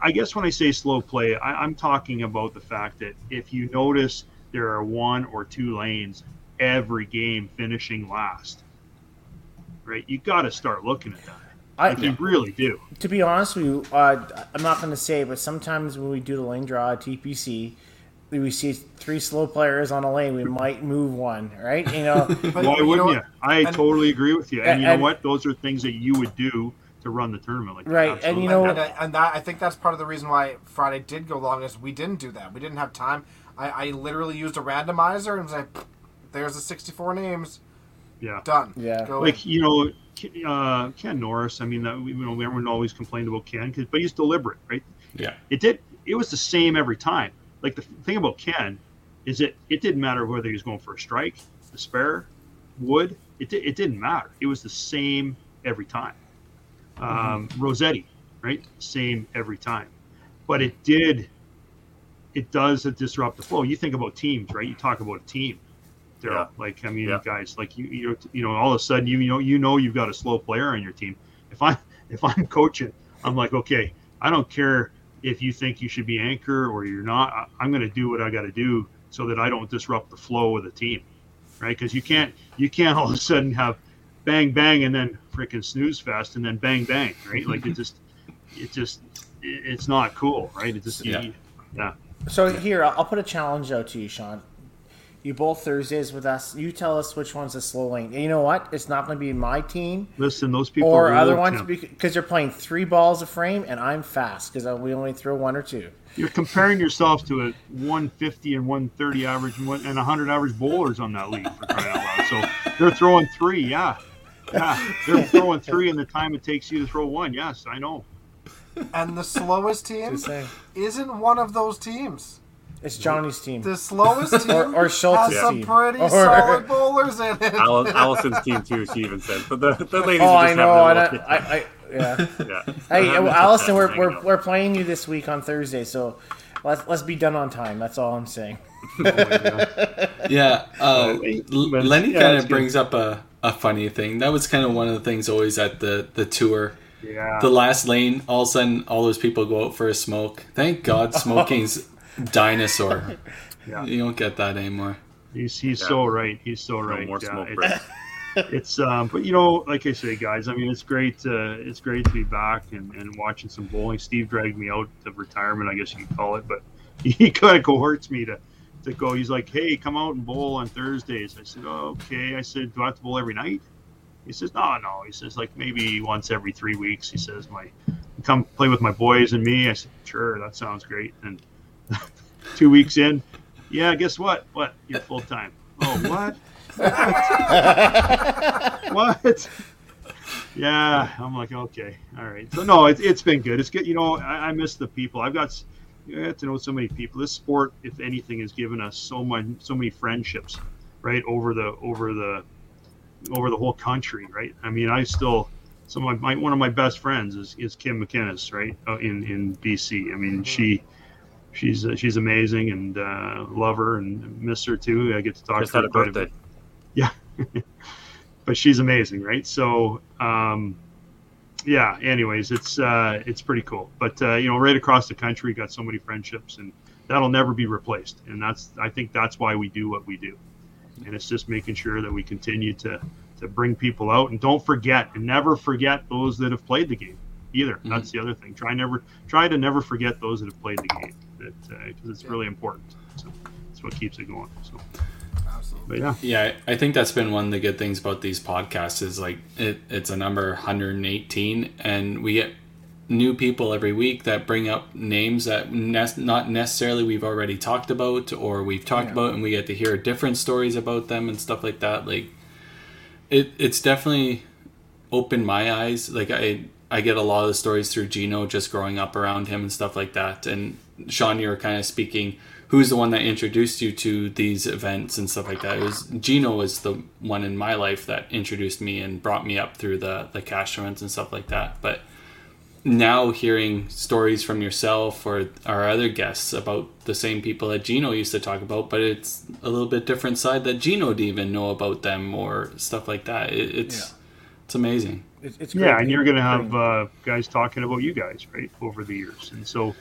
I guess when I say slow play, I, I'm talking about the fact that if you notice there are one or two lanes every game finishing last, right? You got to start looking at that. I, Like you really do. to be honest with you, uh, I'm not going to say, but sometimes when we do the lane draw at TPC, we see three slow players on a lane. We might move one, right? You know, But Why you wouldn't know you? I and- totally agree with you. And, you know and- what? Those are things that you would do to run the tournament. Like that. Right, and you know- and, I, and that, I think that's part of the reason why Friday did go long is we didn't do that. We didn't have time. I, I literally used a randomizer and was like, "There's the 64 names, yeah. done." Yeah. Go like you know uh, Ken Norris. I mean, that, you know, everyone always complained about Ken, 'cause- but he's deliberate, right? yeah, It did. It was the same every time. Like the thing about Ken is that it didn't matter whether he was going for a strike, a spare, wood. It di- it didn't matter. It was the same every time. Um, Rossetti, right? Same every time. But it did. It does disrupt the flow. You think about teams, right? You talk about a team. Daryl. Yeah. Like I mean, Yeah. guys, like you, you know, you know, all of a sudden, you, you know, you know, you've got a slow player on your team. If I, if I'm coaching, I'm like, okay, I don't care if you think you should be anchor or you're not. I, I'm going to do what I got to do so that I don't disrupt the flow of the team, right? Because you can't, you can't all of a sudden have bang bang and then freaking snooze fest and then bang bang, right? Like it just, it just, it, it's not cool, right? It just, Yeah. you- yeah. So here, I'll I'll put a challenge out to you, Sean. You both Thursdays with us. You tell us which one's a slow lane. And you know what? It's not going to be my team Listen, those people or other ones because you're playing three balls a frame, and I'm fast because we only throw one or two. You're comparing yourself to a 150 and 130 average and 100 average bowlers on that league for crying out loud. So they're throwing three, yeah, yeah, they're throwing three in the time it takes you to throw one. Yes, I know. And the slowest team isn't one of those teams. It's Johnny's team. The slowest team Or- or Schultz's has some team. pretty Or- solid bowlers in it. Al- Allison's team too. She even said, but the, the ladies. Oh, are I just know. having I, a little- I, I, yeah. yeah. Hey, Having well, Allison, we're, we're, we're playing you this week on Thursday, so let's let's be done on time. That's all I'm saying. yeah. Uh, Oh, wait, L- but- Lenny yeah, kind that's of good. brings up a, a funny thing. That was kind of one of the things always at the the tour. Yeah. The last lane, all of a sudden, all those people go out for a smoke. Thank God, smoking's dinosaur. Yeah. You don't get that anymore. He's he's Yeah. so right. He's so No right. more Yeah, smoke it- breaks. it's um but you know like i say guys i mean it's great uh, it's great to be back and, and watching some bowling steve dragged me out of retirement i guess you could call it but he kind of cohorts me to to go he's like hey come out and bowl on thursdays i said oh, okay i said do i have to bowl every night he says no no he says like maybe once every three weeks he says my come play with my boys and me i said sure that sounds great and two weeks in yeah guess what what you're full-time oh what what? Yeah, I'm like, okay, all right. So no, it, it's been good. It's good. You know, I, I miss the people. I've got, I got to know so many people. This sport, if anything, has given us so much, so many friendships, right over the over the over the whole country, right? I mean, I still. So my, my one of my best friends is, is Kim McInnes, right, uh, in in BC. I mean, she she's uh, she's amazing and uh, love her and miss her too. I get to talk Just to her a quite birthday. yeah. But she's amazing right? So um yeah anyways it's uh it's pretty cool. But uh you know right across the country got so many friendships and that'll never be replaced. And that's i think that's why we do what we do. And it's just making sure that we continue to to bring people out. And don't forget and never forget those that have played the game either. That's the other thing. Try never try to never forget those that have played the game that uh, because it's really important so that's what keeps it going so Absolutely. but yeah Yeah, I I think that's been one of the good things about these podcasts is like it, it's a number 118, and we get new people every week that bring up names that ne- not necessarily we've already talked about or we've talked Yeah. about and we get to hear different stories about them and stuff like that like it it's definitely opened my eyes like i i get a lot of the stories through gino just growing up around him and stuff like that and sean you were kind of speaking who's the one that introduced you to these events and stuff like that it was gino was the one in my life that introduced me and brought me up through the the cash events and stuff like that but now hearing stories from yourself or our other guests about the same people that Gino used to talk about, but it's a little bit different side that Gino didn't even know about them or stuff like that. It, it's Yeah. it's amazing. It's, it's Yeah, and you're going to have uh, guys talking about you guys, right, over the years, and so,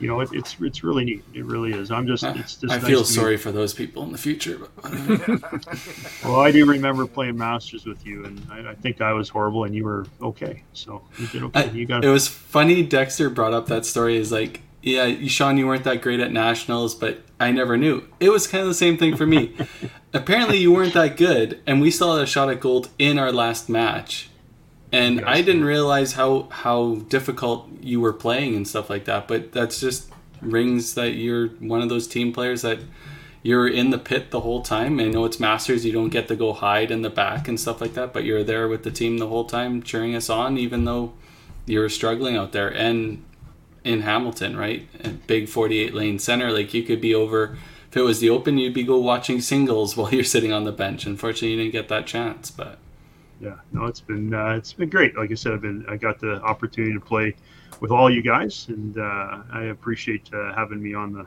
you know, it, it's it's really neat. It really is. I'm just, it's just. I nice feel to be- sorry for those people in the future. Well, I do remember playing Masters with you, and I, I think I was horrible, and you were okay. So you did okay. I- you got it was funny. Dexter brought up that story. Is like, yeah, you- Sean, you weren't that great at nationals, but I never knew. It was kind of the same thing for me. Apparently, you weren't that good, and we still had a shot at gold in our last match. And I didn't realize how how difficult you were playing and stuff like that. But that's just rings that you're one of those team players that you're in the pit the whole time. I know it's Masters, you don't get to go hide in the back and stuff like that, but you're there with the team the whole time cheering us on, even though you're struggling out there. And in Hamilton, right? A big 48 lane center, like you could be over. If it was the Open, you'd be go watching singles while you're sitting on the bench. Unfortunately, you didn't get that chance, but yeah. No, it's been uh, it's been great. Like I said, I've been I got the opportunity to play with all you guys, and uh, I appreciate uh, having me on the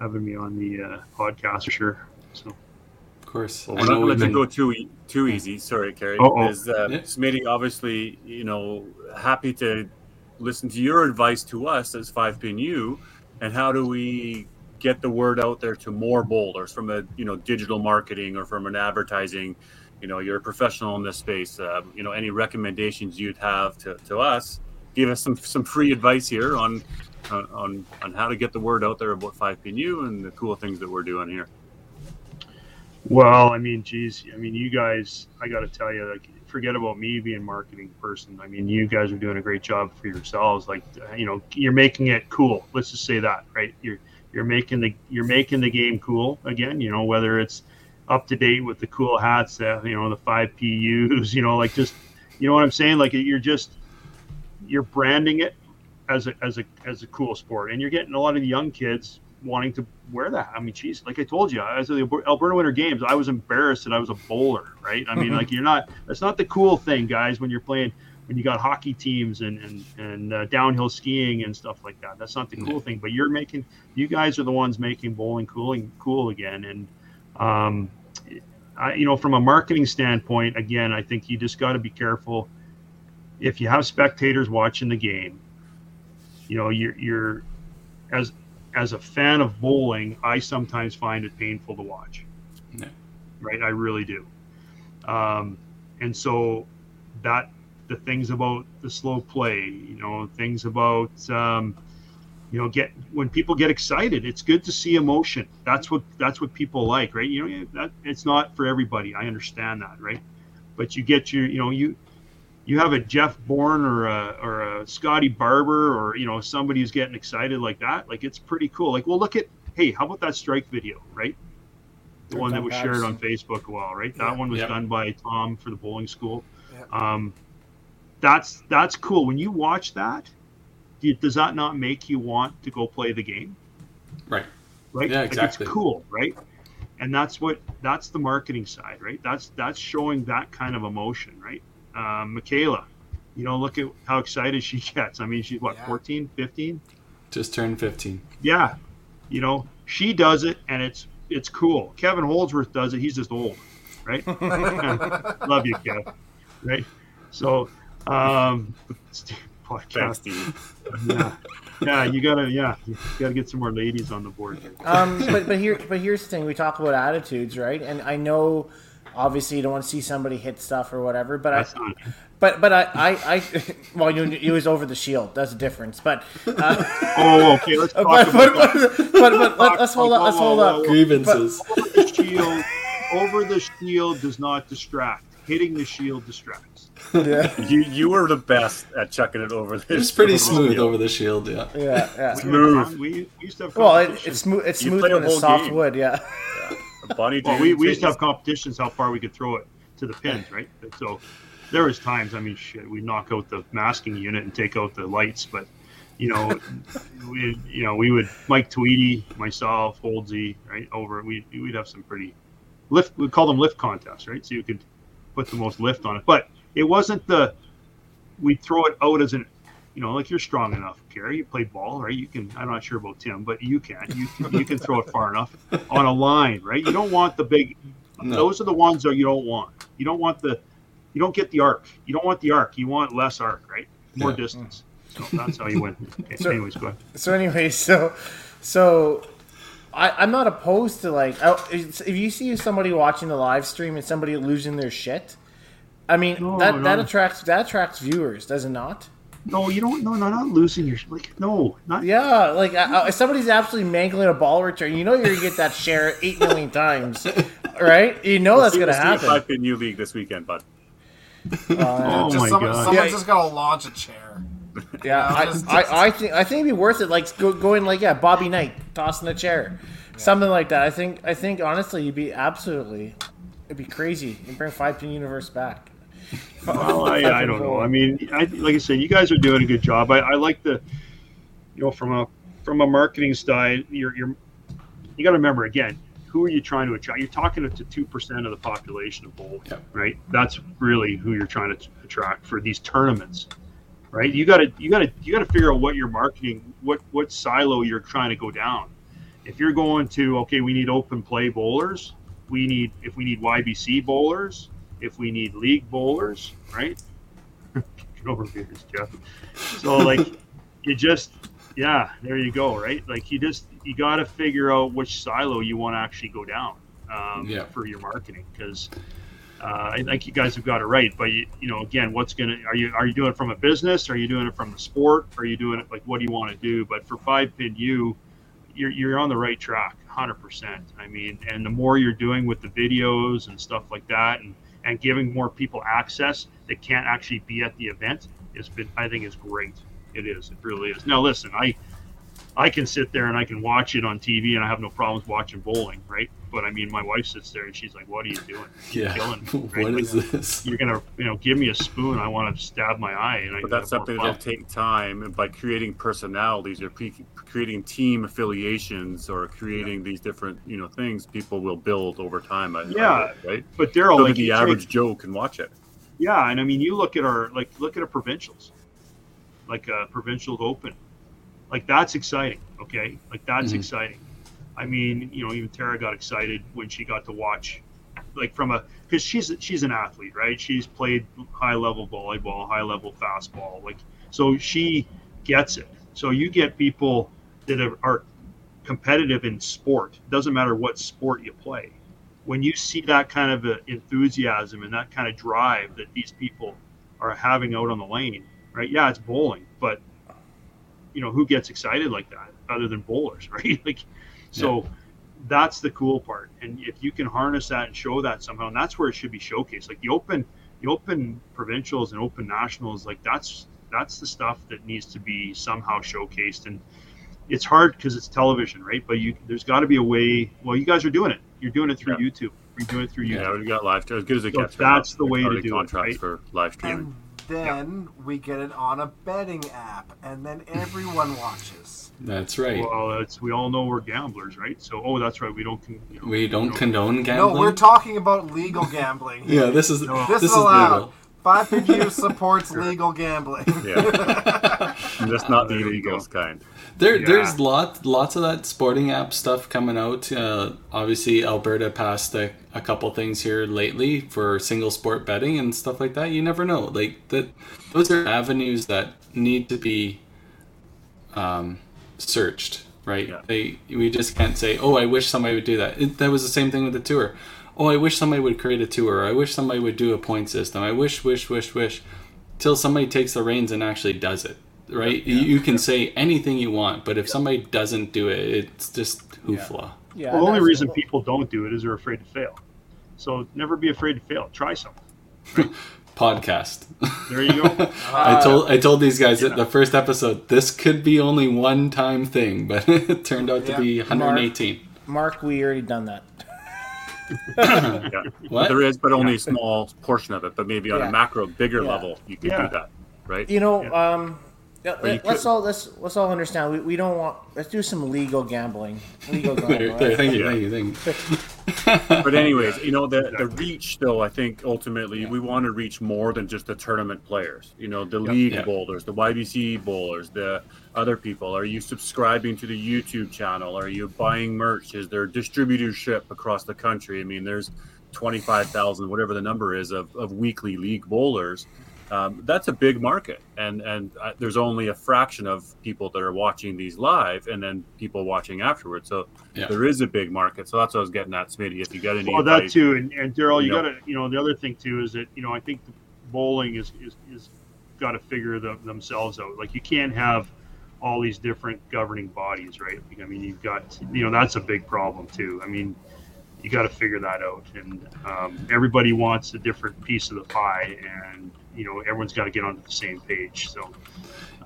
having me on the uh, podcast for sure. So of course, Well, we're not know going we've to been- go too e- too easy. Sorry, Kerry. Uh-oh. Is uh, Yeah. Smitty obviously you know happy to listen to your advice to us as 5PNU, and how do we get the word out there to more bowlers from a you know digital marketing or from an advertising? You know, you're a professional in this space. Uh, you know, any recommendations you'd have to, to us? Give us some some free advice here on on on, how to get the word out there about 5PNU and the cool things that we're doing here. Well, I mean, geez, I mean, you guys, I got to tell you, like, forget about me being marketing person. I mean, you guys are doing a great job for yourselves. Like, you know, you're making it cool. Let's just say that, right? You're you're making the you're making the game cool again. You know, whether it's up to date with the cool hats, that you know, the five PUs, you know, like just, you know what I'm saying? Like, you're just you're branding it as a as a as a cool sport, and you're getting a lot of young kids wanting to wear that. I mean, geez, like I told you, as the Alberta Winter Games, I was embarrassed that I was a bowler, right? I mean, like you're not. That's not the cool thing, guys. When you're playing, when you got hockey teams and and and uh, downhill skiing and stuff like that, that's not the cool thing. But you're making. You guys are the ones making bowling cooling cool again, and um, I, you know, from a marketing standpoint, again, I think you just got to be careful. If you have spectators watching the game, you know, you're you're as as a fan of bowling, I sometimes find it painful to watch. Yeah. Right, I really do. Um, and so that the things about the slow play, you know, things about um, you know, get when people get excited, it's good to see emotion. That's what that's what people like, right? You know, that it's not for everybody. I understand that, right? But you get your, you know, you you have a Jeff Bourne or a or a Scotty Barber or you know somebody who's getting excited like that, like it's pretty cool. Like, well, look at hey, how about that strike video, right? The one that was Babs. shared on Facebook a while, right? That Yeah. one was done by Tom for the bowling school. Yeah. Um, that's that's cool. When you watch that, does that not make you want to go play the game? right. right? Yeah, Like, exactly. it's cool, right? And that's what that's the marketing side, right? That's that's showing that kind of emotion, right? Um, Michaela, you know, look at how excited she gets. I mean, she's what, Yeah. 14, 15? Just turned 15. Yeah. You know, she does it and it's it's cool. Kevin Holdsworth does it. He's just old, right? Love you, Kev. Right? So, um, podcast. Thanks, Steve. Yeah. Yeah, you gotta, yeah, you gotta get some more ladies on the board here. Um, but but here but here's the thing: we talk about attitudes, right? And I know, obviously, you don't want to see somebody hit stuff or whatever. But That's I, not, but but I, I, I well, you it was over the shield. That's a difference. But uh, oh, okay, let's talk but, about but, that. but, but, but let's hold up. Let's hold up. whoa, whoa. Grievances. over the shield over the shield does not distract hitting the shield distracts. Yeah, You you were the best at chucking it over. It was pretty smooth over the shield. Yeah. yeah, yeah. Smooth. We, we used to have Well, it, it's smooth. It's You smooth play when it's soft game. wood. Yeah. Bonnie Well, we, we used to have competitions how far we could throw it to the pins, right? So there was times, I mean, shit, we'd knock out the masking unit and take out the lights, but you know, we you know we would Mike Tweedy, myself, Holdsy, right over. We we'd have some pretty lift. We call them lift contests, right? So you could put the most lift on it, but it wasn't the. We'd throw it out as an. You know, like you're strong enough, Gary. You play ball, right? You can. I'm not sure about Tim, but you can. You you can throw it far enough on a line, right? You don't want the big. No. Those are the ones that you don't want. You don't want the. You don't get the arc. You don't want the arc. You want less arc, right? More Yeah. distance. So that's how you win. Okay, So- anyways, go ahead. So anyway, so so I, I'm not opposed to like if you see somebody watching the live stream and somebody losing their shit. I mean No, that that attracts that attracts viewers, does it not? No, you don't. No, no, not losing your like. No, not. Yeah, like I, I, if somebody's absolutely mangling a ball return, you know you're gonna get that share eight million times, right? You know that's See- gonna see a happen. Five pin U league this weekend, bud. Uh, oh Just my some, god. someone's Yeah. just gotta launch a chair. Yeah, Yeah, I, I, I think I think it'd be worth it. Like go, going like yeah, Bobby Knight tossing a chair, something like that. I think I think honestly, you'd be absolutely, it'd be crazy. You bring Five Pin Universe back. Well, I, I don't know. I mean, I, like I said, you guys are doing a good job. I, I like the, you know, from a from a marketing side, you're you're you got to remember again, who are you trying to attract? You're talking to two percent of the population of bowling, right? That's really who you're trying to attract for these tournaments, right? You got to you got to you got to figure out what you're marketing, what what silo you're trying to go down. If you're going to okay, we need open play bowlers. We need if we need YBC bowlers if we need league bowlers, right? Get over beers, Jeff. So like you just yeah, there you go, right? Like you just you got to figure out which silo you want to actually go down um, Yeah. for your marketing because uh, I think you guys have got it right. But you, you know, again, what's gonna are you are you doing it from a business? Are you doing it from the sport? Are you doing it like what do you want to do? But for five pin you, you're you're on the right track, hundred percent. I mean, and the more you're doing with the videos and stuff like that, and and giving more people access that can't actually be at the event has been, I think, is great. It is. It really is. Now, listen, I I can sit there and I can watch it on TV and I have no problems watching bowling, right? But I mean, my wife sits there and she's like, "What are you doing? You're Yeah. killing me, right? What Like, is this? You're gonna, you know, give me a spoon. I want to stab my eye." And I But can that's something that'll take time. And by creating personalities or pre- creating team affiliations or creating these different, you know, things, people will build over time. I- I Yeah. right. But Daryl, So like the average take- Joe can watch it. Yeah, and I mean, you look at our like look at our provincials, like a provincial open, like that's exciting. Okay, like that's Mhm. exciting. I mean, you know, even Tara got excited when she got to watch, like from a because she's she's an athlete, right? She's played high level volleyball, high level fastball, like so she gets it. So you get people that are, are competitive in sport. Doesn't matter what sport you play when you see that kind of enthusiasm and that kind of drive that these people are having out on the lane, right? Yeah, it's bowling, but you know who gets excited like that other than bowlers, right? like, so that's the cool part. And if you can harness that and show that somehow, and that's where it should be showcased. Like the open, the open provincials and open nationals, like that's that's the stuff that needs to be somehow showcased. And it's hard because it's television, right? But you, there's got to be a way. Well, you guys are doing it. You're doing it through Yeah. YouTube. You're doing it through YouTube. Yeah, we got live as good as it So gets. that's the way to started do it, contracts right? for live streaming. And then we get it on a betting app, and then everyone watches. That's right. Well, it's we all know we're gamblers, right? So, oh, that's right. We don't. con- You know, We don't you know, condone gambling. No, we're talking about legal gambling. yeah, this is No. This, this is is allowed. legal. Five PQ supports legal gambling. Yeah, just not the There you go. illegals kind. There, Yeah. there's lots, lots of that sporting app stuff coming out. Uh, obviously, Alberta passed a, a couple things here lately for single sport betting and stuff like that. You never know. Like that, those are avenues that need to be um, searched, right? Yeah. They, we just can't say, "Oh, I wish somebody would do that." It, that was the same thing with the tour. Oh, I wish somebody would create a tour. I wish somebody would do a point system. I wish, wish, wish, wish, till somebody takes the reins and actually does it. Right? You, you can say anything you want, but if somebody doesn't do it, it's just hoofla. Yeah, Well, the only that's- reason people don't do it is they're afraid to fail. So never be afraid to fail. Try something. podcast. There you go. I told I told these guys at the first episode this could be only one time thing, but it turned out to be 118. Mark, we already done that. Yeah. What? There is, but only a small portion of it. But maybe on Yeah. a macro, bigger Yeah. level, you could Yeah. do that, right? You know, Yeah. um, yeah, you let, us all let's let's all understand. We, we don't want. Let's do some legal gambling. Legal gambling. there, thank you, thank you, thank you. But anyways, you know the the reach though. I think ultimately we want to reach more than just the tournament players. You know, the league Yeah. bowlers, the YBC bowlers, the other people. Are you subscribing to the YouTube channel? Are you buying merch? Is there distributorship across the country? I mean, there's twenty five thousand, whatever the number is, of, of weekly league bowlers. Um, that's a big market, and and uh, there's only a fraction of people that are watching these live, and then people watching afterwards. So Yeah. there is a big market. So that's what I was getting at, Smitty. If you got any, Well, that advice- too, and, and Daryl, you No. got to, you know, the other thing too is that you know I think the bowling is is, is got to figure the, themselves out. Like you can't have all these different governing bodies, right? I mean, you've got, you know, that's a big problem too. I mean, you got to figure that out, and um, everybody wants a different piece of the pie, and you know, everyone's got to get onto the same page. So,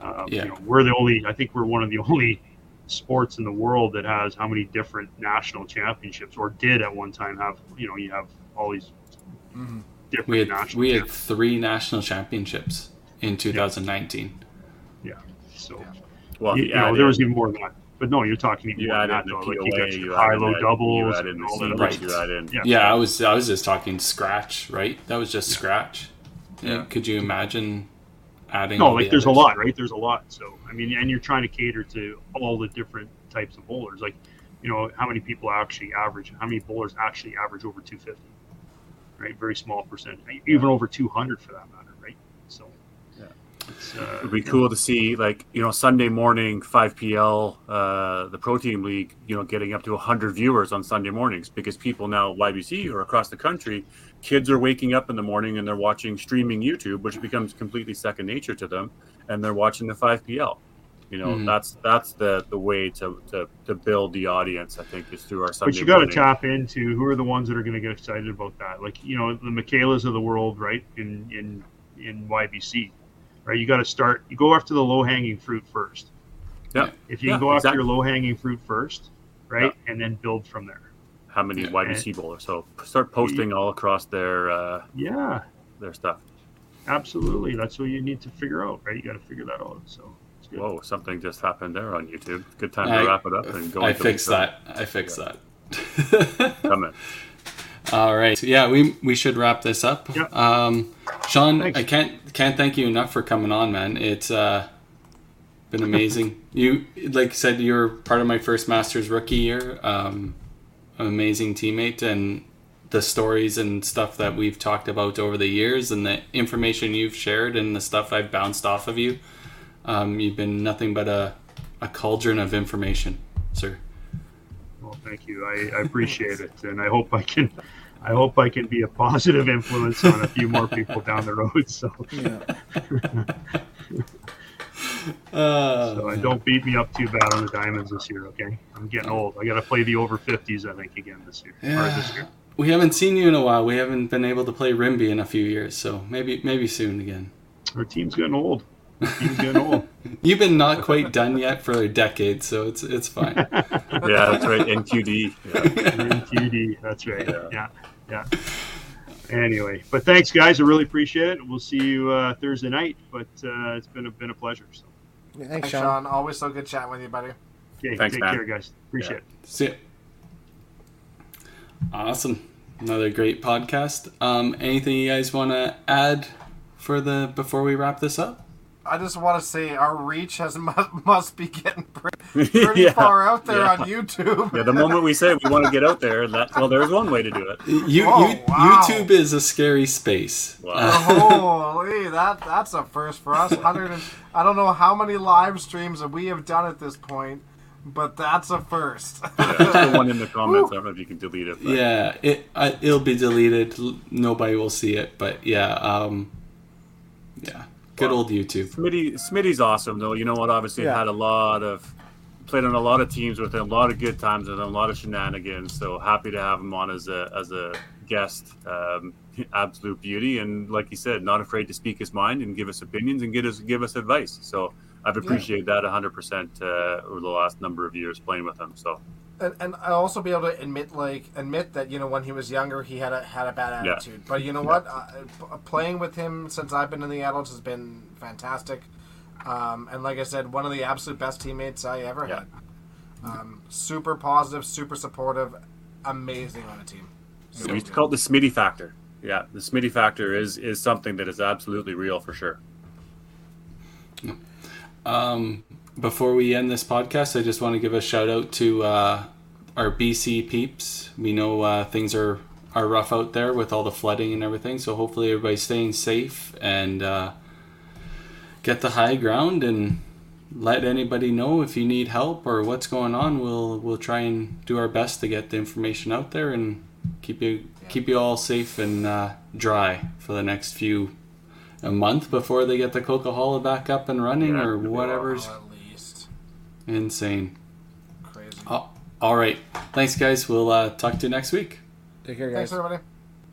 um, Yeah. you know, we're the only, I think we're one of the only sports in the world that has how many different national championships or did at one time have you know you have all these different We had national we had three national championships in 2019. Yeah. so well, you, if you you know add there was even more than that but no you're talking even you more than that the though like POA, you got you your high low doubles you add in and all that Right. you stuff. add in. Yeah. Yeah, I was I was just talking scratch, right? That was just scratch. Yeah. Could you imagine adding? no like the there's a lot right there's a lot so i mean and you're trying to cater to all the different types of bowlers like you know how many people actually average how many bowlers actually average over 250 right very small percent even over 200 for that matter right so Yeah. It'd be cool to see, like you know, Sunday morning, five PL, uh, the Pro Team League, you know, getting up to hundred viewers on Sunday mornings because people now YBC or across the country, kids are waking up in the morning and they're watching streaming YouTube, which becomes completely second nature to them, and they're watching the five PL. You know, Mhm. that's that's the the way to, to to build the audience. I think is through our Sunday. But you got to tap into who are the ones that are going to get excited about that. Like you know the Michaelas of the world, right? In in in YBC, right? You got to start. You go after the low hanging fruit first. Yeah. If you Yeah, can go after exactly. your low hanging fruit first, right, and then build from there. How many Yeah. YBC bowlers? So start posting all across their uh, Yeah, their stuff. absolutely. That's what you need to figure out, right? You got to figure that out. So. Whoa, something just happened there on YouTube. Good time I- to wrap it up and go. I into fixed that. I fixed that. Come in. All right. So, yeah, we we should wrap this up. Yeah. Um, Sean, Thanks. I can't can't thank you enough for coming on, man. It's uh, been amazing. you like I said, you're part of my first Masters rookie year. Um, amazing teammate, and the stories and stuff that we've talked about over the years, and the information you've shared, and the stuff I've bounced off of you. Um, you've been nothing but a a cauldron of information, sir. Well, thank you. I, I appreciate it, and I hope I can. I hope I can be a positive influence on a few more people down the road. So, Yeah. Uh, so don't beat me up too bad on the diamonds this year. Okay, I'm getting old. I got to play the over 50s. I think again this year. Or this Yeah. year. We haven't seen you in a while. We haven't been able to play Rimbey in a few years, so maybe maybe soon again. Our team's getting old. Team's getting old. You've been not quite done yet for a decade, so it's it's fine. Yeah, that's right. NQD. Yeah. MTD. That's right. Yeah. Yeah. Yeah, Anyway, but thanks, guys. I really appreciate it. We'll see you uh, Thursday night. But uh, it's been a, been a pleasure. So, Thanks, Thanks, Sean. Sean. Always so good chatting with you, buddy. okay, Thanks, take man. care, guys. Appreciate it. See ya. Awesome. Another great podcast. Um, anything you guys want to add for the before we wrap this up? I just want to say our reach has must, must be getting pretty, pretty Yeah. far out there Yeah. on YouTube. Yeah, the moment we say we want to get out there, that well, there's one way to do it. You, Oh, you wow. YouTube is a scary space. Wow. Holy, that that's a first for us. 100 I don't know how many live streams that we have done at this point, but that's a first. Yeah, the one in the comments. I don't know if you can delete it. But yeah, it I, it'll be deleted. Nobody will see it, but yeah, um, yeah, good Wow. old YouTube. Smitty, Smitty's awesome though. You know what? Obviously, Yeah. had a lot of played on a lot of teams with him, a lot of good times with him, a lot of shenanigans. So happy to have him on as a as a guest. Um, absolute beauty. And like you said, not afraid to speak his mind and give us opinions and give us give us advice. So I've appreciated yeah. that 100% uh, over the last number of years playing with him. So. And, and I also be able to admit, like, admit that you know when he was younger, he had a had a bad attitude. Yeah. But you know yeah. what? Uh, playing with him since I've been in the adults has been fantastic. Um, and like I said, one of the absolute best teammates I ever had. Um, super positive, super supportive, amazing on a team. So we used to call it the Smitty factor. Yeah, the Smitty factor is is something that is absolutely real for sure. Um, before we end this podcast, I just want to give a shout out to uh, our BC peeps. We know uh, things are are rough out there with all the flooding and everything, so hopefully everybody's staying safe and uh, get the high ground and let anybody know if you need help or what's going on. We'll we'll try and do our best to get the information out there and keep you keep you all safe and uh, dry for the next few a month before they get the Coquihalla back up and running yeah, or whatever's insane. Crazy. Oh, all right. Thanks, guys. We'll uh, talk to you next week. Take care, guys. Thanks, everybody.